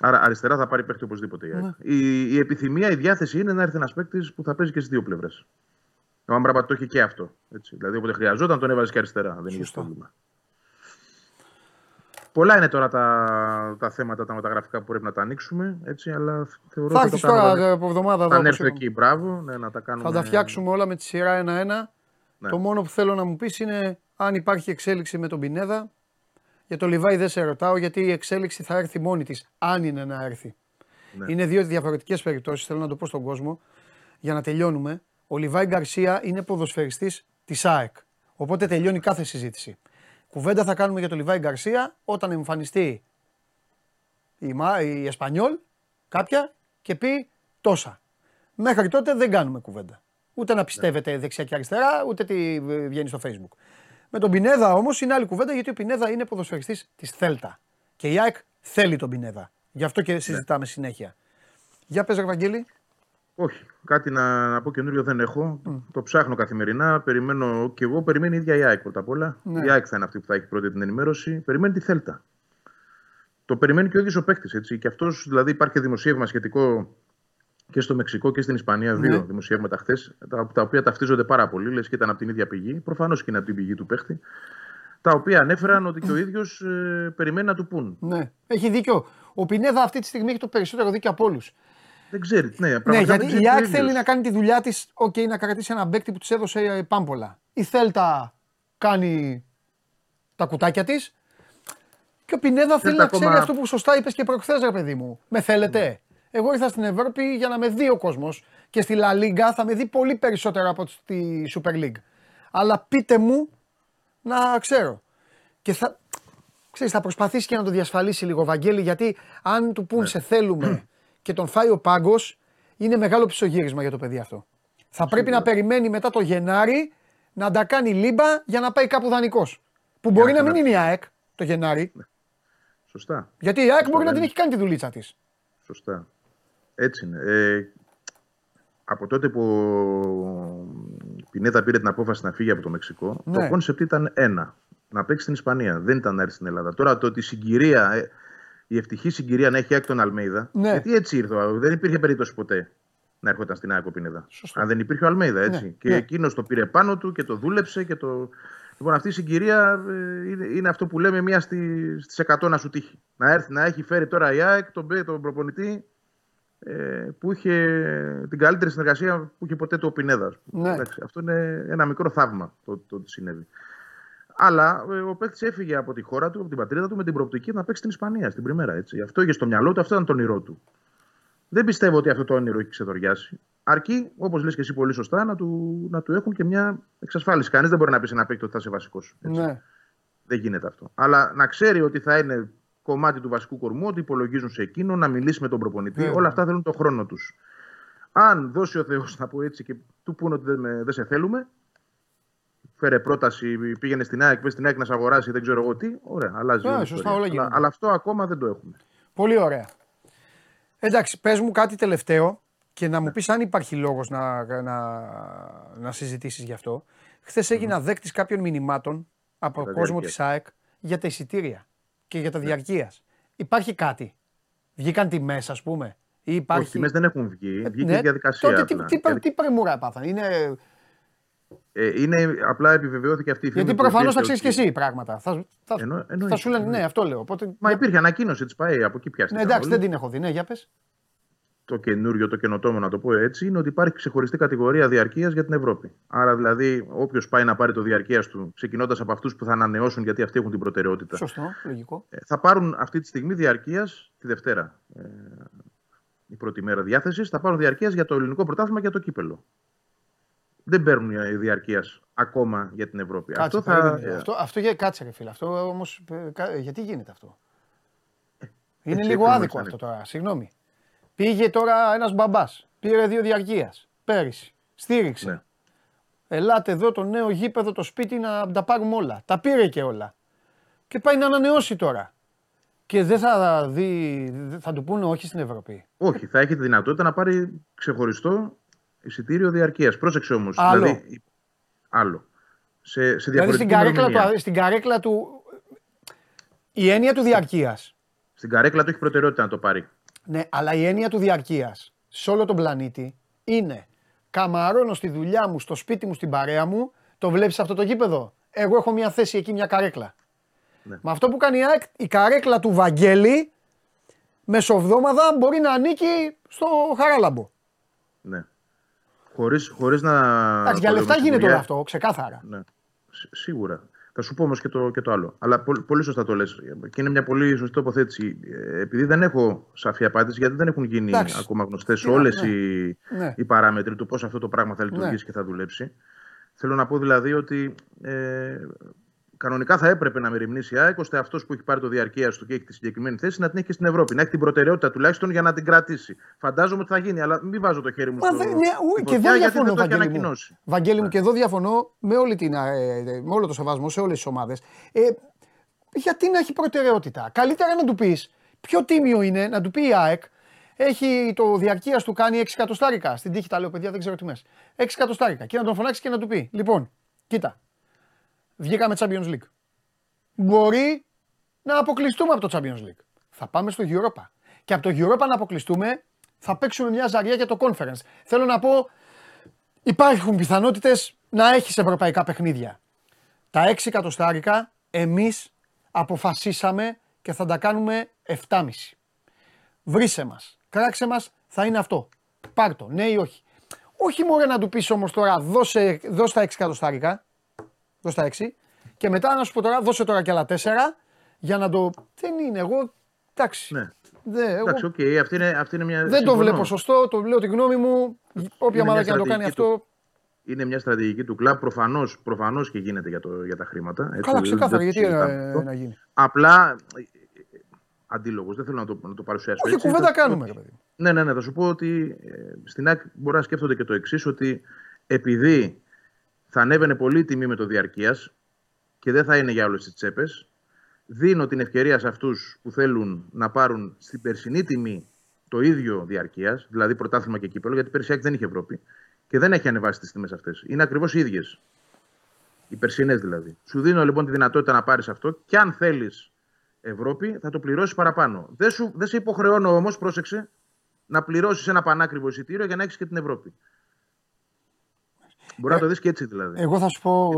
Άρα αριστερά θα πάρει παίκτη οπωσδήποτε. Ναι. Η, η επιθυμία, η διάθεση είναι να έρθει ένας παίκτης που θα παίζει και στις δύο πλευρές. Ο Αμπραμπατ το έχει και αυτό. Έτσι. Δηλαδή όποτε χρειαζόταν τον έβαζε και αριστερά. Δεν είχε πρόβλημα. Πολλά είναι τώρα τα, τα θέματα, τα μεταγραφικά που πρέπει να τα ανοίξουμε. Έτσι, αλλά θεωρώ θα έρθεις τώρα δηλαδή, από εβδομάδα. Θα έρθω εκεί, μπράβο. Ναι, να τα κάνουμε... Θα τα φτιάξουμε όλα με τη σειρά ένα-ένα. Ναι. Το μόνο που θέλω να μου πεις είναι αν υπάρχει εξέλιξη με τον Πινέδα για το Λιβάη δεν σε ρωτάω γιατί η εξέλιξη θα έρθει μόνη της, αν είναι να έρθει. Ναι. Είναι δύο διαφορετικές περιπτώσεις, θέλω να το πω στον κόσμο για να τελειώνουμε. Ο Λιβάη Γκαρσία είναι ποδοσφαιριστής της ΑΕΚ. Οπότε τελειώνει κάθε συζήτηση. Κουβέντα θα κάνουμε για το Λιβάη Γκαρσία όταν εμφανιστεί η, η Εσπανιόλ κάποια και πει τόσα. Μέχρι τότε δεν κάνουμε κουβέντα. Ούτε να πιστεύετε δεξιά και αριστερά, ούτε τι βγαίνει στο facebook. Με τον Πινέδα όμως είναι άλλη κουβέντα γιατί ο Πινέδα είναι ποδοσφαιριστής της Θέλτα. Και η ΑΕΚ θέλει τον Πινέδα. Γι' αυτό και συζητάμε ναι. συνέχεια. Για πες Ευαγγέλη. Όχι. Κάτι να, να πω καινούριο δεν έχω. Το ψάχνω καθημερινά. Περιμένω και εγώ. Περιμένει η ίδια η ΑΕΚ πρώτα απ' όλα. Ναι. Η ΑΕΚ θα είναι αυτή που θα έχει πρώτη την ενημέρωση. Περιμένει τη Θέλτα. Το περιμένει και ο ίδιος ο παίκτης. Και αυτός δηλαδή υπάρχει δημοσίευμα σχετικό και στο Μεξικό και στην Ισπανία ναι. δύο δημοσιεύματα χθες, τα, τα οποία ταυτίζονται πάρα πολύ, λες και ήταν από την ίδια πηγή. Προφανώς και είναι από την πηγή του παίχτη. Τα οποία ανέφεραν ότι και ο ίδιος ε, περιμένει να του πούν. Ναι, έχει δίκιο. Ο Πινέδα αυτή τη στιγμή έχει το περισσότερο δίκιο από όλους. Δεν ξέρει. Ναι, ναι γιατί η ΑΕΚ θέλει να κάνει τη δουλειά της, okay, να κρατήσει ένα μπέκτη που της έδωσε η πάμπολα. Η Θέλτα κάνει τα κουτάκια της. Και ο Πινέδα θέλει να ξέρει αυτό που σωστά είπες και προχθές, ρε παιδί μου. Με θέλετε. Ναι. Εγώ ήρθα στην Ευρώπη για να με δει ο κόσμος. Και στη La Liga θα με δει πολύ περισσότερο από τη Super League. Αλλά πείτε μου να ξέρω. Και θα, ξέρεις, θα προσπαθήσει και να το διασφαλίσει λίγο ο Βαγγέλη, γιατί αν του πούν ναι. σε θέλουμε και τον φάει ο πάγκος, είναι μεγάλο πισωγύρισμα για το παιδί αυτό. Θα πρέπει να περιμένει μετά το Γενάρη να τα κάνει λίμπα για να πάει κάπου δανεικός. Που μπορεί να μην είναι η ΑΕΚ το Γενάρη. Ναι. Σωστά. Γιατί η ΑΕΚ μπορεί να την έχει κάνει τη δουλίτσα της. Σωστά. Έτσι είναι. Ε, από τότε που η Πινέδα πήρε την απόφαση να φύγει από το Μεξικό, ναι. το concept ήταν ένα. Να παίξει στην Ισπανία. Δεν ήταν να έρθει στην Ελλάδα. Τώρα το ότι η συγκυρία, ε, η ευτυχή συγκυρία να έχει η ΑΕΚ τον Αλμέιδα. Ναι. Γιατί έτσι ήρθε. Δεν υπήρχε περίπτωση ποτέ να έρχονταν στην ΑΕΚ ο Πινέδα. Αν δεν υπήρχε ο Αλμέιδα, έτσι. Ναι. Και ναι. εκείνος το πήρε πάνω του και το δούλεψε και το. Λοιπόν, αυτή η συγκυρία ε, είναι, είναι αυτό που λέμε μία στις 100 να σου τύχει. Να, έρθει, να έχει φέρει τώρα η ΑΕΚ τον, τον προπονητή ε, που είχε την καλύτερη συνεργασία που είχε ποτέ το Πινέδας. Ναι. αυτό είναι ένα μικρό θαύμα το, το ότι συνέβη. Αλλά ε, ο παίκτης έφυγε από τη χώρα του, από την πατρίδα του, με την προοπτική να παίξει στην Ισπανία, στην Πριμέρα. Έτσι. Αυτό είχε στο μυαλό του, αυτό ήταν το όνειρό του. Δεν πιστεύω ότι αυτό το όνειρο έχει ξεδοριάσει. Αρκεί, όπως λες και εσύ πολύ σωστά, να του, να του έχουν και μια εξασφάλιση. Κανείς δεν μπορεί να πει σε ένα παίκτη ότι θα είσαι βασικός. Ναι. Δεν γίνεται αυτό. Αλλά να ξέρει ότι θα είναι κομμάτι του βασικού κορμού, ότι υπολογίζουν σε εκείνο, να μιλήσει με τον προπονητή. Βέβαια. Όλα αυτά θέλουν τον χρόνο τους. Αν δώσει ο Θεός, να πω έτσι, και του πούνε ότι δεν, με- δεν σε θέλουμε, φέρε πρόταση, πήγαινε στην ΑΕΚ, πες στην ΑΕΚ να σε αγοράσει, δεν ξέρω εγώ τι. Ωραία, αλλάζει. Ναι, όλη η σωστά, ιστορία. όλα αλλά, γίνονται. αλλά αυτό ακόμα δεν το έχουμε. Πολύ ωραία. Εντάξει, πες μου κάτι τελευταίο και να μου πεις αν υπάρχει λόγος να, να, να συζητήσεις γι' αυτό. Χθες έγινα δέκτης κάποιων μηνυμάτων από τα κόσμο διαρκείας. της ΑΕΚ για τα εισιτήρια και για τα διαρκείας. Υπάρχει κάτι; Βγήκαν τιμές ας πούμε. Ή υπάρχει... Όχι, τιμές δεν έχουν βγει. Ε, Βγήκε ναι, η διαδικασία. Τότε τι, απλά. τι, τι, τι πρεμούρα έπαθαν; Είναι... Ε, είναι, απλά επιβεβαιώθηκε αυτή η φήμη. Γιατί που προφανώς θα υπήρχε ξέρεις και ότι- εσύ πράγματα. Θα, θα, Εννο- θα εννοείται, σου λένε ναι, εννοείται. αυτό λέω. Οπότε, Μα υπήρχε ανακοίνωση τη ΠαΕ, από εκεί ναι, πιάστηκε. εντάξει, δεν την έχω δει. Ναι, για πες. Το καινούριο, το καινοτόμο, να το πω έτσι, είναι ότι υπάρχει ξεχωριστή κατηγορία διαρκείας για την Ευρώπη. Άρα, δηλαδή, όποιος πάει να πάρει το διαρκείας του, ξεκινώντας από αυτούς που θα ανανεώσουν γιατί αυτοί έχουν την προτεραιότητα, Σωστό, λογικό. ε, θα πάρουν αυτή τη στιγμή διαρκείας τη Δευτέρα. Ε, η πρώτη μέρα διάθεσης, θα πάρουν διαρκείας για το ελληνικό πρωτάθλημα και για το κύπελο. Δεν παίρνουν διαρκείας ακόμα για την Ευρώπη. Κάτσε, αυτό θα. περίμενε. αυτό, αυτό για κάτσε ρε φίλε. Αυτό όμως, ε, κα- γιατί γίνεται αυτό; Είναι έτσι λίγο έπρεπε να άδικο είναι. αυτό τώρα, συγγνώμη. Πήγε τώρα ένας μπαμπάς, πήρε δύο διαρκείας, πέρυσι, στήριξε. Ναι. Ελάτε εδώ το νέο γήπεδο, το σπίτι να τα πάρουμε όλα. Τα πήρε και όλα. Και πάει να ανανεώσει τώρα. Και δεν θα δει, δεν θα του πούνε όχι στην Ευρώπη. Όχι, θα έχει τη δυνατότητα να πάρει ξεχωριστό εισιτήριο διαρκείας. Πρόσεξε όμως. Άλλο. Δηλαδή, άλλο. Σε, σε Δηλαδή στην διαφορετική καρέκλα, ημερομηνία. του, στην καρέκλα του. Η έννοια του διαρκείας Στην καρέκλα του έχει προτεραιότητα να το πάρει. Ναι, αλλά η έννοια του διαρκείας σε όλο τον πλανήτη είναι καμαρώνω στη δουλειά μου, στο σπίτι μου, στην παρέα μου, το βλέπεις αυτό το γήπεδο; Εγώ έχω μια θέση εκεί, μια καρέκλα. Ναι. Με αυτό που κάνει η ΑΕΚ, η καρέκλα του Βαγγέλη μεσοβδόμαδα μπορεί να ανήκει στο Χαράλαμπο. Ναι. Χωρίς, χωρίς να. Εντάξει, για το λεφτά λέμε γίνεται στη όλο δουλειά. αυτό, ξεκάθαρα. Ναι. Σ- Σίγουρα. Θα σου πω όμως και το, και το άλλο. Αλλά πολύ, πολύ σωστά το λες. Και είναι μια πολύ σωστή τοποθέτηση. Ε, Επειδή δεν έχω σαφή απάντηση, γιατί δεν έχουν γίνει Εντάξει. ακόμα γνωστές Τι να- όλες ναι. οι, Ναι. οι παράμετροι του πώς αυτό το πράγμα θα λειτουργήσει Ναι. και θα δουλέψει. Θέλω να πω δηλαδή ότι ε, κανονικά θα έπρεπε να μεριμνήσει η ΑΕΚ ώστε αυτός που έχει πάρει το διαρκεία του και έχει τη συγκεκριμένη θέση να την έχει και στην Ευρώπη. Να έχει την προτεραιότητα τουλάχιστον για να την κρατήσει. Φαντάζομαι ότι θα γίνει, αλλά μην βάζω το χέρι μου Μα στο. δεν, ναι, ου, στη και φωτιά, εδώ γιατί διαφωνώ, δεν το έχει Βαγγέλη μου. ανακοινώσει. Βαγγέλη μου, Ναι. και εδώ διαφωνώ με, όλη την, ε, ε, με όλο το σεβασμό σε όλες τις ομάδες. Ε, γιατί να έχει προτεραιότητα; Καλύτερα να του πεις πιο τίμιο είναι να του πει η ΑΕΚ έχει το διαρκείας του κάνει 6 εκατοστάρικα. Στην τύχη τα λέω, παιδιά, δεν ξέρω τιμέ. 6 εκατοστάρικα. Και να τον φωνάξει και να του πει: Λοιπόν, κοίτα, βγήκαμε Champions League. Μπορεί να αποκλειστούμε από το Champions League. Θα πάμε στο Europa. Και από το Europa να αποκλειστούμε θα παίξουμε μια ζαριά για το Conference. Θέλω να πω, υπάρχουν πιθανότητες να έχεις ευρωπαϊκά παιχνίδια. Τα 6 εκατοστάρικα εμείς αποφασίσαμε και θα τα κάνουμε 7,5. Βρίσε μας, κράξε μας, θα είναι αυτό. Πάρ το, ναι ή όχι. Όχι μόνο να του πεις όμως τώρα, δώσε, δώσε τα 6 εκατοστάρικα, δώσε τα 6, και μετά να σου πω τώρα, δώσε τώρα και άλλα 4 για να το. Δεν είναι, εγώ. Εντάξει. Ναι. Δεν, εγώ Εντάξει, οκ, αυτή, είναι, αυτή είναι μια. δεν το συμφωνώ. βλέπω σωστό, το λέω τη γνώμη μου. Όποια Είναι ομάδα μια και να το κάνει στρατηγική αυτό. Είναι μια στρατηγική του κλαμπ. Προφανώ προφανώς και γίνεται για, το, για τα χρήματα. Έτσι, Καλά, δεν- ξεκάθαρα, δεν το γιατί συζητάμε ε, αυτό. να γίνει. Απλά. αντίλογος, δεν θέλω να το, να το παρουσιάσω. Όχι, έτσι. κουβέντα Θα σου πω κάνουμε, ότι- ρε παιδί. Ναι, ναι, ναι. Θα σου πω ότι ε, στην ΑΕΚ μπορεί να σκέφτονται και το εξής, ότι επειδή θα ανέβαινε πολύ η τιμή με το διαρκείας και δεν θα είναι για όλες τις τσέπες, δίνω την ευκαιρία σε αυτούς που θέλουν να πάρουν στην περσινή τιμή το ίδιο διαρκείας, δηλαδή πρωτάθλημα και κύπελο, γιατί πέρσι η ΑΕΚ δεν είχε Ευρώπη και δεν έχει ανεβάσει τις τιμές αυτές. Είναι ακριβώς οι ίδιες. Οι περσινές δηλαδή. Σου δίνω λοιπόν τη δυνατότητα να πάρεις αυτό και αν θέλεις Ευρώπη θα το πληρώσεις παραπάνω. Δεν, σου, δεν σε υποχρεώνω όμως, πρόσεξε, να πληρώσεις ένα πανάκριβο εισιτήριο για να έχεις και την Ευρώπη. Μπορεί να το δεις και έτσι δηλαδή. Εγώ θα σου πω.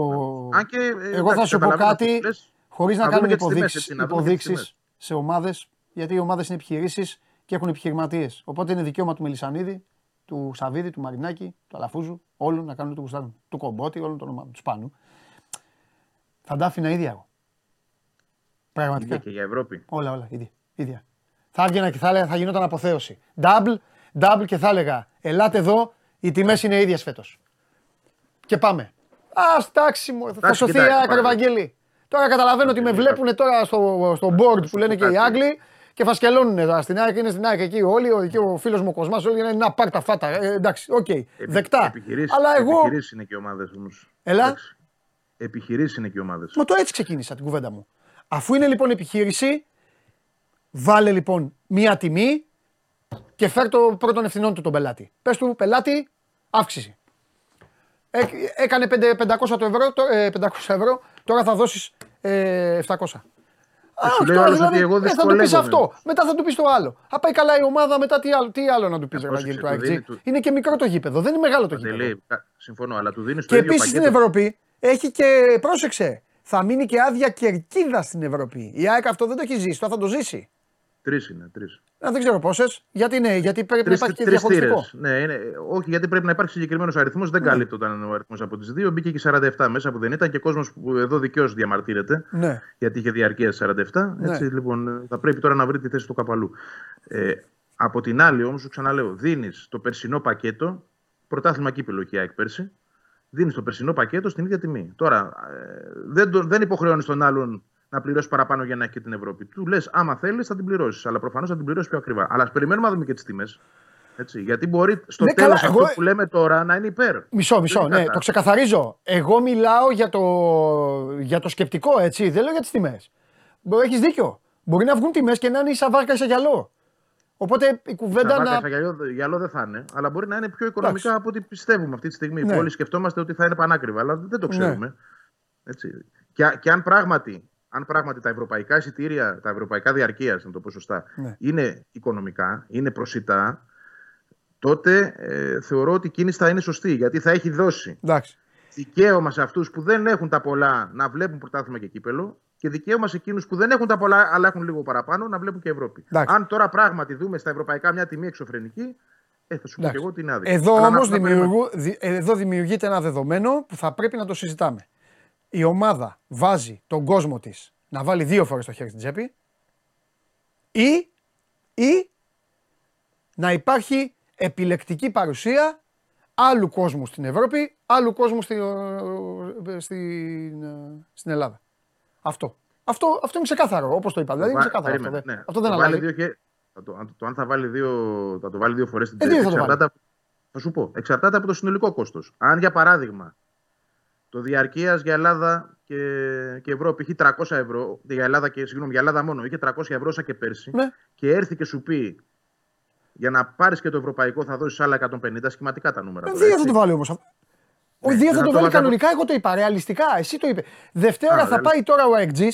Αν και, ε, εγώ θα εντάξει, σου πω καταλαβαίνω αυτό κάτι που λες. χωρίς να Να δούμε κάνουμε και τις τιμές, υποδείξει έτσι, να δούμε και τις υποδείξεις σε ομάδες. Γιατί οι ομάδες είναι επιχειρήσεις και έχουν επιχειρηματίες. Οπότε είναι δικαίωμα του Μελισανίδη, του Σαββίδη, του Μαρινάκη, του Αλαφούζου, όλων να κάνουν το γουστάρουν. Του Κομπότη, όλων των ομάδων. Του Σπάνου. Θα τα άφηνα ίδια εγώ. Πραγματικά. Ίδια και για Ευρώπη. Όλα, όλα, ίδια. ίδια. Θα έβγαινα και θα έλεγα θα γινόταν αποθέωση. Double, double και θα έλεγα Ελάτε εδώ, οι τιμές είναι ίδιες φέτος. Και πάμε. Α, εντάξει μου, θα Εντάξει, σωθεί η κοιτάξτε, ΑΕΚ, ρε πάρα- Βαγγέλη. Τώρα καταλαβαίνω ότι με βλέπουν τώρα στο, στο board που λένε και οι κάτι. Άγγλοι και φασκελώνουν τώρα στην ΑΕΚ. Είναι στην ΑΕΚ εκεί όλοι, ο, και ο φίλος μου ο Κοσμάς, όλοι λένε να πάρ τα φάτα. Ε, εντάξει, οκ, δεκτά. Επιχειρήσεις, Αλλά εγώ. επιχειρήσεις είναι και οι ομάδες όμως. Έλα. Εντάξει. Επιχειρήσεις είναι και οι ομάδες. Μα το έτσι ξεκίνησα την κουβέντα μου. Αφού είναι λοιπόν επιχείρηση, βάλε λοιπόν μία τιμή και φέρ το πρώτον ευθυνών του τον πελάτη. Πες του πελάτη, αύξηση. Ε, έκανε 500 το ευρώ, το- ε, 500 ευρώ, τώρα θα δώσεις ε, 700. Α, σου λέει αυτό ο άλλος δηλαδή, ότι εγώ ε, θα του πεις δυσκολεύομαι. αυτό, μετά θα του πεις το άλλο. Αν πάει καλά η ομάδα, μετά τι άλλο, τι άλλο να του πεις, Ε, ρε Βαγγέλη, πρόσεξε, του του AXG. δίνει- του- Είναι και μικρό το γήπεδο, δεν είναι μεγάλο το γήπεδο. Παντελή, κα- συμφωνώ, αλλά του δίνεις το Και ίδιο επίσης στην πακέτο. Ευρώπη έχει και. Πρόσεξε. Θα μείνει και άδεια κερκίδα στην Ευρώπη. Η ΑΕΚ αυτό δεν το έχει ζήσει. Τώρα θα το ζήσει. Τρεις είναι, τρεις. Α, δεν ξέρω πόσες. Γιατί ναι, γιατί πρέπει Τρεις, να υπάρχει και τρεις διαχωριστικό. θύρες. Ναι, είναι, όχι, γιατί πρέπει να υπάρχει συγκεκριμένος αριθμός. Δεν καλύπτονταν ο αριθμός από τις δύο. Μπήκε και 47 μέσα που δεν ήταν και κόσμος που εδώ δικαίως διαμαρτύρεται. Ναι. Γιατί είχε διαρκεία 47. Έτσι, Ναι. λοιπόν, ε, θα πρέπει τώρα να βρει τη θέση του καπαλού. Ε, από την άλλη, όμως, σου ξαναλέω, δίνεις το περσινό πακέτο. Πρωτάθλημα κύπελο και η ΑΕΚ πέρσι. Δίνεις το περσινό πακέτο στην ίδια τιμή. Τώρα, ε, δεν, το- δεν υποχρεώνεις τον άλλον να πληρώσεις παραπάνω για να έχει και την Ευρώπη. Του λες, άμα θέλεις, θα την πληρώσεις. Αλλά προφανώς θα την πληρώσεις πιο ακριβά. Αλλά ας περιμένουμε να δούμε και τις τιμές. Έτσι, γιατί μπορεί στο Ναι, τέλος καλά, αυτό εγώ- που λέμε τώρα να είναι υπέρ. Μισό, μισό. Δεν Ναι, κατά. το ξεκαθαρίζω. Εγώ μιλάω για το, για το σκεπτικό, έτσι. Δεν λέω για τις τιμές. Έχεις δίκιο. Μπορεί να βγουν τιμές και να είναι ίσα βάρκα ίσα γυαλό. Οπότε η κουβέντα Τα να. βάρκα γυαλό, γυαλό δεν θα είναι, αλλά μπορεί να είναι πιο οικονομικά Εντάξει. από ό,τι πιστεύουμε αυτή τη στιγμή. Ναι. Που όλοι σκεφτόμαστε ότι θα είναι πανάκριβα, αλλά δεν το Ναι. ξέρουμε. Έτσι. Και, και αν, πράγματι, αν πράγματι τα ευρωπαϊκά εισιτήρια, τα ευρωπαϊκά διαρκείας, να το πω σωστά, Ναι. είναι οικονομικά, είναι προσιτά, τότε ε, θεωρώ ότι η κίνηση θα είναι σωστή. Γιατί θα έχει δώσει Εντάξει. δικαίωμα σε αυτούς που δεν έχουν τα πολλά να βλέπουν πρωτάθλημα και κύπελο και δικαίωμα σε εκείνους που δεν έχουν τα πολλά αλλά έχουν λίγο παραπάνω να βλέπουν και Ευρώπη. Εντάξει. Αν τώρα πράγματι δούμε στα ευρωπαϊκά μια τιμή εξωφρενική, ε, θα σου πω και Εντάξει. εγώ ότι είναι άδικο. Εδώ Αλλά να- όμως να περιμένουμε. εδώ δημιουργείται ένα δεδομένο που θα πρέπει να το συζητάμε. Η ομάδα βάζει τον κόσμο της να βάλει δύο φορές το χέρι στην τσέπη ή, ή να υπάρχει επιλεκτική παρουσία άλλου κόσμου στην Ευρώπη, άλλου κόσμου στη, ε, στην, ε, στην Ελλάδα. Αυτό. Αυτό, αυτό είναι ξεκάθαρο, όπως το είπα. Δηλαδή είναι Βα- ξεκάθαρο αυτό. περίμενε, δεν- ναι. Αυτό δεν Θα βάλει αλλάζει. δύο χε- θα το, αν, το αν θα βάλει δύο, θα το βάλει δύο φορές στην Ε, δύο τσέπη, θα το βάλει. εξαρτάται, από- θα σου πω, εξαρτάται από το συνολικό κόστος. Αν για παράδειγμα το διαρκείας για Ελλάδα και, και Ευρώπη έχει 300 ευρώ, για Ελλάδα, και, συγγνώμη, για Ελλάδα μόνο, είχε 300 ευρώ σαν και πέρσι, Ναι. και έρθει και σου πει για να πάρεις και το ευρωπαϊκό θα δώσεις άλλα 150, σχηματικά τα νούμερα. Ε, τώρα, Δύο έτσι. θα το βάλει όμως. Ο Ναι, δύο θα να το το βάλει βάζει κανονικά, εγώ το είπα. Ρεαλιστικά, εσύ το είπε. Δευτέρα Α, θα ρεαλιστικά. πάει τώρα ο Αεκτζή.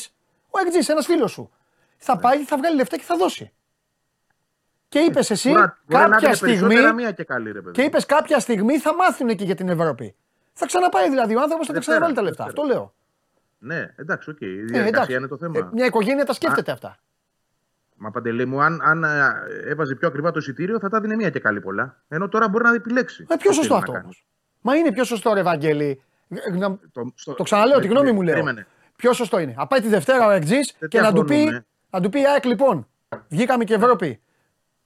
Ο Αεκτζή, ένας φίλος σου. Θα πάει, θα βγάλει λεφτά και θα δώσει. Και είπες εσύ Μπορεί να- μπορεί να κάποια είναι στιγμή. περισσότερα μία και καλή, ρε παιδί. Και είπες κάποια στιγμή θα μάθουν εκεί για την Ευρώπη. Θα ξαναπάει δηλαδή ο άνθρωπος, θα τα Δευτέρα, ξαναβάλει τα λεφτά. Αυτό Δευτέρα. λέω. Ναι, εντάξει, οκ. Η Ε, διαδικασία εντάξει. είναι το θέμα. Ε, μια οικογένεια τα σκέφτεται αυτά. Μα Παντελή μου, αν, αν ε, έβαζε πιο ακριβά το εισιτήριο, θα τα δίνει μία και καλή πολλά. Ενώ τώρα μπορεί να επιλέξει. Ε, πιο Τι σωστό θέλει αυτό να όμως. κάνει. Μα είναι πιο σωστό, ρε Βαγγέλη. Ε, να- Το, στο- Το ξαναλέω, τη με- γνώμη με- μου λέω. περίμενε. Πιο σωστό είναι. Να πάει τη Δευτέρα ο Εκτζή Δεν και να του, πει, διαφωνούμε. να του πει ΑΕΚ λοιπόν. Βγήκαμε και Ευρώπη.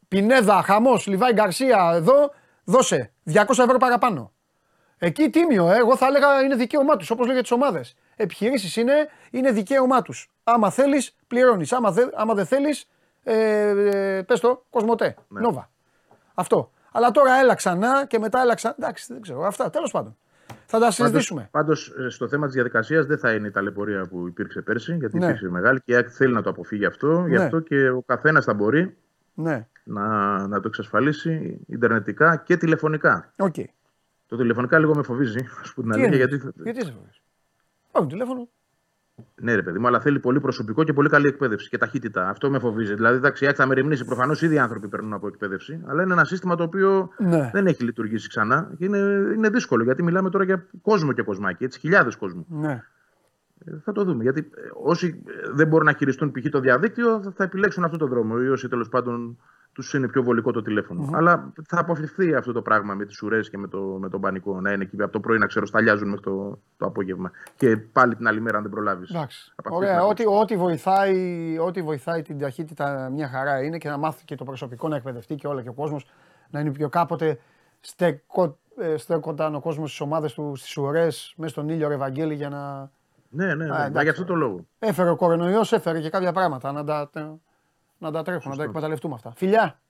Πινέδα, χαμός, Λιβάη Γκαρσία εδώ, δώσε 200 ευρώ παραπάνω. Εκεί τίμιο, ε. εγώ θα έλεγα είναι δικαίωμά τους, όπως λέω για τις ομάδες. Επιχειρήσεις είναι, είναι δικαίωμά τους. Άμα θέλεις, πληρώνεις. Άμα, δε, άμα δεν θέλεις, ε, ε, πες το, Κοσμοτέ. Ναι. Νόβα. Αυτό. Αλλά τώρα έλα ξανά και μετά έλα ξανά. Εντάξει, δεν ξέρω. Αυτά, τέλος πάντων. Θα τα συζητήσουμε. Πάντως, στο θέμα της διαδικασίας δεν θα είναι η ταλαιπωρία που υπήρξε πέρσι, γιατί Ναι. υπήρξε μεγάλη και η ΑΕΚ θέλει να το αποφύγει αυτό. Γι' Ναι. αυτό και ο καθένας θα μπορεί Ναι, να, να το εξασφαλίσει ιντερνετικά και τηλεφωνικά. οκ. Το τηλεφωνικά λίγο με φοβίζει, ας πούμε την Τι αλήθεια, εννοείς; γιατί. Γιατί σε φοβείς. Όχι, τηλέφωνο. Ναι, ρε παιδί μου, αλλά θέλει πολύ προσωπικό και πολύ καλή εκπαίδευση και ταχύτητα. Αυτό με φοβίζει. Δηλαδή, εντάξει, η ΑΕΚ θα μεριμνήσει. Προφανώς ήδη οι άνθρωποι παίρνουν από εκπαίδευση, αλλά είναι ένα σύστημα το οποίο Ναι. δεν έχει λειτουργήσει ξανά και είναι, είναι δύσκολο γιατί μιλάμε τώρα για κόσμο και κοσμάκι, έτσι, χιλιάδες κόσμου. Ναι. Ε, Θα το δούμε. Γιατί ε, όσοι ε, δεν μπορούν να χειριστούν π.χ. το διαδίκτυο θα- θα επιλέξουν αυτό το δρόμο ή όσοι τέλος πάντων τους είναι πιο βολικό το τηλεφωνο Αλλά θα αποφευθεί αυτό το πράγμα με τις ουρές και με, το, με τον πανικό. Να είναι εκεί από το πρωί να ξέρω, σταλιάζουν μέχρι το, το απόγευμα. Και πάλι την άλλη μέρα αν δεν προλάβεις. Εντάξει. Ωραία, ό,τι, ό,τι, βοηθάει, ό,τι βοηθάει την ταχύτητα μια χαρά είναι και να μάθει και το προσωπικό να εκπαιδευτεί και όλα και ο κόσμος. να είναι πιο κάποτε στέκο, ε, στέκονταν ο κόσμος στις ομάδες του στις ουρές μέσα στον ήλιο Ευαγγέλη για να. Ναι, ναι, ναι. Α, Μα εντάξει. γι' αυτό το λόγο. Έφερε ο κορονοϊός, έφερε και κάποια πράγματα να τα, να τα τρέχουν, να τα εκμεταλλευτούμε αυτά. Φιλιά,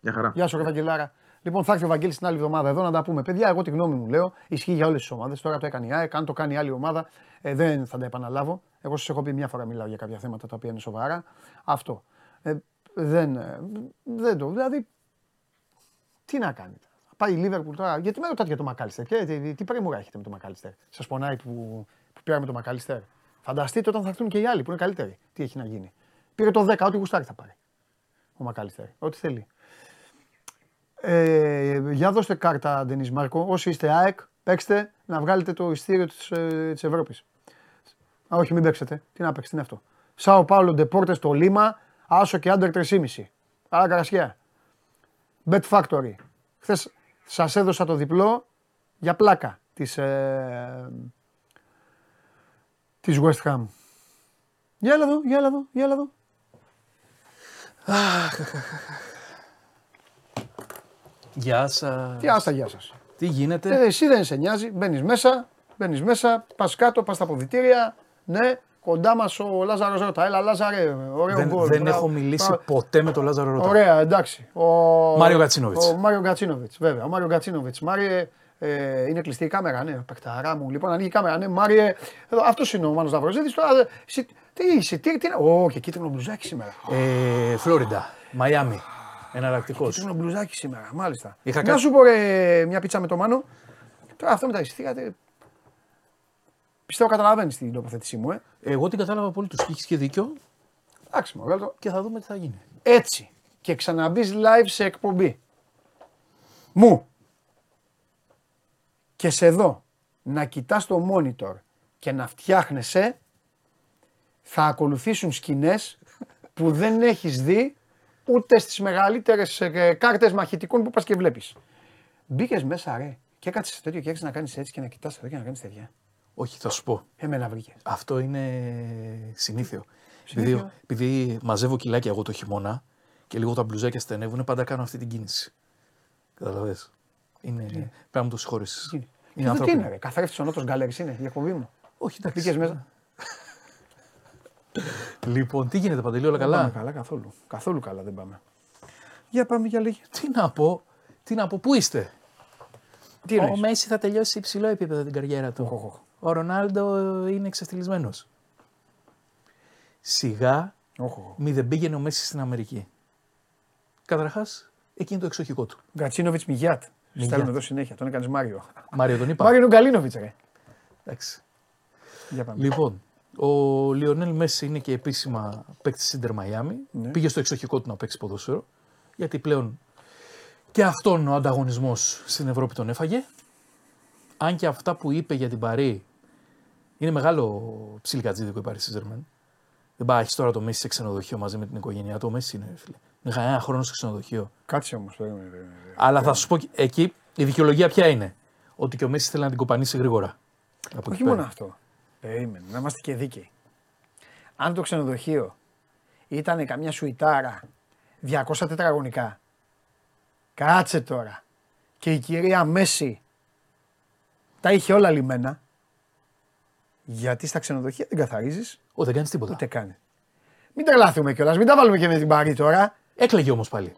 Μια χαρά. γεια σου, ρε Βαγγελάρα. Λοιπόν, θα έρθει ο Βαγγέλης την άλλη εβδομάδα εδώ να τα πούμε. Παιδιά, εγώ τη γνώμη μου λέω, ισχύει για όλες τις ομάδες. Τώρα το έκανε η ΑΕΚ, αν το κάνει άλλη ομάδα, ε, δεν θα τα επαναλάβω. Εγώ σας έχω πει μια φορά μιλάω για κάποια θέματα τα οποία είναι σοβαρά. Αυτό. Ε, δεν, ε, δεν το. Δηλαδή, τι να κάνετε. Πάει η Λίβερπουλ τώρα. Γιατί με ρωτάτε για το Μακάλιστερ. Και τι, τι πρέμουρα έχετε με το Μακάλιστερ. Σας πονάει που, που πήραμε το Μακάλιστερ. Φανταστείτε όταν θα έρθουν και οι άλλοι που είναι καλύτεροι. Τι έχει να γίνει. Πήρε το 10, ό,τι γουστάρει θα πάρει. Ο Μακάλιστερ. Ό,τι θέλει. Ε, για δώστε κάρτα, Ντενή Μάρκο. Όσοι είστε ΑΕΚ, παίξτε να βγάλετε το ειστήριο της ε, της Ευρώπης. Α, όχι, μην παίξετε. Τι να παίξετε, τι είναι αυτό. Σάο Πάολο Ντεπόρτε στο Λίμα, άσο και άντερ 3,5. Άρα καρασιά. Bet Factory. Χθες σας έδωσα το διπλό για πλάκα της, ε, της West Ham. Για έλα εδώ, για έλα εδώ, για έλα εδώ. Γεια σας. Τι άστα, γεια σας. Τι γίνεται; Ε, εσύ δεν σε νοιάζει, μπαίνεις μέσα, μπαίνεις μέσα, πας κάτω, πας στα ποδητήρια. Ναι, κοντά μας ο Λάζαρος Ρώτα. Έλα, Λάζαρε, ωραίο δεν γκολ. δεν μπράβο. έχω μιλήσει Μπράβο. ποτέ με τον Λάζαρο Ρώτα. Ωραία, εντάξει. Ο... Μάριο Γκατσίνοβιτς. Ο Μάριο Γκατσίνοβιτ, βέβαια. Ο Μάριο Γκατσίνοβιτ. Μάριε, ε, είναι κλειστή η κάμερα, ναι. Πεκταρά μου. Λοιπόν, ανοίγει η κάμερα, ναι. Μάριε, αυτός είναι ο Μάνος Δαυροζήτη. Τώρα, ε, εσύ- τι είσαι, τι, τι είναι. Ω, και κίτρινο μπλουζάκι σήμερα. Ε, Φλόριντα, Μαϊάμι. Εναλλακτικός. Κίτρινο μπλουζάκι σήμερα, μάλιστα. Είχα Να κα- σου πω ρε, μια πίτσα με το Μάνο. Τώρα αυτό με τα εισιτήρια. Πιστεύω καταλαβαίνεις την τοποθέτησή μου, ε. Εγώ την κατάλαβα πολύ του και έχει και δίκιο Εντάξει, μου βγάλω το. και θα δούμε τι θα γίνει. Έτσι. Και ξαναμπείς live σε εκπομπή. Μου. Και σε δω να κοιτάς το monitor και να φτιάχνεσαι θα ακολουθήσουν σκηνές που δεν έχεις δει ούτε στις μεγαλύτερες ε, κάρτες μαχητικών που πας και βλέπεις. Μπήκες μέσα ρε και έκατσε σε τέτοιο και έχεις να κάνεις έτσι και να κοιτάς εδώ και να κάνεις τέτοια. Όχι, θα σου πω. Εμένα βρήκες. Αυτό είναι συνήθιο. Συνήθιο. Επειδή, επειδή μαζεύω κιλάκια εγώ το χειμώνα και λίγο τα μπλουζάκια στενεύουν, πάντα κάνω αυτή την κίνηση. Καταλαβες. Είναι... Πρέπει να μου το συγχωρήσει. Και Είναι; Εδώ τι ανθρώπινο. είναι ρε, καθρέφτης ο νότος γκαλέρης είναι, η εκπομπή μου. Όχι, εντάξει. Μπήκες μέσα. Λοιπόν, τι γίνεται, Παντελή, όλα Δεν πάμε καλά. καλά καθόλου. Καθόλου καλά δεν πάμε. Για πάμε για λίγη. Τι να πω, τι να πω, πού είστε; Τι Ο εννοείς; Μέση θα τελειώσει σε υψηλό επίπεδο την καριέρα του. Οχ, οχ. Ο Ρονάλντο είναι εξευτελισμένος. Σιγά Όχ, όχ. μη δεν πήγαινε ο Μέση στην Αμερική. Καταρχάς, εκεί είναι το εξοχικό του. Γκατσίνοβιτ Μιγιάτ. Μιγιάτ. Στέλνω εδώ συνέχεια. Τον έκανε Μάριο. Μάριο τον είπα. Μάριο Γκαλίνοβιτ, ρε. Εντάξει. Για πάμε. Λοιπόν, ο Λιονέλ Μέση είναι και επίσημα παίκτης Σίντερ Μαϊάμι. Ναι. Πήγε στο εξοχικό του να παίξει ποδόσφαιρο. Γιατί πλέον και αυτόν ο ανταγωνισμός στην Ευρώπη τον έφαγε. Αν και αυτά που είπε για την Παρή είναι μεγάλο ψιλικατζίδικο η Παρή Σίζερμεν. Δεν πάει έχεις τώρα το Μέση σε ξενοδοχείο μαζί με την οικογένειά του. Ο Μέση είναι, φίλε. Είναι ένα χρόνο σε ξενοδοχείο. Κάτσε όμως. Αλλά θα σου πω και- εκεί η δικαιολογία ποια είναι; Ότι και ο Μέση θέλει να την κοπανίσει γρήγορα. Από εκεί Όχι πέρα. μόνο αυτό. Περίμενε, να είμαστε και δίκαιοι. Αν το ξενοδοχείο ήταν καμιά σουιτάρα 200 τετραγωνικά, κάτσε τώρα. Και η κυρία Μέση τα είχε όλα λιμένα. Γιατί στα ξενοδοχεία δεν καθαρίζεις, Ω, δεν κάνεις τίποτα. ούτε κάνει. Μην τρελάθουμε κιόλας, μην τα βάλουμε και με την παρή τώρα. Έκλαιγε όμως πάλι.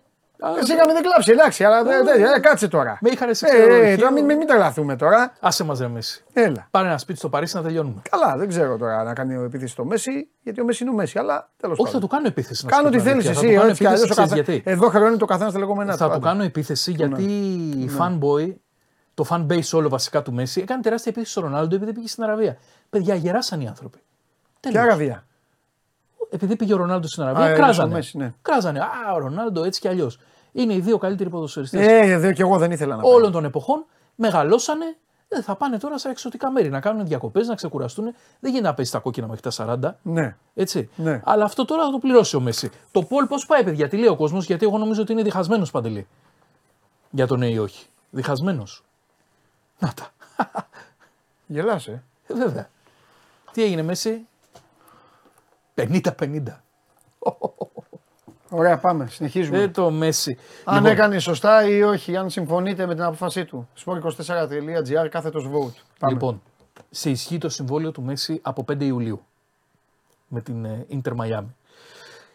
Εσύ είχαμε δεν κλάψει, εντάξει, αλλά δεν- δεν- ε, κάτσε τώρα. Με είχαν σε Ε, ε, ξενοδοχείο. τώρα μην, μην, μην τρελαθούμε τώρα. Άσε μας ρε Μέση. Έλα. Πάρε ένα σπίτι στο Παρίσι να τελειώνουμε. Καλά, δεν ξέρω τώρα να κάνει επίθεσης στο Μέση, γιατί ο Μέση είναι ο Μέση, αλλά τέλος Όχι, θα πάντων. του κάνω επίθεση. να Κάνω σου ό,τι πω την θέλεις αλήθεια. εσύ, Θα του κάνω έτσι κι αλλιώς. επίθεση, ξέρεις γιατί; Εδώ χρεώνει το καθένας τα λεγόμενά Θα του. του κάνω επίθεση γιατί η fanboy, το fan base όλο βασικά του Μέση, έκανε τεράστια επίθεση στο Ρονάλντο επειδή πήγε στην Αραβία. Παιδιά, γεράσαν οι άνθρωποι. Ποια Τέλος. Αραβία; Επειδή πήγε ο Ρονάλντο στην Αραβία, Α, ε, κράζανε. στο Μέση, ναι. Κράζανε. Α, ο Ρονάλντο έτσι κι αλλιώς. Είναι οι δύο καλύτεροι ποδοσφαιριστές Ε, εδώ κι εγώ δεν ήθελα να όλων πάω. των εποχών. Μεγαλώσανε. Ε, θα πάνε τώρα σε εξωτικά μέρη να κάνουν διακοπές, να ξεκουραστούν. Δεν γίνεται να παίζει τα κόκκινα μέχρι τα 40. Ναι. Έτσι. Ναι. Αλλά αυτό τώρα θα το πληρώσει ο Μέση. Το Πολ πώς πάει, παιδιά, τι λέει ο κόσμος, γιατί εγώ νομίζω ότι είναι διχασμένος παντελή. Για το ναι ή όχι. Διχασμένος. Να τα. Γελάς, ε. Ε, βέβαια. Τι έγινε, Μέση; 50-50. Ωραία, πάμε. Συνεχίζουμε. Δεν το Μέση. αν Λοιπόν, έκανε σωστά ή όχι, αν συμφωνείτε με την απόφασή του. Sport24.gr κάθετος vote. Πάμε. Λοιπόν, σε ισχύ το συμβόλαιο του Μέση από 5 Ιουλίου με την ε, Inter Miami.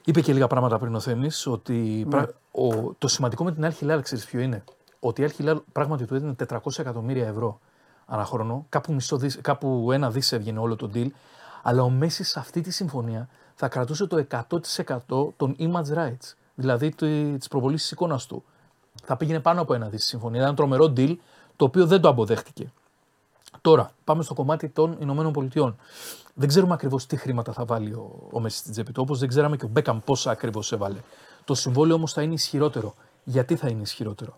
Είπε και λίγα πράγματα πριν ο Θέμης ότι πρα- ο, το σημαντικό με την Al Hilal ξέρεις ποιο είναι; Ότι η Al Hilal πράγματι του έδινε 400 εκατομμύρια ευρώ ανά χρόνο, κάπου, μισό δις, κάπου ένα δις έβγαινε όλο το deal, αλλά ο Μέση σε αυτή τη συμφωνία θα κρατούσε το 100% των image rights, δηλαδή τη προβολής της εικόνας του. Θα πήγαινε πάνω από ένα δις η συμφωνία. Ήταν ένα τρομερό deal, το οποίο δεν το αποδέχτηκε. Τώρα, πάμε στο κομμάτι των Ηνωμένων Πολιτειών. Δεν ξέρουμε ακριβώς τι χρήματα θα βάλει ο, ο Μέση στην τσέπη του, όπως δεν ξέραμε και ο Μπέκαμ πόσα ακριβώς έβαλε. Το συμβόλαιο όμως θα είναι ισχυρότερο. Γιατί θα είναι ισχυρότερο;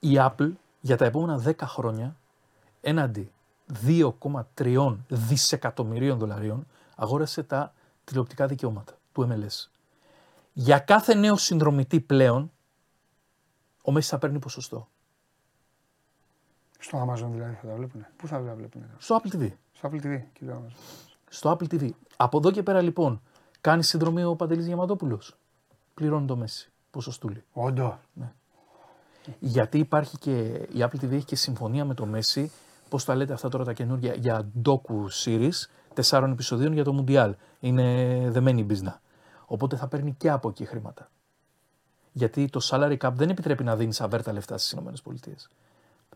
Η Apple για τα επόμενα 10 χρόνια έναντι 2,3 δισεκατομμυρίων δολαρίων αγόρασε τα τηλεοπτικά δικαιώματα του MLS. Για κάθε νέο συνδρομητή πλέον, ο Μέσης θα παίρνει ποσοστό. Στο Amazon δηλαδή θα τα βλέπουν. Πού θα τα βλέπουν. Στο Apple TV. Στο Apple TV. Κύριο Amazon. Στο Apple TV. Από εδώ και πέρα λοιπόν, κάνει συνδρομή ο Παντελής Διαματόπουλος. Πληρώνει το Μέση. Ποσοστούλη. Όντω. Γιατί υπάρχει και η Apple TV έχει και συμφωνία με το Μέση, πώς τα λέτε αυτά τώρα τα καινούργια, για docu series τεσσάρων επεισοδίων για το Mundial. Είναι δεμένη η μπίζνα. Οπότε θα παίρνει και από εκεί χρήματα. Γιατί το salary cap δεν επιτρέπει να δίνεις αβέρτα λεφτά στις ΗΠΑ.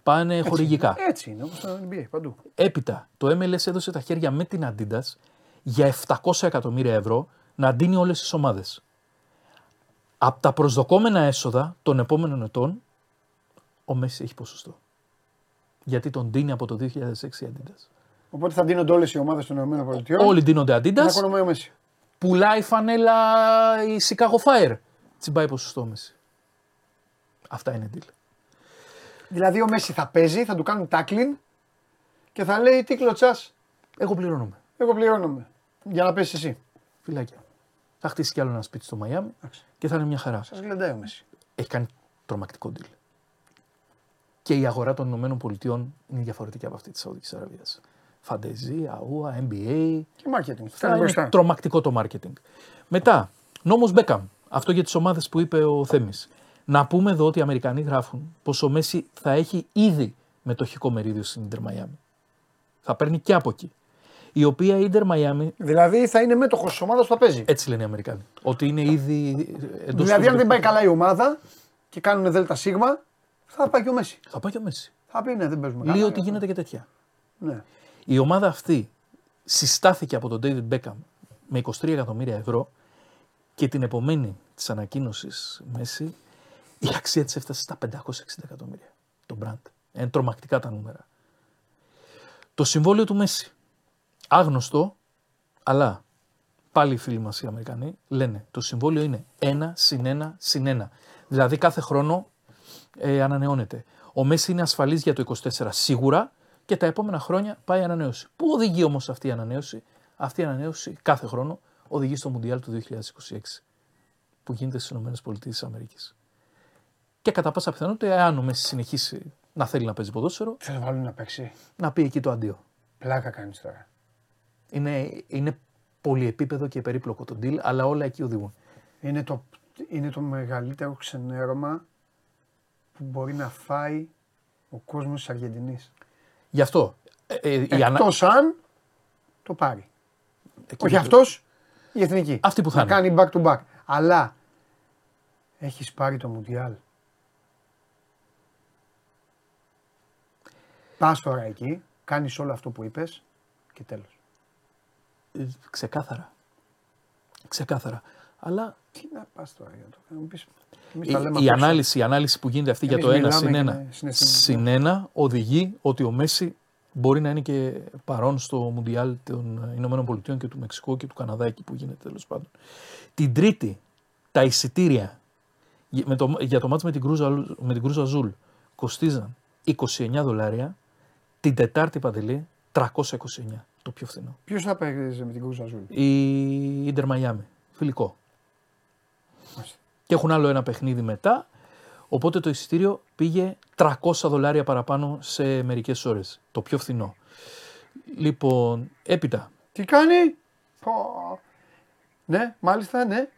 Πάνε χορηγικά. Έτσι είναι όπως το NBA παντού. Έπειτα, το MLS έδωσε τα χέρια με την Adidas για 700 εκατομμύρια ευρώ να αντίνει όλες τις ομάδες. Από τα προσδοκόμενα έσοδα των επόμενων ετών, ο Μέση έχει ποσοστό. Γιατί τον δίνει από το 2006 η Adidas. Οπότε θα δίνονται όλες οι ομάδες των ΗΠΑ. Όλοι δίνονται Adidas, Θα οικονομεί ο Μέση. πουλάει φανέλα η Chicago Fire. Τσιμπάει ποσοστό ο Μέση. Αυτά είναι deal. Δηλαδή ο Μέση θα παίζει, θα του κάνουν tackling και θα λέει τι κλωτσάς. Εγώ πληρώνομαι. Εγώ πληρώνομαι. Για να πέσεις εσύ. Φυλάκια. Θα χτίσει κι άλλο ένα σπίτι στο Μαϊάμι και θα είναι μια χαρά. Σας γλεντάει ο Μέση. έχει κάνει τρομακτικό deal. Και η αγορά των Ηνωμένων Πολιτειών είναι διαφορετική από αυτή της Σαουδικής Αραβίας. Φαντεζή, ΑΟΑ, NBA. Και marketing. Θα Φέρνει είναι μπροστά. τρομακτικό το marketing. Μετά, νόμος Μπέκαμ. Αυτό για τις ομάδες που είπε ο Θέμης. Να πούμε εδώ ότι οι Αμερικανοί γράφουν πως ο Μέση θα έχει ήδη μετοχικό μερίδιο στην Ιντερ Μαϊάμι. Θα παίρνει και από εκεί. Η οποία η Ιντερ Μαϊάμι, Δηλαδή θα είναι μέτοχος της ομάδας που θα παίζει. έτσι λένε οι Αμερικανοί. Ότι είναι ήδη εντός δηλαδή αν δεν πάει καλά η ομάδα και κάνουν ΔΣ, θα πάει και ο Μέση. Θα πάει και ο Μέση. Θα πει ναι, δεν παίζουμε καλά. Λέει ότι γίνεται και τέτοια. Ναι. Η ομάδα αυτή συστάθηκε από τον David Beckham με 23 εκατομμύρια ευρώ και την επομένη της ανακοίνωσης Μέση η αξία της έφτασε στα 560 εκατομμύρια. Το brand. Είναι τρομακτικά τα νούμερα. Το συμβόλαιο του Μέση. Άγνωστο, αλλά πάλι οι φίλοι μας οι Αμερικανοί λένε το συμβόλαιο είναι 1 συν 1 συν 1. Δηλαδή κάθε χρόνο ε, ανανεώνεται. Ο Μέση είναι ασφαλής για το 24 σίγουρα και τα επόμενα χρόνια πάει ανανέωση. Πού οδηγεί όμως αυτή η ανανέωση; Αυτή η ανανέωση κάθε χρόνο οδηγεί στο Μουντιάλ του 2026 που γίνεται στις ΗΠΑ. Και κατά πάσα πιθανότητα, εάν ο Μέσης συνεχίσει να θέλει να παίζει ποδόσφαιρο, Θα το βάλουν να παίξει. να πει εκεί το αντίο. Πλάκα κάνεις τώρα. Είναι, είναι πολυεπίπεδο και περίπλοκο το deal, αλλά όλα εκεί οδηγούν. Είναι το, είναι το μεγαλύτερο ξενέρωμα που μπορεί να φάει ο κόσμος της Αργεντινής. Γι' αυτό. ε, ε, η ανα- Εκτός αν το πάρει. εκεί Όχι το- αυτός, η εθνική. Αυτή που θα να είναι. κάνει back to back. Αλλά έχεις πάρει το Μουντιάλ. Πας τώρα εκεί, κάνεις όλο αυτό που είπες και τέλος. Ε, Ξεκάθαρα. Ξεκάθαρα. Αλλά Τι να πας τώρα για να το κάνω. Πεις, εμείς η, τα λέμε η απόψε. ανάλυση, η ανάλυση που γίνεται αυτή Εμείς για το 1 μιλάμε συν και 1 με συναισθήματα. συν 1 οδηγεί ότι ο Μέσι μπορεί να είναι και παρόν στο Μουντιάλ των Ηνωμένων Πολιτειών και του Μεξικού και του Καναδά εκεί που γίνεται τέλος πάντων. Την Τρίτη τα εισιτήρια για- με το, για το ματς με την Κρουζ, με την Κρουζ Αζούλ κοστίζαν 29 δολάρια, την Τετάρτη Παντελή 329, το πιο φθηνό. Ποιος θα παίζει με την Κρούζα Ζούλ. Η Ιντερ Μαϊάμι, φιλικό. Μάλιστα. Και έχουν άλλο ένα παιχνίδι μετά. Οπότε το εισιτήριο πήγε 300 δολάρια παραπάνω σε μερικές ώρες. Το πιο φθηνό. Λοιπόν, έπειτα. Τι κάνει; Πω. Ναι, μάλιστα, ναι.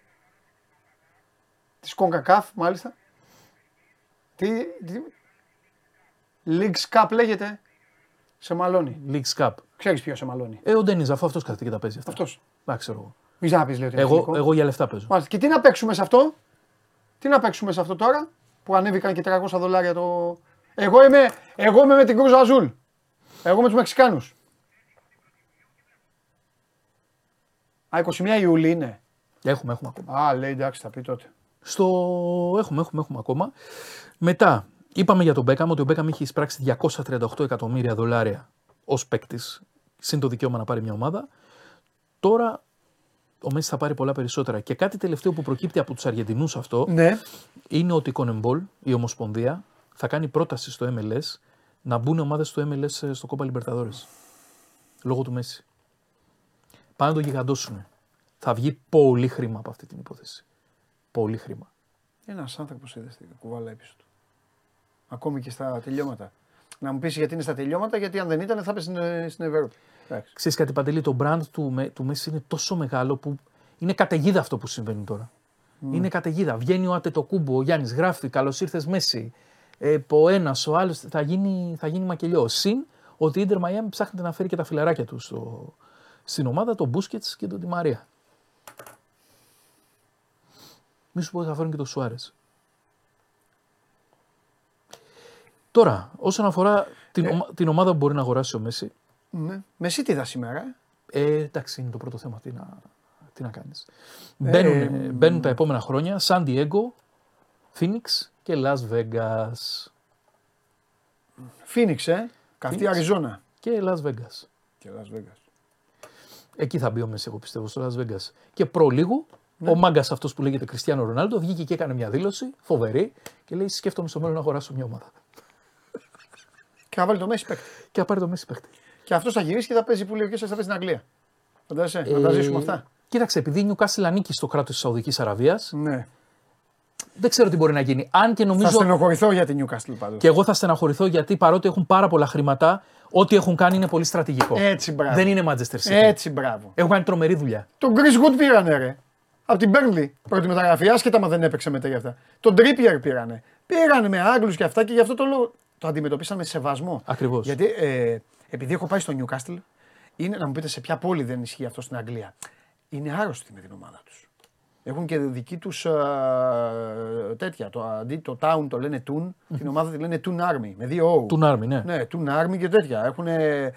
Της CONCACAF μάλιστα. Τι, τι, Leagues Cup λέγεται. Σε μαλώνει. Leagues Cup. Ξέρεις ποιος σε μαλώνει. Ε, ο Ντένιζ, αφού αυτός κάθεται και τα παίζει αυτά. Αυτός. Εντάξει, ξέρω εγώ. Μη να πει, λέει ότι είναι Εγώ, εθνικό. εγώ για λεφτά παίζω. Μάλιστα. Και τι να παίξουμε σε αυτό; Τι να παίξουμε σε αυτό τώρα που ανέβηκαν και 300 δολάρια το. Εγώ είμαι, εγώ είμαι με την Κρούζα Αζούλ. Εγώ με τους Μεξικάνους. Α, 21 Ιουλίου είναι. Έχουμε, έχουμε ακόμα. Α, λέει εντάξει, θα πει τότε. Στο... Έχουμε, έχουμε, έχουμε ακόμα. Μετά, είπαμε για τον Μπέκαμ ότι ο Μπέκαμ είχε εισπράξει 238 εκατομμύρια δολάρια ως παίκτης, συν το δικαίωμα να πάρει μια ομάδα. Τώρα ο Μέση θα πάρει πολλά περισσότερα. Και κάτι τελευταίο που προκύπτει από τους Αργεντινούς αυτό Ναι. είναι ότι η Κονεμπόλ, η Ομοσπονδία, θα κάνει πρόταση στο MLS να μπουν ομάδες του MLS στο Κόπα Λιμπερταδόρες. Λόγω του Μέση. Πάνε να το γιγαντώσουν. Θα βγει πολύ χρήμα από αυτή την υπόθεση. Πολύ χρήμα. Ένας άνθρωπος είδες την κουβάλα πίσω του. Ακόμη και στα τελειώματα. Να μου πεις γιατί είναι στα τελειώματα, γιατί αν δεν ήταν θα έπαιζε στην, στην Ευρώπη. Εντάξει. Ξέρεις κάτι Παντελή, το brand του, Με- του Μέση είναι τόσο μεγάλο που είναι καταιγίδα αυτό που συμβαίνει τώρα. Είναι καταιγίδα. Βγαίνει ο Ατετοκούμπο, ο Γιάννης, γράφει καλώς ήρθες Μέση. Ε, ο ένας, ο άλλος θα γίνει, θα γίνει μακελιό. Συν ότι η Ιντερ Μαϊάμι ψάχνεται να φέρει και τα φιλαράκια του στο, στην ομάδα, τον Μπούσκετς και τον Τη Μαρία. Μη σου πω ότι θα φέρουν και τον Σουάρες. Τώρα, όσον αφορά την, ομα- την ομάδα που μπορεί να αγοράσει ο Μέση, Ναι. Με εσύ τι είδα σήμερα. ε; ε, εντάξει, είναι το πρώτο θέμα. Τι να, τι να κάνεις. Μπαίνουν, μπαίνουν τα επόμενα χρόνια Σαν Diego, Phoenix και Las Vegas. Φίνιξ, ε; Καυτή Phoenix. Αριζόνα. Και Las Vegas. Και Las Vegas. Εκεί θα μπει ο Μέση, εγώ πιστεύω, στο Las Vegas. Και προ λίγου, ο μάγκας αυτός που λέγεται Κριστιανό Ρονάλντο βγήκε και έκανε μια δήλωση φοβερή και λέει: Σκέφτομαι στο μέλλον να αγοράσω μια ομάδα. Και θα βάλει το Μέση παίκτη. Και θα πάρει το Μέση παίχτη. Και αυτός θα γυρίσει και θα παίζει που λέει ο Κέσσερ, θα παίζει στην Αγγλία. Φαντάζεσαι, να τα ζήσουμε αυτά. Κοίταξε, επειδή η Newcastle ανήκει στο κράτος της Σαουδικής Αραβίας, Ναι. δεν ξέρω τι μπορεί να γίνει. Αν και Θα νομίζω. στενοχωρηθώ για την Newcastle πάντως. Και εγώ θα στεναχωρηθώ γιατί παρότι έχουν πάρα πολλά χρήματα, ό,τι έχουν κάνει είναι πολύ στρατηγικό. Έτσι, μπράβο. Δεν είναι Manchester City. Έτσι, μπράβο. Έχουν κάνει τρομερή δουλειά. Τον Chris Wood πήρανε, ρε. Από την Burnley. Πρώτη μεταγραφή, άσχετα μα δεν έπαιξε μετά για αυτά. Τον Trippier πήρανε. Πήρανε με Άγγλους και αυτά και γι' αυτό το λόγο το αντιμετωπίσαν με σεβασμό. Ακριβώς. Γιατί ε, επειδή έχω πάει στο Newcastle, είναι να μου πείτε σε ποια πόλη δεν ισχύει αυτό στην Αγγλία. Είναι άρρωστοι με την ομάδα τους. Έχουν και δική τους τέτοια. Το, αντί το town το λένε Toon, την ομάδα τη λένε Toon Army με δύο O. Του Νάρμι, ναι. Ναι, του Νάρμι και τέτοια. Έχουν ε,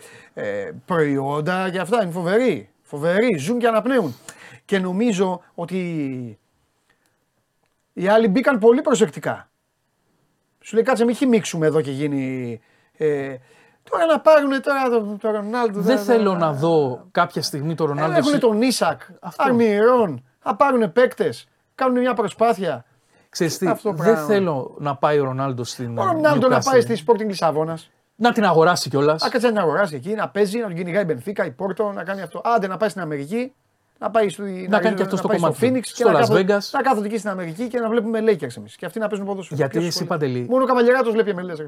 προϊόντα και αυτά. Είναι φοβεροί. Φοβεροί. Ζουν και αναπνέουν. Και νομίζω ότι οι άλλοι μπήκαν πολύ προσεκτικά. Σου λέει κάτσε μην χυμίξουμε εδώ και γίνει... Ε, τώρα να πάρουν τώρα το, το Ρονάλντο. Δεν θα- θέλω θα- να δω κάποια στιγμή το Ρονάλντο. Έχουν συ- τον Ίσακ, Αυτό. Αρμιρών, θα πάρουν παίκτες, κάνουν μια προσπάθεια. Ξέρεις τι, Αυτό δεν πράγμα. θέλω να πάει ο Ρονάλντο στην. Ο Ρονάλντο να Newcastle. πάει στη Sporting Λισαβόνας. Να την αγοράσει κιόλας. Α, κάτσε να αγοράσει εκεί, να παίζει, να τον κυνηγάει η Μπενφίκα, η Πόρτο, να κάνει αυτό. Άντε να πάει στην Αμερική, να πάει στο, να, κάνει και αυτό στο πάει κομμάτι στο του. Phoenix και Στο να, Las κάθονται, Vegas. να κάθονται εκεί στην Αμερική και να βλέπουμε Lakers εμείς. Και αυτοί να παίζουν ποδόσφαιρο. Γιατί Ποιος εσύ, ασχολείται. Παντελή- Μόνο ο Καβαλιαράτο βλέπει MLS. ρε φίλε.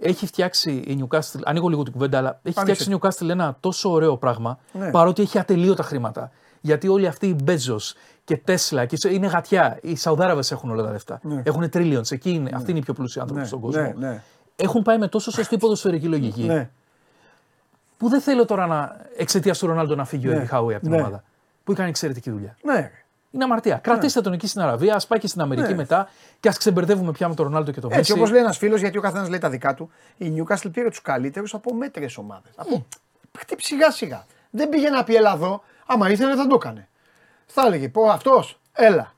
Έχει φτιάξει η Newcastle. Ανοίγω λίγο την κουβέντα, αλλά έχει Άνοιξε. φτιάξει η Newcastle ένα τόσο ωραίο πράγμα Ναι. παρότι έχει ατελείωτα χρήματα. Γιατί όλοι αυτοί οι Μπέζο και Τέσλα και είναι γατιά. Οι Σαουδάραβε έχουν όλα τα λεφτά. Έχουν trillions. Εκεί είναι. Αυτοί είναι οι πιο πλούσιοι άνθρωποι Ναι, στον κόσμο. ναι, ναι. Έχουν πάει με τόσο σωστή ποδοσφαιρική λογική. Ναι. Που δεν θέλω τώρα να εξαιτίας του Ρονάλντο να φύγει ο Ναι, Έντι Χάουι από την ναι. ομάδα. Που έκανε εξαιρετική δουλειά. ναι. ρε. Είναι αμαρτία. Κρατήστε τον εκεί στην Αραβία, ας πάει και στην Αμερική Ναι. μετά και ας ξεμπερδεύουμε πια με τον Ρονάλντο και τον Έτσι Μέση. όπως λέει ένας φίλος, γιατί ο καθένας λέει τα δικά του, η Newcastle πήρε τους καλύτερους από μέτρε ομάδες. Από... Χτύπη σιγά σιγά. Δεν πήγε να πει έλα εδώ, άμα ήθελε θα το έκανε. Θα έλεγε πω αυτός, έλα.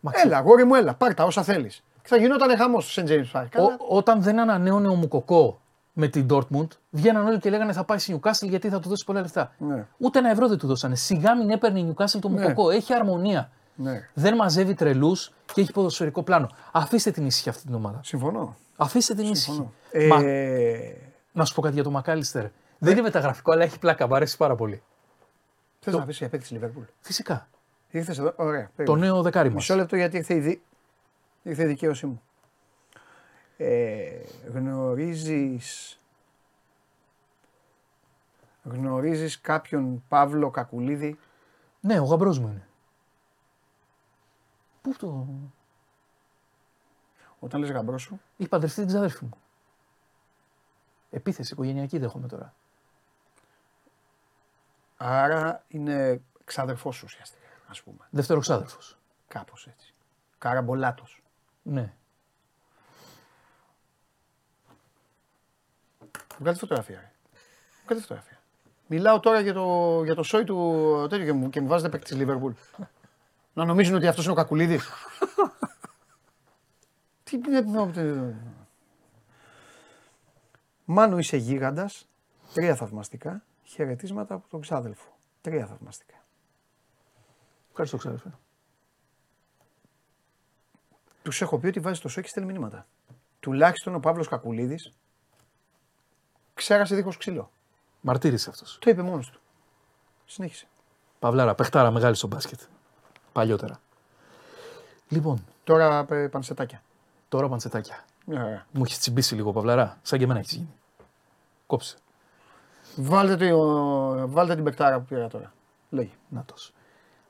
Μα Έλα, αγόρι μου, έλα, πάρ' τα όσα θέλεις. Και θα γινόταν χαμός στο St. James Park. Αλλά- Ο- όταν δεν ανανέωνε ο Μουκοκό με την Dortmund, βγαίναν όλοι και λέγανε θα πάει στη Newcastle γιατί θα του δώσει πολλά λεφτά. Ναι. Ούτε ένα ευρώ δεν του δώσανε. Σιγά μην έπαιρνε η Newcastle το Ναι. Μουκοκό. Έχει αρμονία. Ναι. Δεν μαζεύει τρελούς και έχει ποδοσφαιρικό πλάνο. Αφήστε την ήσυχη αυτή την ομάδα. Συμφωνώ. Αφήστε την ήσυχη. Συμφωνώ. Μα, Ε, να σου πω κάτι για το Μακάλιστερ. Δεν είναι μεταγραφικό, αλλά έχει πλάκα. Μ' αρέσει πάρα πολύ. Θες να πει για παίκτη Λιβέρπουλ. Φυσικά. Ήρθες εδώ, ωραία. Το περίμενε. νέο δεκάρι μας. Μισό λεπτό γιατί ήρθε η, δι... ήρθε η δικαίωσή μου. Ε, γνωρίζεις... Γνωρίζεις κάποιον Παύλο Κακουλίδη; Ναι, ο γαμπρός μου είναι. Πού το. Όταν λες γαμπρός σου, Έχει παντρευτεί την ξαδέρφη μου. Επίθεση οικογενειακή δέχομαι τώρα. άρα είναι ξάδερφός σου ουσιαστικά, ας πούμε. Δεύτερο ξάδερφος. Κάπως έτσι. Καραμπολάτος. Ναι. Βγάλτε φωτογραφία. Ρε. Βγάλτε φωτογραφία. Μιλάω τώρα για το, για το σόι του τέτοιο και μου, και μου βάζετε παίκτης της Λίβερπουλ. Να νομίζουν ότι αυτός είναι ο Κακουλίδης. Τι είναι... Μάνου είσαι γίγαντας. Τρία θαυμαστικά. Χαιρετίσματα από τον ξάδελφο. Τρία θαυμαστικά. Ευχαριστώ, ξάδερφε. Τους έχω πει ότι βάζεις το σόι και στέλνει μηνύματα. Τουλάχιστον ο Παύλος Κακουλίδης ξέρασε δίχως ξύλο. Μαρτύρησε αυτός. Το είπε μόνος του. Συνέχισε. Παυλάρα, παιχτάρα μεγάλη στο μπάσκετ. Παλιότερα. Λοιπόν, Τώρα ε, πανσετάκια. τώρα παντσετάκια. Μια χαρά. Μου έχεις τσιμπήσει λίγο παυλαρά. Σαν και εμένα έχεις γίνει. Κόψε. Βάλτε, το, βάλτε την πεκτάρα που πήρα τώρα. Λέγει. Νάτος.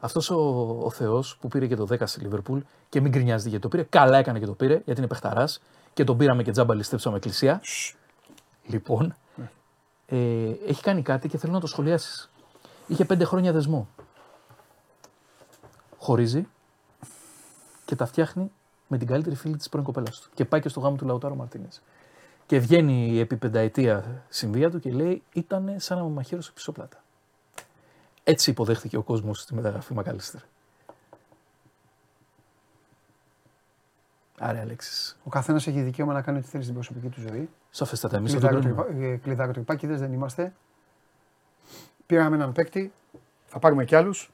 Αυτός ο, ο Θεός που πήρε και το 10 στη Λιβερπούλ και μην γκρινιάζεται γιατί το πήρε. Καλά έκανε και το πήρε γιατί είναι παιχταράς και τον πήραμε και τζάμπα ληστέψαμε εκκλησία. Λοιπόν, ε, έχει κάνει κάτι και θέλω να το σχολιάσεις. Είχε πέντε χρόνια δεσμό. Χωρίζει και τα φτιάχνει με την καλύτερη φίλη της πρώην κοπέλας του. Και πάει και στο γάμο του Λαουτάρο Μαρτίνες. Και βγαίνει επί πενταετία συμβία του και λέει: Ήταν σαν να μου μαχαίρωσε πισόπλατα. Έτσι υποδέχθηκε ο κόσμος τη μεταγραφή Μακαλίστερ. Άρα, Αλέξης. Ο καθένας έχει δικαίωμα να κάνει ό,τι θέλει στην προσωπική του ζωή. Σαφέστατα, εμείς δεν το κρίνουμε. Κλειδαροτρυπάκιδε δεν είμαστε. Πήραμε έναν παίκτη. Θα πάρουμε κι άλλους.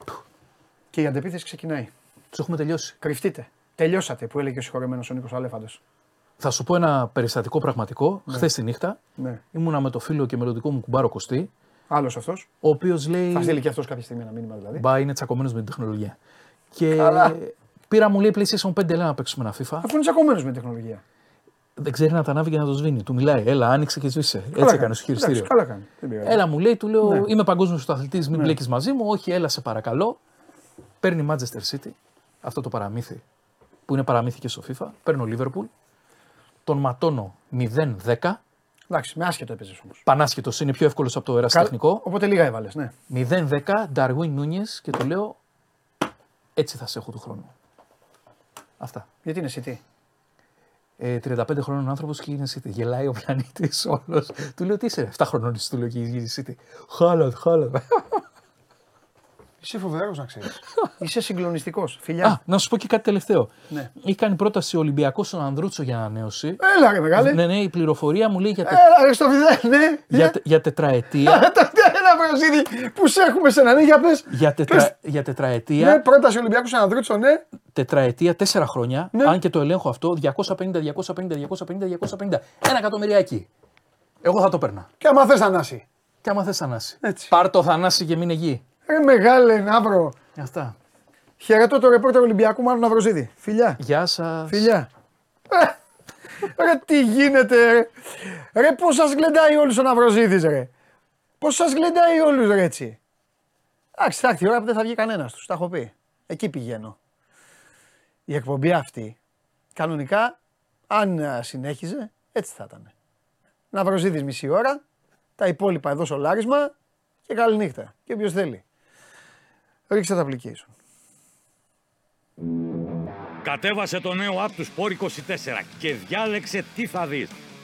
Και η αντεπίθεση ξεκινάει. Τους έχουμε τελειώσει. Κρυφτείτε. Τελειώσατε που έλεγε ο συγχωρεμένος ο Νίκος Αλέφαντος. Θα σου πω ένα περιστατικό πραγματικό. Ναι. Χθες τη νύχτα Ναι. ήμουνα με το φίλο και μελλοντικό μου κουμπάρο Κωστή, Άλλος αυτός. ο οποίος λέει. Θα στείλει και αυτός κάποια στιγμή ένα μήνυμα δηλαδή. Μπα, είναι τσακωμένος με την τεχνολογία. Και Καλά. Πήρα μου λέει PlayStation 5, λέει να παίξουμε ένα FIFA. Αφού είναι τσακωμένος με την τεχνολογία. Δεν ξέρει να τα ανάβει και να το σβήνει. Του μιλάει, Έλα, άνοιξε και σβήσε. Καλά Έτσι κάνει. έκανε στο χειριστήριο. Εντάξει, Καλά κάνεις. Δεν πειράζει. Έλα μου λέει, του λέω, Ναι. Είμαι παγκόσμιος αθλητή, μην Ναι. μπλέκεις μαζί μου. Όχι, έλα σε παρακαλώ. Παίρνει Manchester City, αυτό το παραμύθι που είναι παραμύθι και στο FIFA. Παίρνω Liverpool, τον ματώνω 0-10. Εντάξει, με άσχετο έπαιζες όμως. Πανάσχετος είναι πιο εύκολος από το ερασιτεχνικό. Οπότε λίγα έβαλες, ναι. 0-10, Darwin Νούνιε και του λέω έτσι θα σε έχω του χρόνου. Αυτά. Γιατί είναι City; Ε, 35 χρόνων άνθρωπος και είναι City. Γελάει ο πλανήτης όλος. του λέω τι είσαι, 7 χρονών είσαι, του λέω και γίνει City. Χάλατ, χάλατ. Είσαι φοβερός να ξέρεις. Είσαι συγκλονιστικός. Α, Φιλιά. να σου πω και κάτι τελευταίο. Ναι. Έχει κάνει πρόταση ο Ολυμπιακός στον Ανδρούτσο για ανανέωση. Έλα, ρε μεγάλε. Ναι, ναι, η πληροφορία μου λέει για, τε- Έλα, ρε στο φιδέ, ναι. για, τε- για τετραετία. Ένα βραζίδι που σε έχουμε σε ένα, ναι, για πες. για, τετρα, για τετραετία. Ναι, πρόταση Ολυμπιακού Αναδρούτσο, ναι. τετραετία, τέσσερα χρόνια, Ναι. αν και το ελέγχω αυτό, 250, 250, 250, 250. Ένα εκατομμυριάκι. Εγώ θα το παίρνα. Και άμα θες Θανάση. Και άμα θες Θανάση. Έτσι. Πάρ το Θανάση και μην εκεί. Ρε μεγάλε, Ναύρο. Αυτά. Χαιρετώ το ρεπόρτερ Ολυμπιακού Μάνου Ναυροζίδη. Φιλιά. Γεια σας. Φιλιά. Ε, Ρε τι γίνεται ρε. Ρε πώς σας γλεντάει όλους ο Ναυροζίδης ρε. Πώς σας γλεντάει όλους ρε έτσι; Εντάξει, θα έρθει η ώρα που δεν θα βγει κανένας τους. Τα έχω πει. Εκεί πηγαίνω. Η εκπομπή αυτή, κανονικά, αν α, συνέχιζε, έτσι θα ήταν. Ναυροζίδης μισή ώρα, τα υπόλοιπα εδώ σολάρισμα και καληνύχτα. Και όποιος θέλει. Ρίξτε τα application. Κατέβασε το νέο app του Sport 24 και διάλεξε τι θα δεις.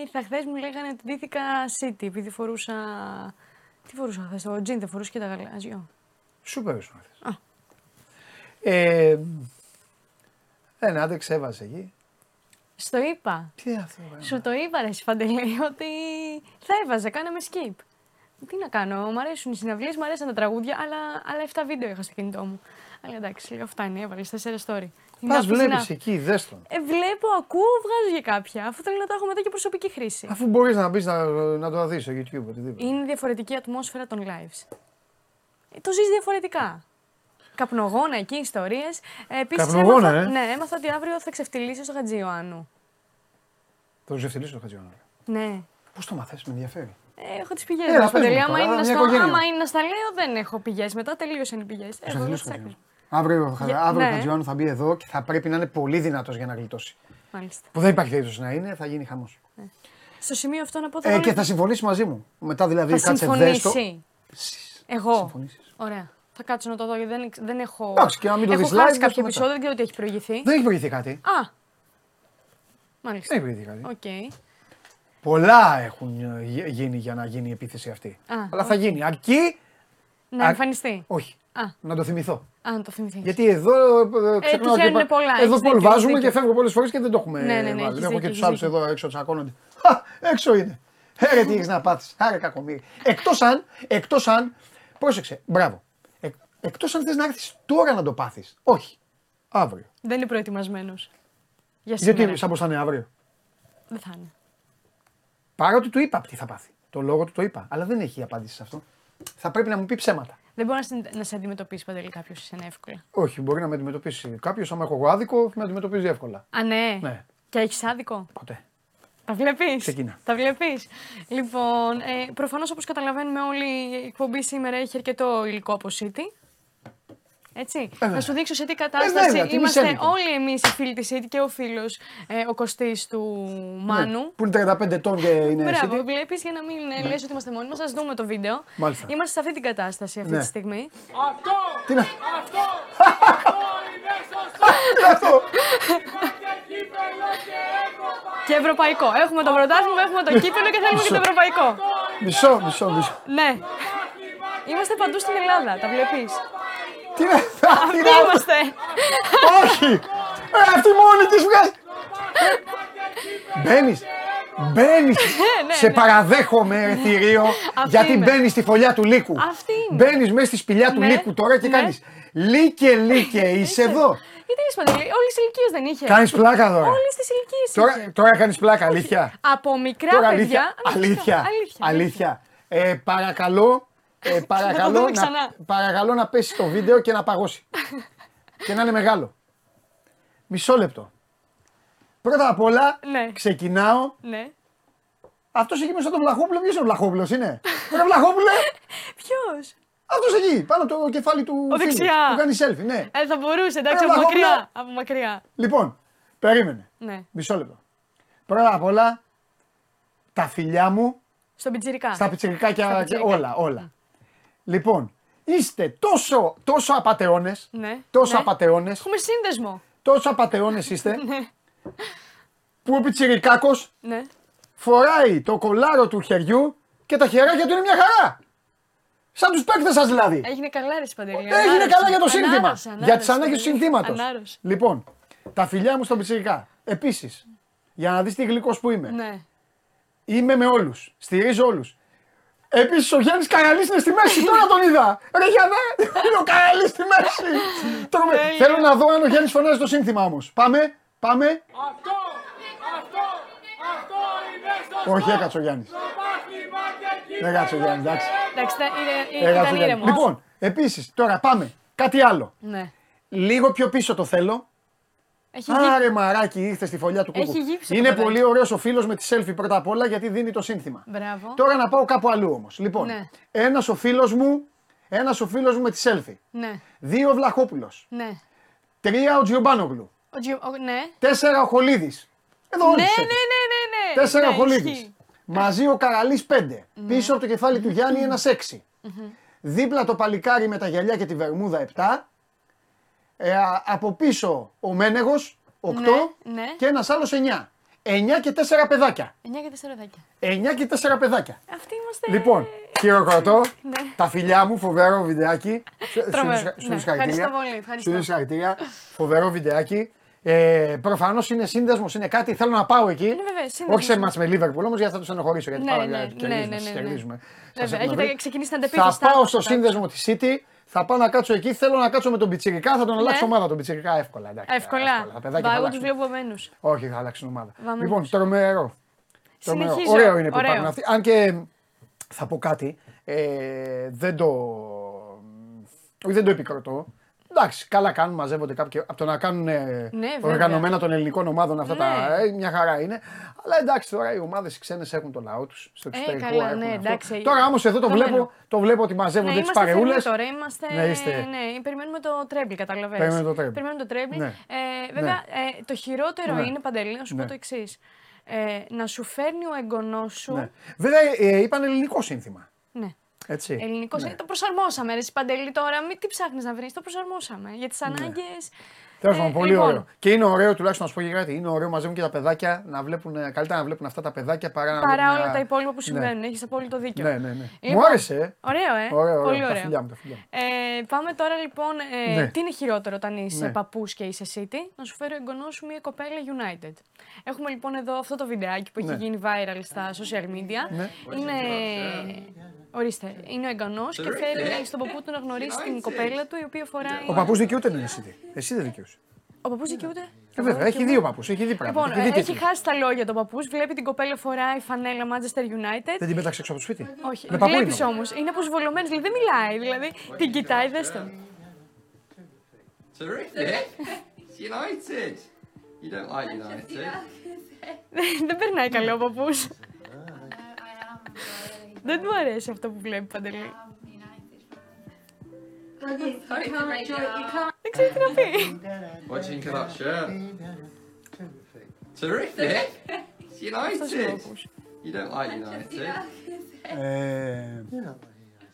Ήρθα χθες, μου λέγανε ότι ντύθηκα City επειδή φορούσα. Τι φορούσα χθες, το τζιν δεν φορούσε και τα γαλάζιο. Σούπερ σου αυτές. Ε, ένα άντρεξ έβαζε εκεί. Στο είπα. Τι είναι αυτό, ρε. Σου το είπα, ρε Παντελή, ότι θα έβαζα, κάναμε skip. Τι να κάνω, μου αρέσουν οι συναυλίες, μου αρέσαν τα τραγούδια, αλλά, αλλά 7 βίντεο είχα στο κινητό μου. Αλλά εντάξει, λέω φτάνει, έβαλες 4 story. Είναι Πας από τη βλέπεις Snap. εκεί, δες τον. Ε, βλέπω, ακούω, βγάζω για κάποια. Αφού θέλω να τα έχω μετά και προσωπική χρήση. Αφού μπορείς να μπεις να, να το δεις στο YouTube. Οτιδήποτε. Είναι διαφορετική ατμόσφαιρα των lives. Ε, Το ζεις διαφορετικά. Καπνογόνα εκεί, ιστορίες. Ε, επίσης Καπνογόνα, έμαθα, ε; Ναι, έμαθα ότι αύριο θα ξεφτυλίσει στο Χατζη Ιωάννου. Το ζευτελίσω το Χατζιώνα. Ναι. Πώς το μαθαίνει, με ενδιαφέρει. Ε, έχω τις πηγές Έλα, μου. πες μου Παντελή, τώρα, άμα, είναι μια να στα, οικογένεια. άμα είναι να στα λέω, δεν έχω πηγές. Μετά τελείωσαν οι πηγές. Το Εγώ ζευτελίσω τι το άκρες. Χατζιώνα. Αύριο, Για- αύριο ο ναι. Χατζιώνα θα μπει εδώ και θα πρέπει να είναι πολύ δυνατός για να γλιτώσει. Μάλιστα. Που δεν υπάρχει περίπτωση να είναι, θα γίνει χαμός. Στο σημείο αυτό να πω Ε, τώρα. και θα συμφωνήσει μαζί μου. Μετά δηλαδή θα κάτσε δέστο. συμφωνήσει. Εγώ. συμφωνήσεις. Ωραία. Θα κάτσω να το δω γιατί δεν, δεν έχω. Εντάξει, και να μην το έχω δεις live, χάσει δες το κάποιο μετά. επεισόδιο, δεν ξέρω τι έχει προηγηθεί. Δεν έχει προηγηθεί κάτι. Α! Δεν Μάλιστα. έχει προηγηθεί κάτι. Οκ. Πολλά έχουν ε, γι- γίνει για να γίνει η επίθεση αυτή. Α, Αλλά θα γίνει. Αρκεί. Να Α, εμφανιστεί. Όχι. Α. Να το θυμηθώ. Α, να το θυμηθείς. Γιατί εδώ ε, ξεχνάω τυχαίνουν και είπα- πολλά, Εδώ έχεις πολλ δίκιο, βάζουμε έχεις και δίκιο. φεύγω πολλές φορές και δεν το έχουμε. Ναι, ναι, ναι, βάλει. έχεις Έχω δίκιο, και έχεις του άλλους δίκιο. εδώ έξω τσακώνονται. Χα, έξω είναι. Έρε τι έχεις να πάθεις. Άρε κακομίρι. Εκτός αν, εκτός αν, πρόσεξε, μπράβο. Ε, Εκτός αν θες να έρθεις τώρα να το πάθεις. Όχι. Αύριο. Δεν είναι προετοιμασμένος. Για σήμερα. Γιατί σαν πως θα είναι αύριο; Δεν θα είναι. Παρότι του είπα τι θα πάθει. Το λόγο του το είπα. Αλλά δεν έχει απάντηση σε αυτό. Θα πρέπει να μου πει ψέματα. Δεν μπορεί να, συν- να σε αντιμετωπίσει παντελή κάποιος εσένα εύκολα. Όχι, μπορεί να με αντιμετωπίσει κάποιος. Άμα έχω εγώ άδικο, με αντιμετωπίζει εύκολα. Α, ναι. Ναι. Και έχεις άδικο; Ποτέ. Τα βλέπεις; Ξεκίνα. Τα βλέπεις; Λοιπόν, ε, προφανώς όπως καταλαβαίνουμε όλοι, η εκπομπή σήμερα έχει αρκετό υλικό από City. Έτσι. Βέβαια. Να σου δείξω σε τι Ε, κατάσταση βέβαια, τι είμαστε μισέλικο. όλοι εμείς οι φίλοι της City και ο φίλος ε, ο Κωστής του Μάνου. Ναι, Που είναι 35 ετών και είναι Μπράβο, City. βλέπεις για να μην ναι. λες ότι είμαστε μόνοι μας. Α δούμε το βίντεο. Μάλιστα. Είμαστε σε αυτή την κατάσταση αυτή Ναι. τη στιγμή. Τι να. Τι αυτό. Και ευρωπαϊκό. Έχουμε το πρωτάθλημα, έχουμε το κύπελο και θέλουμε και το ευρωπαϊκό. Μισό, μισό, μισό. Ναι. Είμαστε παντού στην Ελλάδα, τα βλέπεις. Τι να. Αυτοί τι να- είμαστε. Όχι! Ε, αυτή μόνη της βγάζει. Μπαίνεις. Μπαίνεις. ναι, Σε ναι. παραδέχομαι, ρε θηρίο, γιατί είμαι. μπαίνεις στη φωλιά του λύκου. Αυτή είναι. Μπαίνεις μέσα στη σπηλιά του Ναι, λύκου τώρα και ναι. κάνεις. Λύκε, λύκε, είσαι εδώ. Γιατί είσαι παντελή, όλε τι ηλικίε δεν είχε. Κάνεις πλάκα τώρα. Όλε τι ηλικίε Τώρα, τώρα κάνεις πλάκα, αλήθεια. Από μικρά Τώρα παιδιά. αλήθεια. Αλήθεια. αλήθεια. αλήθεια. Ε, παρακαλώ, ε, παρακαλώ, δούμε να, ξανά. παρακαλώ να πέσει το βίντεο και να παγώσει. και να είναι μεγάλο. Μισό λεπτό. Πρώτα απ' όλα Ναι. ξεκινάω. Ναι. Αυτός εκεί μέσα το Βλαχόπουλο, ποιος είναι ο Βλαχόπουλος, είναι; Ρε Βλαχόπουλε, Ποιος; αυτός εκεί, πάνω το κεφάλι του. Ο φίλου, δεξιά. Που κάνει selfie, ναι. Ε, θα μπορούσε, εντάξει, Ρε, από Βλαχόπουλε. μακριά. Από μακριά. Λοιπόν, περίμενε. Ναι. Μισό λεπτό. Πρώτα απ' όλα, τα φιλιά μου Στον πιτσιρικά. Στα πιτσιρικάκια Στα και πιτσιρικά. όλα, όλα. Λοιπόν, είστε τόσο, τόσο απατεώνες, Ναι. τόσο ναι. απατεώνες, Έχουμε σύνδεσμο. τόσο απατεώνες είστε, που ο πιτσιρικάκος Ναι. φοράει το κολάρο του χεριού και τα χεράκια του είναι μια χαρά. Σαν τους παίκτες σας δηλαδή. Έγινε καλά, ρε Παντελή. Έγινε καλά για το σύνθημα. Ανάρρωσε, για ανάρρωσε, τις ανάγκες του Παντελή. συνθήματος. Ανάρρωσε. Λοιπόν, τα φιλιά μου στον πιτσιρικά. Επίσης, για να δεις τι γλυκός που είμαι. Ναι. Είμαι με όλους. Στηρίζω όλους. Επίσης ο Γιάννης Καραλή είναι στη μέση. Τώρα τον είδα. Ρε Γιάννα, είναι ο Καραλή στη μέση. Τώρα με- Τέλεια. Θέλω να δω αν ο Γιάννης φωνάζει το σύνθημα όμως. Πάμε, πάμε. Όχι, έκατσε ο Γιάννης. Δεν κάτσε ο Γιάννης, εντάξει. Εντάξει, ήταν- είναι- Έκατσε ο ήταν Γιάννης. ήρεμος. Λοιπόν, επίσης, τώρα πάμε. Κάτι άλλο. Ναι. Λίγο πιο πίσω το θέλω. Έχει γίνει. Άρε μαράκι, ήρθες στη φωλιά του Έχει κούκου. γύψει το Είναι παιδάκι. πολύ ωραίος ο φίλος με τη selfie πρώτα απ' όλα γιατί δίνει το σύνθημα. Μπράβο. Τώρα να πάω κάπου αλλού όμως. Λοιπόν, Ναι. ένας ο φίλος μου, ένας ο φίλος μου με τη selfie. Ναι. Δύο ο Βλαχόπουλος. Ναι. Τρία ο Τζιομπάνογλου. Ο Τζι- ο- Ναι. Τέσσερα ο Χολίδης. Εδώ όλοι Ναι, τους ναι, έφερε. ναι, ναι, ναι. Τέσσερα ναι, ο Χολίδης. ισχύει. Μαζί ο Καραλής πέντε. Πίσω από το κεφάλι του Γιάννη ένας έξι. Δίπλα το παλικάρι με τα γυαλιά και τη βερμούδα 7. Ε, α- από πίσω ο Μένεγος 8 Ναι, ναι. και ένας άλλος 9. 9 και 4 παιδάκια. 9 και 4 δάκια. 9 και 4 παιδάκια. Αυτοί είμαστε. Λοιπόν, χειροκροτώ. Ναι. Τα φιλιά μου, φοβερό βιντεάκι. Σου- σου Τρομερό. δίνω- σου Ναι, δίνω συγχαρητήρια. ευχαριστώ πολύ, ευχαριστώ. Σου δίνω συγχαρητήρια. Φοβερό βιντεάκι. Ε, Προφανώς είναι σύνδεσμος, είναι κάτι. Θέλω να πάω εκεί. Είναι βέβαια, σύνδεσμος. Όχι σε μάτς με Liverpool όμως, γιατί θα τους στενοχωρήσω. Γιατί Ναι, πάμε ναι, να ναι, κερδίζουμε, ναι, σας ναι, ναι. κερδίζουμε. Σας Βέβαια, έχουμε έχετε βρει. ξεκινήσει την Θα αντεπίθεση. πάω τάχα, στο τάχα. σύνδεσμο της City. Θα πάω να κάτσω εκεί. Θέλω να κάτσω με τον Πιτσυρικά. Θα τον αλλάξω Ναι. ομάδα τον Πιτσυρικά εύκολα. Εντάξει, Εύκολα. Τα παιδάκια Μπα, θα εγώ τους αλλάξουν. βλέπω βαμμένου. Όχι, θα αλλάξουν ομάδα. Βαμμένους. Λοιπόν, τρομερό. Τρομερό. Συνεχίζω. Ωραίο είναι που Ωραίο. υπάρχουν αυτοί. Αν και θα πω κάτι. Ε, δεν το. Όχι, δεν το επικροτώ. Εντάξει, καλά κάνουν, μαζεύονται κάποιοι. Από το να κάνουν ε, Ναι, βέβαια. οργανωμένα των ελληνικών ομάδων αυτά τα. Ναι. Ε, μια χαρά είναι. Αλλά εντάξει, τώρα οι ομάδες οι ξένες έχουν το λαό τους. Στο εξωτερικό καλά, έχουν ναι, αυτό. εντάξει. Τώρα όμως εδώ το Δεδομένο. βλέπω, το βλέπω ότι Ναι, μαζεύονται τις είμαστε παρεούλες. θερμοί τώρα. Είμαστε... Ναι, είστε. ναι, περιμένουμε το treble, καταλαβαίνεις. Περιμένουμε το treble. Περιμένουμε το treble. Ναι. Ε, βέβαια, ε, το χειρότερο Ναι. είναι, Παντελή, να σου Ναι. πω το εξής. Ε, να σου φέρνει ο εγγονός σου. Ναι. Βέβαια, ε, είπαν ελληνικό σύνθημα. Ναι. Έτσι. Ελληνικός. Ναι. Το προσαρμόσαμε, ρε εσύ, Παντελή, τώρα. Μην τι ψάχνεις να βρεις. Το προσαρμόσαμε. Για τις ανάγκες. Τέλος Ε, πάντων, πολύ λοιπόν. ωραίο. Και είναι ωραίο, τουλάχιστον να σου πω και κάτι, είναι ωραίο μαζεύουν και τα παιδάκια να βλέπουν, ε, καλύτερα να βλέπουν αυτά τα παιδάκια παρά να Παρά βλέπουν, όλα ε, τα υπόλοιπα που ναι. συμβαίνουν. Έχεις απόλυτο δίκιο. Ναι, ναι, ναι. Λοιπόν, Μου άρεσε. ε. Ωραίο, ε. Ωραίο, ωραίο. Πολύ Τα ωραίο. φιλιά μου, τα φιλιά μου. Ε, πάμε τώρα λοιπόν. Ε, Ναι. Τι είναι χειρότερο όταν είσαι Ναι. παππούς και είσαι City, να σου φέρει ο εγγονός σου μια κοπέλα United. Έχουμε λοιπόν εδώ αυτό το βιντεάκι που έχει Ναι. γίνει viral στα social media. Ναι. Είναι. Ορίστε, είναι ο εγγονό και θέλει στον παππού του να γνωρίσει την κοπέλα του η οποία φοράει. Ο παππούς δικαιούται να είναι εσύ. Εσύ δεν δικαιούσε. Ο παππούς δικαιούται; Ε, βέβαια, έχει δύο παππούς, έχει δει πράγματα. Λοιπόν, έχει, δει έχει τίτλους. χάσει τα λόγια το παππούς. Βλέπει την κοπέλα φοράει φανέλα Manchester United. Δεν την πέταξε έξω από το σπίτι. Όχι, Με παππού βλέπεις είναι όμως. Είναι αποσβολωμένο, δηλαδή δεν μιλάει. Δηλαδή την κοιτάει, δες το. Terrific. It's United. You don't like United. δεν περνάει καλά ο παππούς. Δεν του αρέσει αυτό που βλέπει παντελή. Δεν ξέρει τι να πει. What do you think of that shirt? Terrific. It's Αυτός είναι ο United. παππούς. You don't like United. Ε,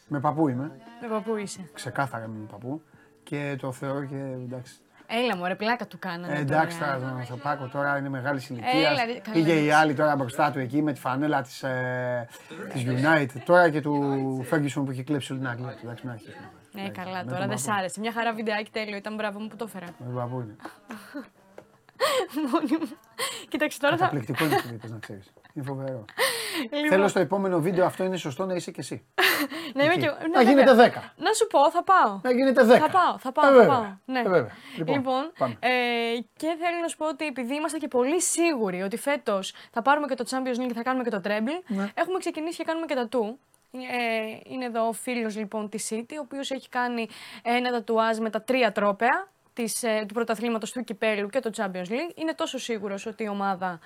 με παππού είμαι. Με παππού είσαι. Ξεκάθαρα είμαι με παππού. Και το θεωρώ και εντάξει. Έλα μου, ρε πλάκα του κάνανε. Ε, εντάξει τώρα. τώρα, τον Ανθρωπάκο τώρα είναι μεγάλη Έλα, ηλικία. ρε, καλά Πήγε η λες. άλλη τώρα μπροστά του εκεί με τη φανέλα της ε, της United. Τώρα και του Ferguson που είχε κλέψει όλη την Αγγλία. του. Εντάξει, μην αρχίσουμε. Ε, καλά με τώρα, τον δεν σ' παππού. άρεσε. Μια χαρά βιντεάκι τέλειο ήταν, μπράβο μου που το έφερα. Με τον παππού είναι. Μόνη μου. Κοίταξε τώρα θα. Καταπληκτικό είναι αυτό που είπες, να ξέρεις. Είναι φοβερό. Λοιπόν, Θέλω στο επόμενο βίντεο αυτό είναι σωστό να είσαι και εσύ. να είμαι εκεί. και εγώ. Να Ναι, γίνεται βέβαια. 10. Να σου πω, θα πάω. Να γίνεται 10. Θα πάω, θα πάω. Ε, θα βέβαια. πάω. Ναι. Ε, βέβαια. Λοιπόν, Λοιπόν, πάμε. ε, και θέλω να σου πω ότι επειδή είμαστε και πολύ σίγουροι ότι φέτος θα πάρουμε και το Champions League και θα κάνουμε και το Treble, Ναι. έχουμε ξεκινήσει και κάνουμε και τα του. Ε, είναι εδώ ο φίλος λοιπόν της City, ο οποίος έχει κάνει ένα τατουάζ με τα τρία τρόπαια της, ε, του πρωταθλήματος του Κυπέλου και το Champions League. Είναι τόσο σίγουρος ότι η ομάδα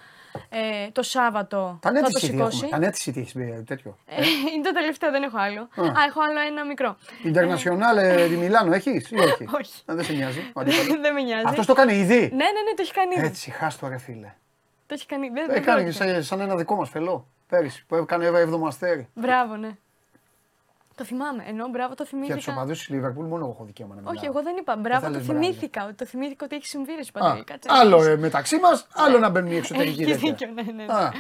ε, το Σάββατο Τα θα νέα το της City σηκώσει. έχουμε. Τα νέα της City έχεις πει τέτοιο. Ε, είναι το τελευταίο, δεν έχω άλλο. Α, έχω άλλο ένα μικρό. Ιντερνασιονάλ τη Μιλάνο έχεις ή όχι; Όχι. Α, Δεν σε νοιάζει. ο αντίπαλος. δεν με νοιάζει. Αυτός το κάνει ήδη; Ναι, ναι, ναι, το έχει κάνει ήδη. Έτσι, χάστο ρε φίλε. Το έχει κάνει. Δεν, Το δεν έκανε πρόκειται. σαν, σαν ένα δικό μας φελό. Πέρυσι που έκανε έβδομο αστέρι. Μπράβο, ναι. Το θυμάμαι. Ενώ μπράβο, το Για τους θυμήθηκα. οπαδούς της Λίβερπουλ μόνο εγώ έχω δικαίωμα να μιλάω. Όχι, εγώ δεν είπα. Μπράβο, θα το λες μπράβο. θυμήθηκα. ότι- Το θυμήθηκα ότι έχει συμβεί ρε Α, Σπαντέλη. Κάτσε. άλλο ε, μεταξύ μας, άλλο να μπαίνουν οι εξωτερικοί Έχει τέτοια. δίκιο, ναι, ναι. ναι. Α,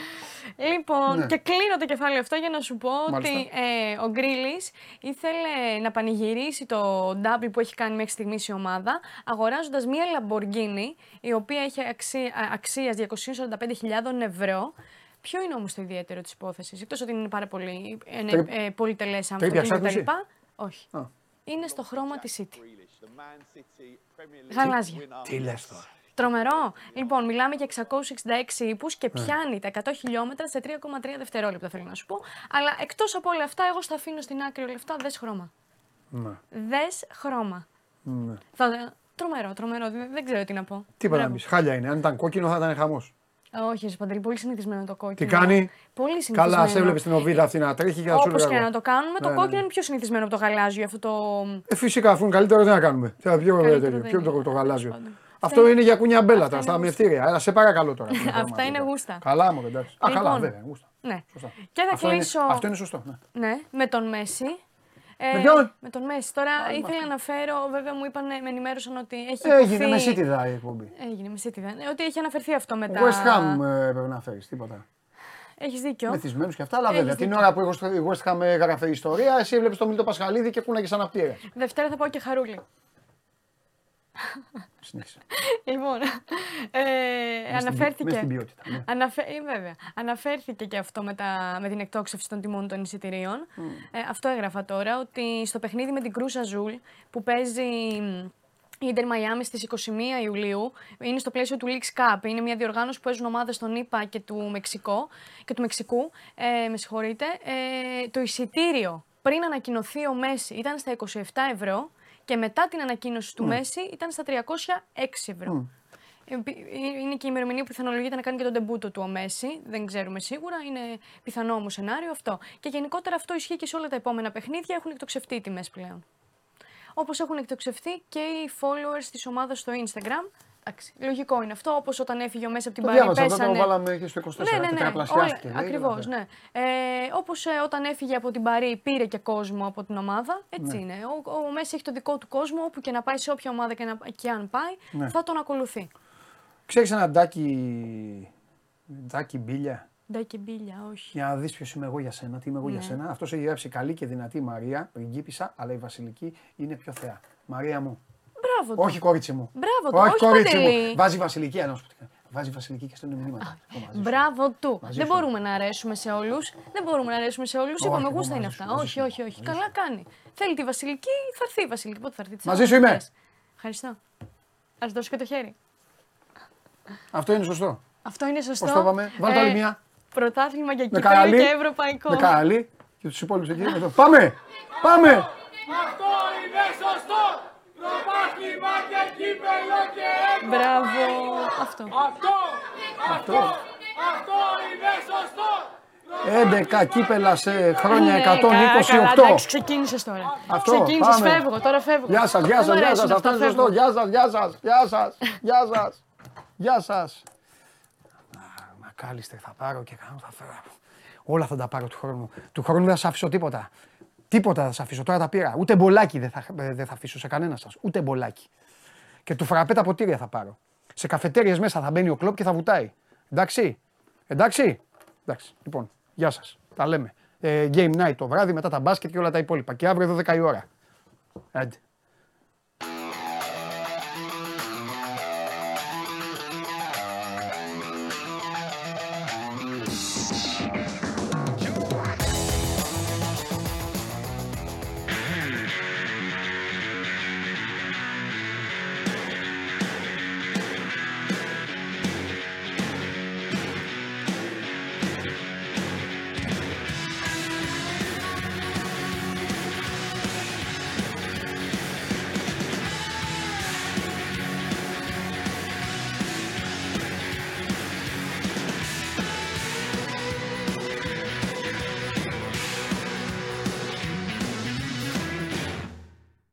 Λοιπόν, Ναι. και κλείνω το κεφάλαιο αυτό για να σου πω Μάλιστα. ότι ε, ο Γκρίλης ήθελε να πανηγυρίσει το double που έχει κάνει μέχρι στιγμής η ομάδα, αγοράζοντας μία Lamborghini η οποία έχει αξία, αξίας 245.000 ευρώ. Ποιο είναι όμως το ιδιαίτερο της υπόθεσης, εκτός ότι είναι πάρα πολύ ε, Τρίπ- ε, πολυτελέ τρίπια αυτοκίνητο κτλ. εξάρτηση; Όχι. Α. Είναι στο χρώμα της City. Γαλάζια. τι λες τώρα; Τρομερό. Λοιπόν, μιλάμε για 666 ύπους και πιάνει τα 100 χιλιόμετρα σε 3,3 δευτερόλεπτα, θέλω να σου πω. Αλλά εκτός από όλα αυτά, εγώ στα αφήνω στην άκρη όλα αυτά. Δες χρώμα. Ναι. Δες χρώμα. Ναι. Θα... Τρομερό, τρομερό. Δεν, δεν ξέρω τι να πω. Τι είπα να Μπράβο. πεις, χάλια είναι. Αν ήταν κόκκινο θα ήταν χαμός. Όχι, ρε Παντελή, πολύ συνηθισμένο το κόκκινο. Τι κάνει; Πολύ συνηθισμένο. Καλά, σε έβλεπες στην οβίδα αυτή να τρέχει και θα σου Όπως έλεγα και εγώ. να το κάνουμε, το Ναι, ναι, κόκκινο ναι. είναι πιο συνηθισμένο από το γαλάζιο. Αυτό το. Ε, φυσικά, αφού είναι καλύτερο, τι να κάνουμε. Τι θα πιο Καλύτερο τέτοιο, δεν ποιο είναι το, είναι. το γαλάζιο. Τέλος πάντων. Αυτό Αυτά είναι για κουνιά μπέλα αυτά τώρα, είναι στα γούστα. μευτήρια. Έλα, σε παρακαλώ τώρα. Αυτά είναι γούστα. Καλά, μου εντάξει. Α, καλά, Λοιπόν, βέβαια, γούστα. Ναι. Σωστά. Και θα Αυτό είναι- κλείσω. Αυτό είναι σωστό. ναι. Ναι, με τον Μέση. Ε, Με ποιον; Με τον Μέση. Τώρα ήθελα να φέρω, βέβαια μου είπαν, με ενημέρωσαν ότι έχει Έγινε υποθεί- με σίτιδα η εκπομπή. Έγινε με σίτιδα. Ναι, ότι έχει αναφερθεί αυτό μετά. West Ham ε, πρέπει να φέρεις τίποτα. Έχεις δίκιο. Μεθυσμένου και αυτά, αλλά Έχεις βέβαια την δίκιο. ώρα που η West Ham έγραφε ιστορία, εσύ έβλεπες το Μιλτό Πασχαλίδη και κούναγες σαν απτήρε. Δευτέρα θα πάω και χαρούλι. Συνέχισε. Λοιπόν, ε, αναφέρθηκε. μες στην ποιότητα, ναι. Αναφε... ε, βέβαια. Αναφέρθηκε και αυτό με, τα... με την εκτόξευση των τιμών των εισιτηρίων. Ε, αυτό έγραφα τώρα, ότι στο παιχνίδι με την Κρουζ Αζούλ που παίζει μ, η Inter Miami στις 21 Ιουλίου, είναι στο πλαίσιο του Leagues Cup. Είναι μια διοργάνωση που παίζουν ομάδες των ΗΠΑ και του, Μεξικό, και του Μεξικού. Ε, με συγχωρείτε. Ε, το εισιτήριο πριν ανακοινωθεί ο Μέσι ήταν στα 27 ευρώ και μετά την ανακοίνωση του Μέσι ήταν στα 306 ευρώ. Ε, πι- Είναι και η ημερομηνία που πιθανολογείται να κάνει και τον ντεμπούτο του ο Μέσι. Δεν ξέρουμε σίγουρα. Είναι πιθανό όμως σενάριο αυτό. Και γενικότερα αυτό ισχύει και σε όλα τα επόμενα παιχνίδια. Έχουν εκτοξευτεί οι τιμές πλέον. Όπως έχουν εκτοξευτεί και οι followers της ομάδας στο Instagram. Εντάξει, λογικό είναι αυτό. Όπως όταν έφυγε ο Μέση από την Το Πάρη, διάβασα, αυτό το πέσανε. βάλαμε και στο 24. Ναι, ναι, ναι. τετραπλασιάστηκε, λέει, Ακριβώς, δηλαδή. ναι. Ε, Όπως όταν έφυγε από την Παρή, πήρε και κόσμο από την ομάδα. Έτσι Ναι. είναι. Ο, ο Μέση έχει το δικό του κόσμο, όπου και να πάει, σε όποια ομάδα και, να, και αν πάει, Ναι. θα τον ακολουθεί. Ξέρεις ένα ντάκι, ντάκι μπίλια; Ντάκι μπίλια, όχι. Για να δεις ποιος είμαι εγώ για σένα, τι είμαι εγώ για Ναι. σένα. Αυτός έχει γράψει καλή και δυνατή Μαρία, πριγκίπισσα, αλλά η Βασιλική είναι πιο θεά. Μαρία μου. Μπράβο του. Όχι κορίτσι μου. Μπράβο του, όχι κορίτσι Παντελή. μου. Βάζει Βασιλική, α, να σου πω τι κάνει. Βάζει Βασιλική και στέλνει μηνύματα. Εγώ μαζί σου. Μπράβο του. Μαζί Δεν σου. μπορούμε να αρέσουμε σε όλους. Δεν μπορούμε να αρέσουμε σε όλους. Όχι, Είπαμε, εγώ γούστα είναι μαζί σου, αυτά. μαζί Όχι, σου. όχι, όχι. Καλά κάνει. Θέλει τη Βασιλική, θα έρθει η Βασιλική. Πότε θα έρθει. τις Μαζί άλλες σου είμαι. μέρες. Ευχαριστώ. Α δώσω και το χέρι. Αυτό είναι σωστό. Αυτό είναι σωστό. Πώς το είπαμε, βάλτε άλλη μία. Πρωτάθλημα για Με κύπελο καλή. και ευρωπαϊκό. Με καλή και τους υπόλοιπους εκεί. εδώ. Πάμε! Πάμε! Αυτό είναι σωστό! Πρωτάθλημα και κύπελο και έργο! Μπράβο. Αυτό. Αυτό! Αυτό! Αυτό είναι σωστό! 11 κύπελα σε χρόνια Ναι, κα- καλά, 128. εντάξει, ξεκίνησες τώρα. Αυτό, Ξεκίνησες, πάμε. φεύγω, τώρα φεύγω. Γεια σας, γεια Δεν σας, μου γεια αρέσουν σας. αυτά, Αυτό είναι φεύγω. σωστό. Γεια σας, γεια σας, γεια σας, γεια σας. Γεια σας. Μακάλιστερ θα πάρω και κάνω, θα φέρω. Όλα θα τα πάρω του χρόνου. Του χρόνου δεν θα σας αφήσω τίποτα. Τίποτα δεν θα σας αφήσω. Τώρα τα πήρα. Ούτε μπολάκι δεν θα, ε, δεν θα αφήσω σε κανένας σας. Ούτε μπολάκι. Και του φραπέ τα ποτήρια θα πάρω. Σε καφετέριες μέσα θα μπαίνει ο κλόπ και θα βουτάει. Εντάξει; Εντάξει; Εντάξει. Λοιπόν, γεια σας. Τα λέμε. Ε, game night το βράδυ μετά τα μπάσκετ και όλα τα υπόλοιπα. Και αύριο 12 η ώρα. Άντε.